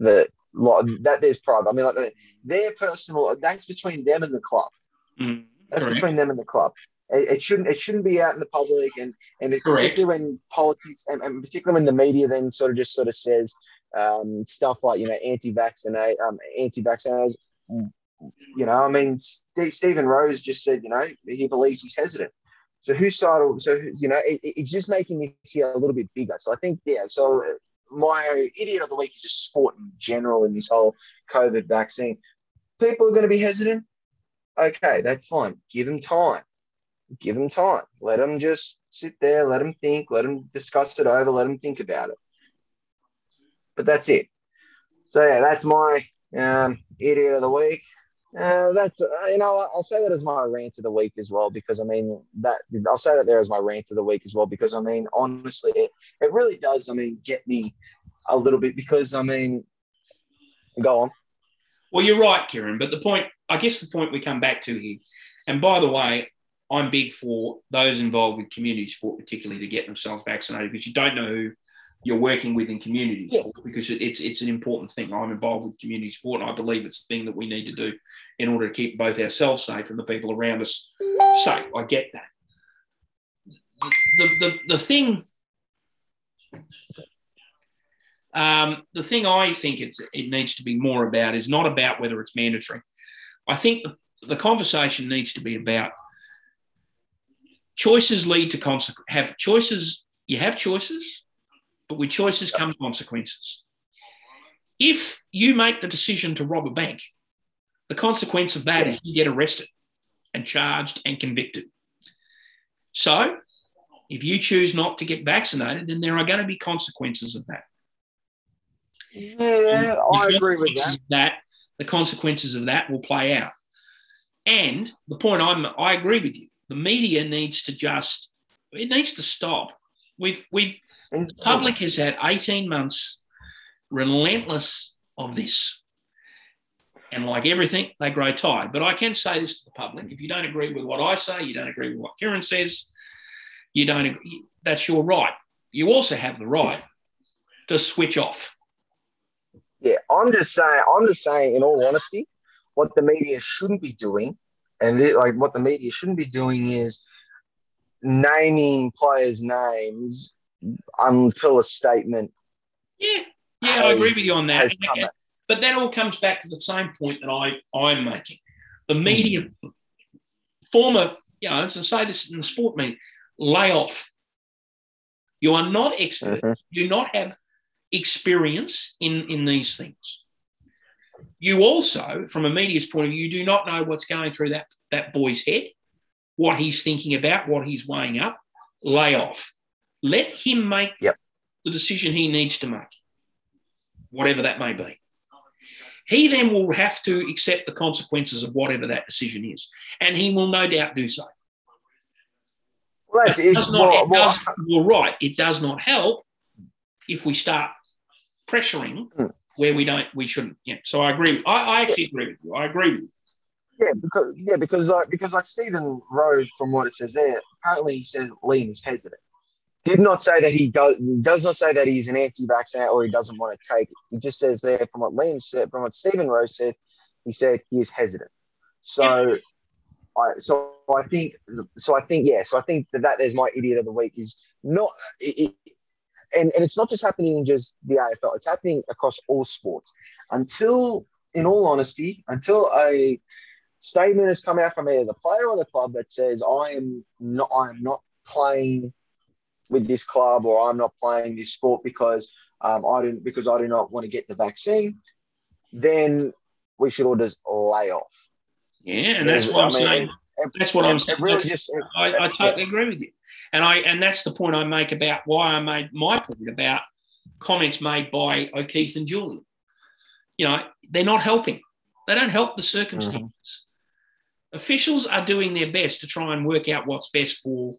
That that there's private. I mean, like their personal. That's between them and the club. Mm, that's correct. between them and the club. It, it, shouldn't. It shouldn't be out in the public, and and particularly when politics, and, and, particularly when the media then sort of just sort of says um, stuff like you know anti-vaccinate, um, anti-vaccinators. You know, I mean, Stephen Rose just said, you know, he believes he's hesitant. So who started? So you know, it, it's just making this here a little bit bigger. So I think yeah. So my idiot of the week is just sport in general in this whole COVID vaccine. People are going to be hesitant. Okay, that's fine. Give them time. Give them time. Let them just sit there. Let them think. Let them discuss it over. Let them think about it. But that's it. So yeah, that's my um, idiot of the week. Uh, that's uh, you know I'll say that as my rant of the week as well because I mean that I'll say that there as my rant of the week as well because I mean honestly it, it really does I mean get me a little bit because I mean go on. Well, you're right, Kieran. But the point I guess the point we come back to here, and by the way, I'm big for those involved with community sport, particularly to get themselves vaccinated because you don't know who you're working with in community yes. sport because it's it's an important thing. I'm involved with community sport, and I believe it's the thing that we need to do in order to keep both ourselves safe and the people around us safe. I get that. The the the thing. Um, the thing I think it's it needs to be more about is not about whether it's mandatory. I think the, the conversation needs to be about choices lead to consequences. Have choices. You have choices but with choices come consequences. If you make the decision to rob a bank, the consequence of that yeah. is you get arrested and charged and convicted. So, if you choose not to get vaccinated, then there are going to be consequences of that. Yeah, I agree with that. that. The consequences of that will play out. And the point I'm, I agree with you. The media needs to just, it needs to stop. We've, we've, the public has had 18 months relentless of this. And like everything, they grow tired. But I can say this to the public if you don't agree with what I say, you don't agree with what Kieran says, you don't agree, that's your right. You also have the right to switch off. Yeah, I'm just saying, I'm just saying, in all honesty, what the media shouldn't be doing, and like what the media shouldn't be doing is naming players' names until a statement. Yeah, yeah, has, I agree with you on that. But that all comes back to the same point that I, I'm making. The media, mm-hmm. former, you know, to say this in the sport meeting, lay off. You are not expert. Mm-hmm. You do not have experience in, in these things. You also, from a media's point of view, you do not know what's going through that, that boy's head, what he's thinking about, what he's weighing up. Lay off. Let him make yep. the decision he needs to make. whatever that may be. He then will have to accept the consequences of whatever that decision is, and he will no doubt do so. Well, that's, it, Does not- it does- you're right. It does not help if we start pressuring Hmm. where we don't, we shouldn't. Yeah. So I agree. I, I actually agree with you. I agree with you. yeah, because yeah, because like because like Stephen Rose, from what it says there, apparently he said Liam is hesitant. Did not say that he does does not say that he's an anti-vaccinator or he doesn't want to take it. He just says there from what Liam said, from what Stephen Rose said, he said he is hesitant. So I so I think so I think yeah, so I think that, that there's my idiot of the week is not it, it, and, and it's not just happening in just the AFL, it's happening across all sports. Until in all honesty, until a statement has come out from either the player or the club that says I am not I am not playing with this club or I'm not playing this sport because um, I didn't because I do not want to get the vaccine, then we should all just lay off. Yeah, and that's what I I'm mean, saying. it- it- That's what I'm saying. really just it- I, I totally agree with you. And I and that's the point I make about why I made my point about comments made by O'Keefe and Julian. You know, they're not helping. They don't help the circumstances. Officials are doing their best to try and work out what's best for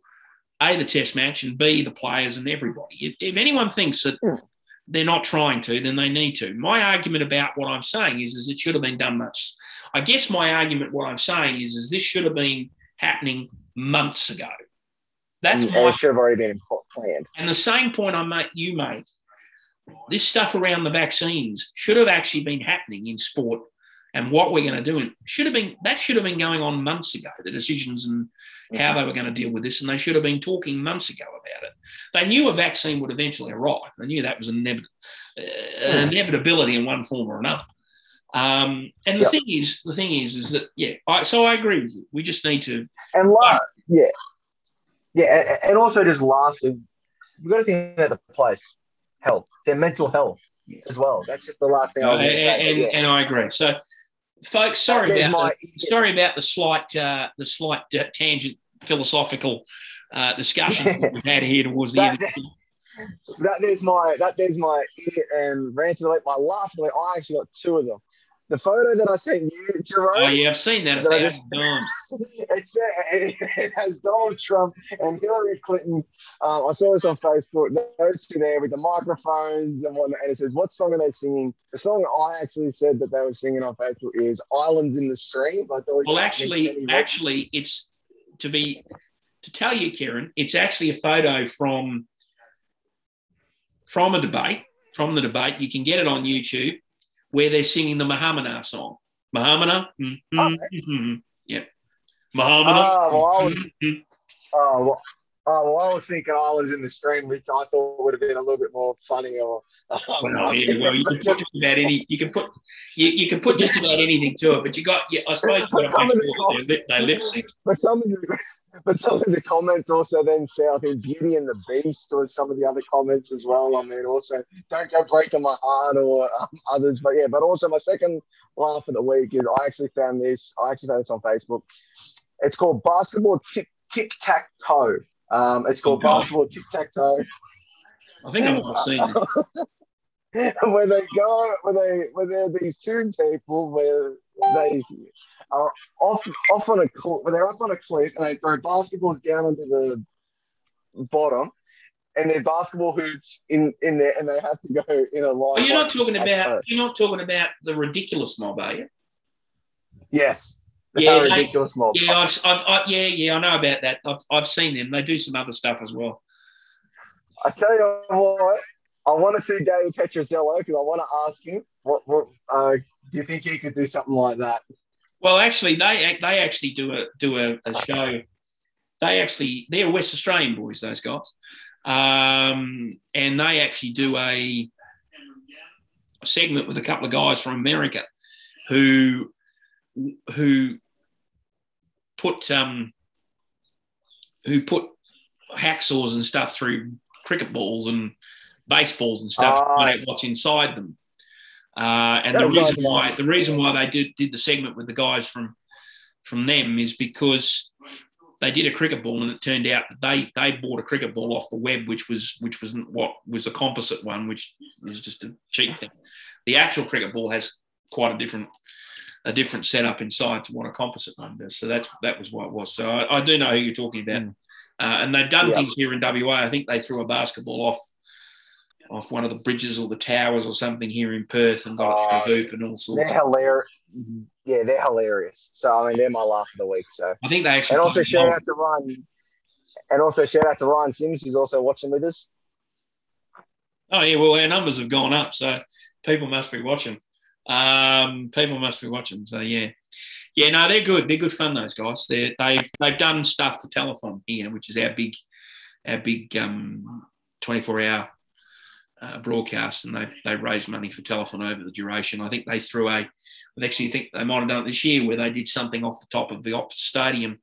A, the test match, and B, the players and everybody. If, anyone thinks that Hmm. they're not trying to, then they need to. My argument about what I'm saying is, is it should have been done much. I guess my argument, what I'm saying is, is this should have been happening months ago. That's and my it should have already been planned. and the same point I make, you made, this stuff around the vaccines should have actually been happening in sport, and what we're going to do, and should have been that should have been going on months ago. The decisions and how they were going to deal with this, and they should have been talking months ago about it. They knew a vaccine would eventually arrive. They knew that was an, inevit- uh, an inevitability in one form or another. Um, and the Yep. thing is, the thing is, is that yeah. I, so I agree with you. We just need to And la- yeah, yeah, and, and also just lastly, we've got to think about the place, health, their mental health Yeah. as well. That's just the last thing I was going to say. and, and, yeah. and I agree. So, folks, sorry There's about my- the, sorry about the slight uh, the slight uh, tangent philosophical uh, discussion we've had here towards the That- end. that there's my that there's my and rant of the week. My laugh of the week. I actually got two of them. The photo that I sent you, Jerome, Oh yeah, I've seen that a Did I thousand times. it, it, it has Donald Trump and Hillary Clinton. Um, I saw this on Facebook. Those two there with the microphones and whatnot. And it says, "What song are they singing?" The song I actually said that they were singing on Facebook is "Islands in the Stream" Well, actually, actually, it's to be to tell you, Kieran, it's actually a photo from from a debate. From the debate, you can get it on YouTube where they're singing the Mahamana song. Mahamana, mm, mm, mm, yeah, Mahamana. Oh, well, I was, mm, oh, well, oh, well, I was thinking "Islands in the Stream," which I thought would have been a little bit more funny. Or um, Well, yeah, well, you can put just about any. You can put you, you can put just about anything to it, but you got. Yeah, I suppose you got to make the they lip, sync. But some of the, but some of the comments also then say, I think Beauty and the Beast or some of the other comments as well. I mean, also don't go breaking my heart or um, others. But yeah, but also my second laugh of the week is I actually found this. I actually found this on Facebook. It's called basketball tic tic tac toe. Um, it's called Oh, basketball tic tac toe. I think I might have seen it. where they go, where they, where there are these two people where they are off, off on a cliff, where they're up on a cliff and they throw basketballs down onto the bottom, and their basketball hoops in in there, and they have to go in a line. Well, you're not talking about you're not talking about the ridiculous mob, are you? Yes. Yeah, they- ridiculous mob. Yeah, I've, I've, I, yeah, yeah, I know about that. I've, I've seen them. They do some other stuff as well. I tell you what, I want to see David Petrozello because I want to ask him what what uh, do you think he could do something like that? Well, actually, they they actually do a do a, a show. They actually they're West Australian boys, those guys, um, and they actually do a, a segment with a couple of guys from America, who who put um, who put hacksaws and stuff through cricket balls and baseballs and stuff. Ah. find out what's inside them. Uh, and the reason are why nice. the reason why they did did the segment with the guys from from them is because they did a cricket ball, and it turned out that they they bought a cricket ball off the web, which was which wasn't what was a composite one, which is just a cheap thing. The actual cricket ball has quite a different a different setup inside to what a composite one does. So that's that was what it was. So I, I do know who you're talking about. Mm. Uh, and they've done things here in WA. I think they threw a basketball off off one of the bridges or the towers or something here in Perth and got uh, a hoop and all sorts. They're hilarious. Mm-hmm. Yeah, they're hilarious. So I mean, they're my laugh of the week. So I think they actually. And also shout out to Ryan. And also shout out to Ryan Sims, who's also watching with us. Oh yeah, well our numbers have gone up, so people must be watching. Um, people must be watching. So yeah, yeah, no, they're good. They're good fun. Those guys. They they've they've done stuff for Telethon here, which is our big our big um, 24 hour uh, broadcast, and they they raised money for Telethon over the duration. I think they threw a. I actually I think they might have done it this year where they did something off the top of the Optus Stadium,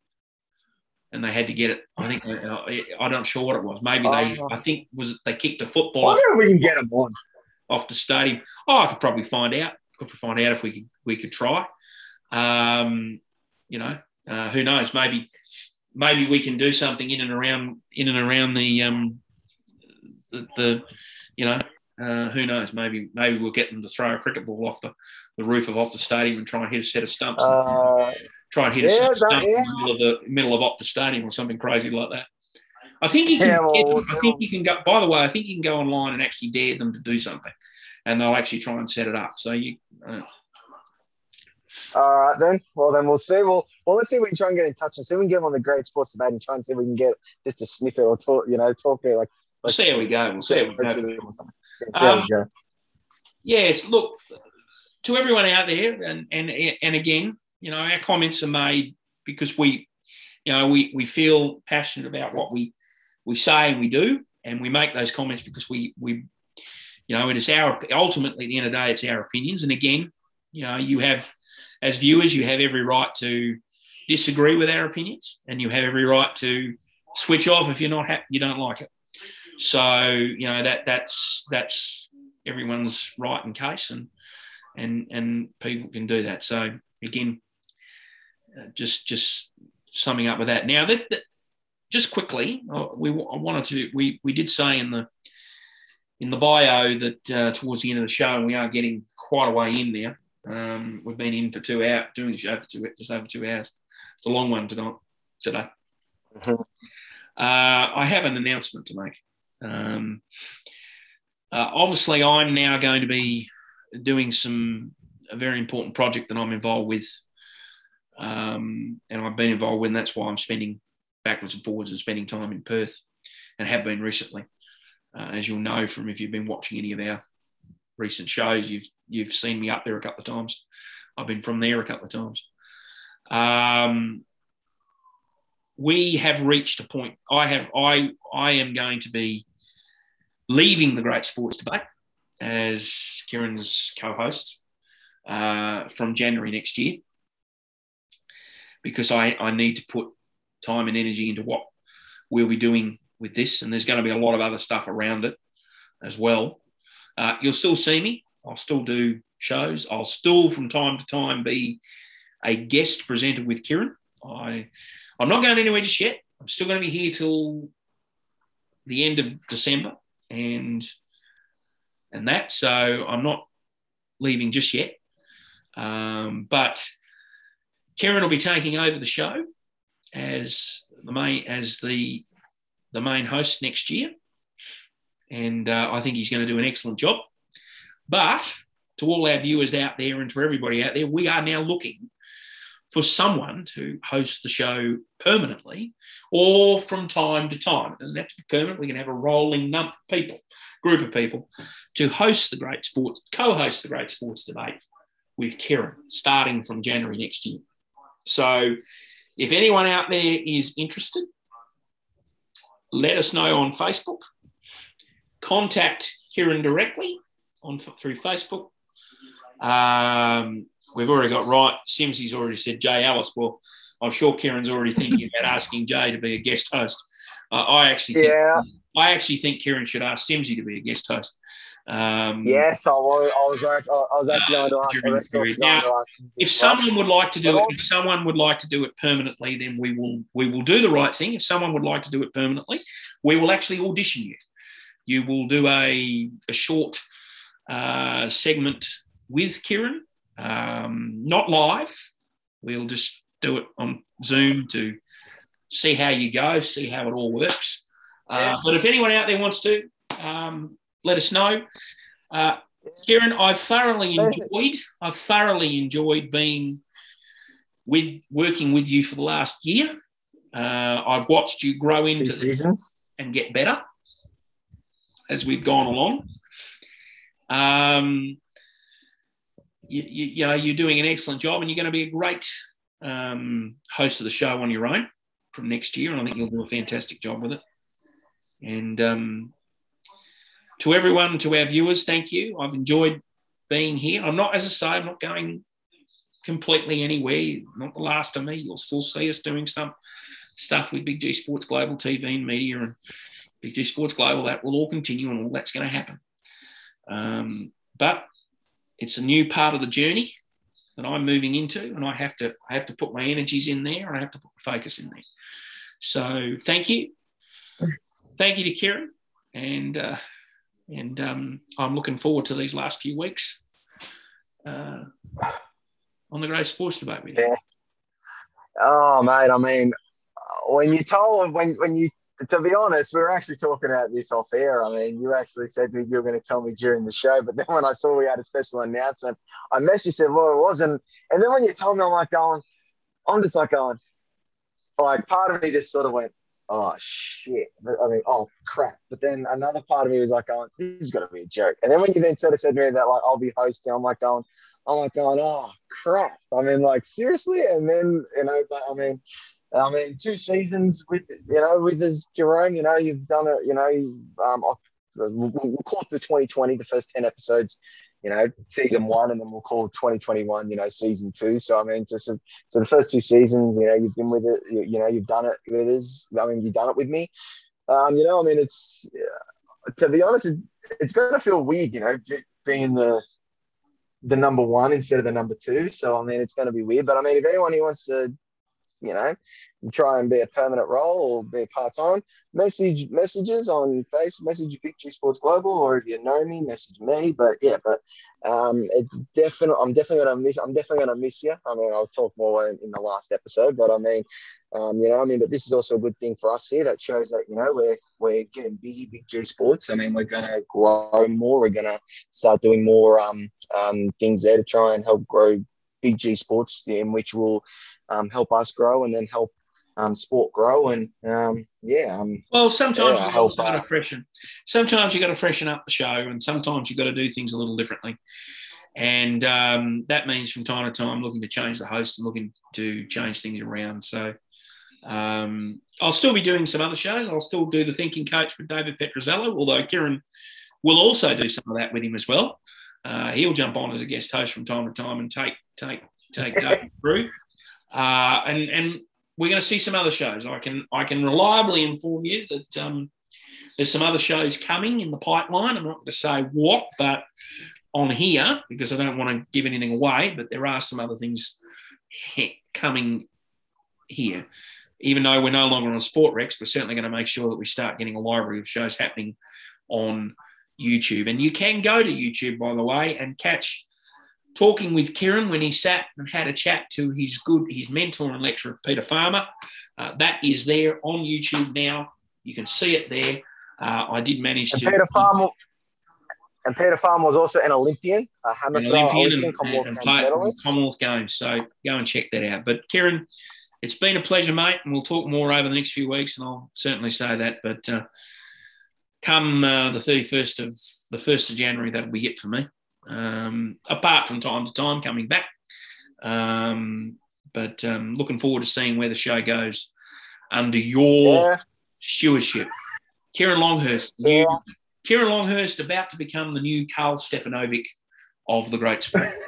and they had to get it. I think uh, I'm not sure what it was. Maybe they. Oh. I think was they kicked a football. I wonder if we can get them on off the stadium. Oh, I could probably find out. Could find out if we could we could try. Um, you know, uh, who knows? Maybe maybe we can do something in and around in and around the um, the, the you know uh, who knows? Maybe maybe we'll get them to throw a cricket ball off the, the roof of off the stadium and try and hit a set of stumps. Uh, try and hit yeah, a set of stumps yeah. in the middle of the middle of off the stadium or something crazy like that. I think you can. Yeah, well, I think you can go. By the way, I think you can go online and actually dare them to do something, and they'll actually try and set it up. So you. Uh, all right then. Well then we'll see. Well, well let's see if we can try and get in touch and see if we can get them on the great sports debate and try and see if we can get just a snippet or talk, you know, talk there like. We'll see how we go. We'll see how we go. Um, go. Yes, look to everyone out there, and and and again, you know, our comments are made because we, you know, we we feel passionate about what we we say and we do, and we make those comments because we we, you know, it is our ultimately at the end of the day, it's our opinions, and again, you know, you have as viewers, you have every right to disagree with our opinions, and you have every right to switch off if you're not happy, you don't like it. So you know that that's that's everyone's right and case, and and and people can do that. So again, uh, just just summing up with that. Now that, that just quickly, uh, we I wanted to we we did say in the in the bio that uh, towards the end of the show, and we are getting quite a way in there. Um, we've been in for two hours, doing the show for two, just over two hours. It's a long one tonight, today. Mm-hmm. Uh, I have an announcement to make. Um, uh, obviously, I'm now going to be doing some a very important project that I'm involved with, um, and I've been involved with. And that's why I'm spending backwards and forwards and spending time in Perth, and have been recently, uh, as you'll know from if you've been watching any of our recent shows, you've you've seen me up there a couple of times. I've been from there a couple of times. Um, we have reached a point. I have I I am going to be leaving the Great Sports Debate as Kieran's co-host uh, from January next year because I, I need to put time and energy into what we'll be doing with this, and there's going to be a lot of other stuff around it as well. Uh, you'll still see me. I'll still do shows. I'll still, from time to time, be a guest presenter with Kieran. I, I'm not going anywhere just yet. I'm still going to be here till the end of December, and and that. So I'm not leaving just yet. Um, but Kieran will be taking over the show as the main as the the main host next year and uh, I think he's going to do an excellent job. But to all our viewers out there and to everybody out there, we are now looking for someone to host the show permanently or from time to time. It doesn't have to be permanent. We can have a rolling number of people, group of people to host the great sports, co-host the great sports debate with Kieran starting from January next year. So if anyone out there is interested, let us know on Facebook contact Kieran directly on through Facebook. Um, we've already got right. Simsy's already said Jay Ellis. Well, I'm sure Kieran's already thinking about asking Jay to be a guest host. Uh, I actually think, yeah. I actually think Kieran should ask Simsy to be a guest host Um, yes, I was. I was, I was actually going to ask. during the period. Now, if someone would like to do it, if someone would like to do it permanently, then we will we will do the right thing. If someone would like to do it permanently, we will actually audition you. You will do a, a short uh, segment with Kieran, um, not live. We'll just do it on Zoom to see how you go, see how it all works. Uh, but if anyone out there wants to, um, let us know. Uh, Kieran, I've thoroughly enjoyed. I've thoroughly enjoyed being with working with you for the last year. Uh, I've watched you grow into seasons and get better as we've gone along. Um, you, you, you, know, you're doing an excellent job, and you're going to be a great um, host of the show on your own from next year, and I think you'll do a fantastic job with it. And um, to everyone, to our viewers, thank you. I've enjoyed being here. I'm not, as I say, I'm not going completely anywhere. Not the last of me. You'll still see us doing some stuff with Big G Sports Global TV and media and Big G Sports Global. That will all continue and all that's going to happen. Um, but it's a new part of the journey that I'm moving into, and I have to I have to put my energies in there, and I have to put focus in there. So thank you, thank you to Kieran, and uh, and um, I'm looking forward to these last few weeks uh, on the Great Sports Debate with you. Yeah. Oh, mate, I mean, when you told when when you to be honest, we were actually talking about this off air. I mean, you actually said to me you were going to tell me during the show, but then when I saw we had a special announcement, I messaged said what it was, and and then when you told me, I'm like oh, going, I'm just like going, like part of me just sort of went, oh shit. I mean, oh crap. But then another part of me was like, going, this is gonna be a joke. And then when you then sort of said to me that like I'll be hosting, I'm like going, I'm like going, oh crap. I mean, like seriously. And then you know, but I mean, I mean, two seasons with you know with this Jerome. You know, you've done it. You know, um, we'll, call it the 2020, the first 10 episodes you know, season one, and then we'll call 2021, you know, season two. So I mean, just so, so the first two seasons, you know, you've been with it, you, you, know, you've done it with us. I mean, you've done it with me. Um, you know, I mean, it's to be honest, it's, it's going to feel weird, you know, being the the number one instead of the number two. So I mean, it's going to be weird. But I mean, if anyone who wants to you know, try and be a permanent role or be part time. Message messages on face, message G Sports Global, or if you know me, message me. But yeah, but um, it's definitely I'm definitely gonna miss I'm definitely gonna miss you. I mean, I'll talk more in, in the last episode, but I mean, um, you know, I mean, but this is also a good thing for us here that shows that you know we're we're getting busy, Big G Sports. I mean, we're gonna grow more. We're gonna start doing more um, um, things there to try and help grow Big G Sports, in which will um, help us grow and then help um, sport grow. And um, yeah, um, well, sometimes yeah, you got to freshen. Sometimes you got to freshen up the show, and sometimes you got to do things a little differently. And um, that means from time to time looking to change the host and looking to change things around. So um, I'll still be doing some other shows. I'll still do the Thinking Coach with David Petrozello, although Kieran will also do some of that with him as well. Uh, he'll jump on as a guest host from time to time and take take take David through. Uh, and and we're going to see some other shows. I can I can reliably inform you that um, there's some other shows coming in the pipeline. I'm not going to say what, but on here because I don't want to give anything away. But there are some other things coming here. Even though we're no longer on Sport Rex, we're certainly going to make sure that we start getting a library of shows happening on YouTube. And you can go to YouTube, by the way, and catch talking with Kieran when he sat and had a chat to his good his mentor and lecturer Peter Farmer. Uh, that is there on YouTube now. You can see it there. Uh, I did manage and to. Peter Farmer, and Peter Farmer was also an Olympian, a hammer an Olympian, Olympian and, Commonwealth, and, and Commonwealth Games. So go and check that out. But Kieran, it's been a pleasure, mate, and we'll talk more over the next few weeks, and I'll certainly say that. But uh, come uh, the thirty first of the first of January, that'll be it for me um, apart from time to time coming back. Um, but um, looking forward to seeing where the show goes under your yeah. stewardship. Kieran Longhurst, yeah. new, Kieran Longhurst about to become the new Karl Stefanovic of the Great Sport.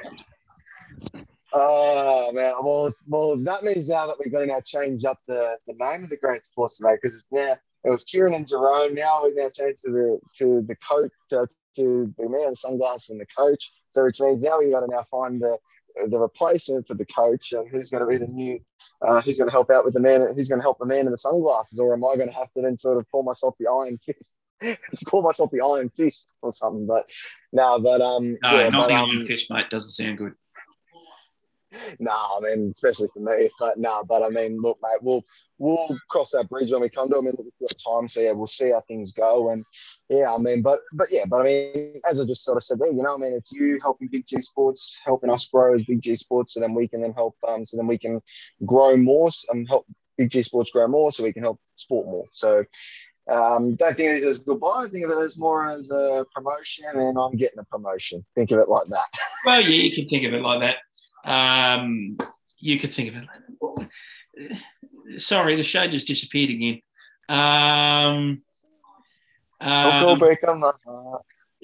Oh man, well, well, that means now that we're going to now change up the, the name of the Great Sports today because it's now it was Kieran and Jerome. Now we now changed to the to the coach uh, to the man in the sunglasses and the coach. So which means now we got to now find the the replacement for the coach and who's going to be the new uh, who's going to help out with the man who's going to help the man in the sunglasses or am i going to have to then sort of call myself the iron fist call myself the iron fist or something but no but um no yeah, nothing but, um, iron fist mate doesn't sound good Nah, I mean, especially for me. But nah, but I mean, look, mate, we'll we'll cross that bridge when we come to. it. I mean, we've got time, so yeah, we'll see how things go. And yeah, I mean, but but yeah, but I mean, as I just sort of said there, you know, I mean, it's you helping Big G Sports, helping us grow as Big G Sports, so then we can then help, um, so then we can grow more and help Big G Sports grow more, so we can help sport more. So. Um, don't think of this as goodbye. Think of it as more as a promotion, and I'm getting a promotion. Think of it like that. well yeah you can think of it like that um, you could think of it. Sorry, the show just disappeared again. Um, um,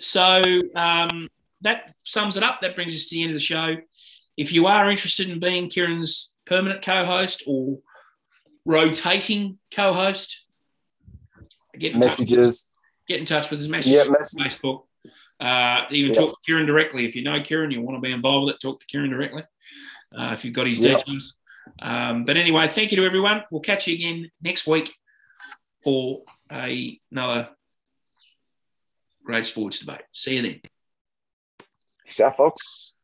so um, that sums it up. That brings us to the end of the show. If you are interested in being Kieran's permanent co-host or rotating co-host, get messages. Touch, get in touch with his message yeah, message. Facebook. Uh, even talk to Kieran directly. If you know Kieran, you want to be involved with it, talk to Kieran directly. Uh, if you've got his details. Um, but anyway, thank you to everyone. We'll catch you again next week for a, another great sports debate. See you then. Peace out, folks.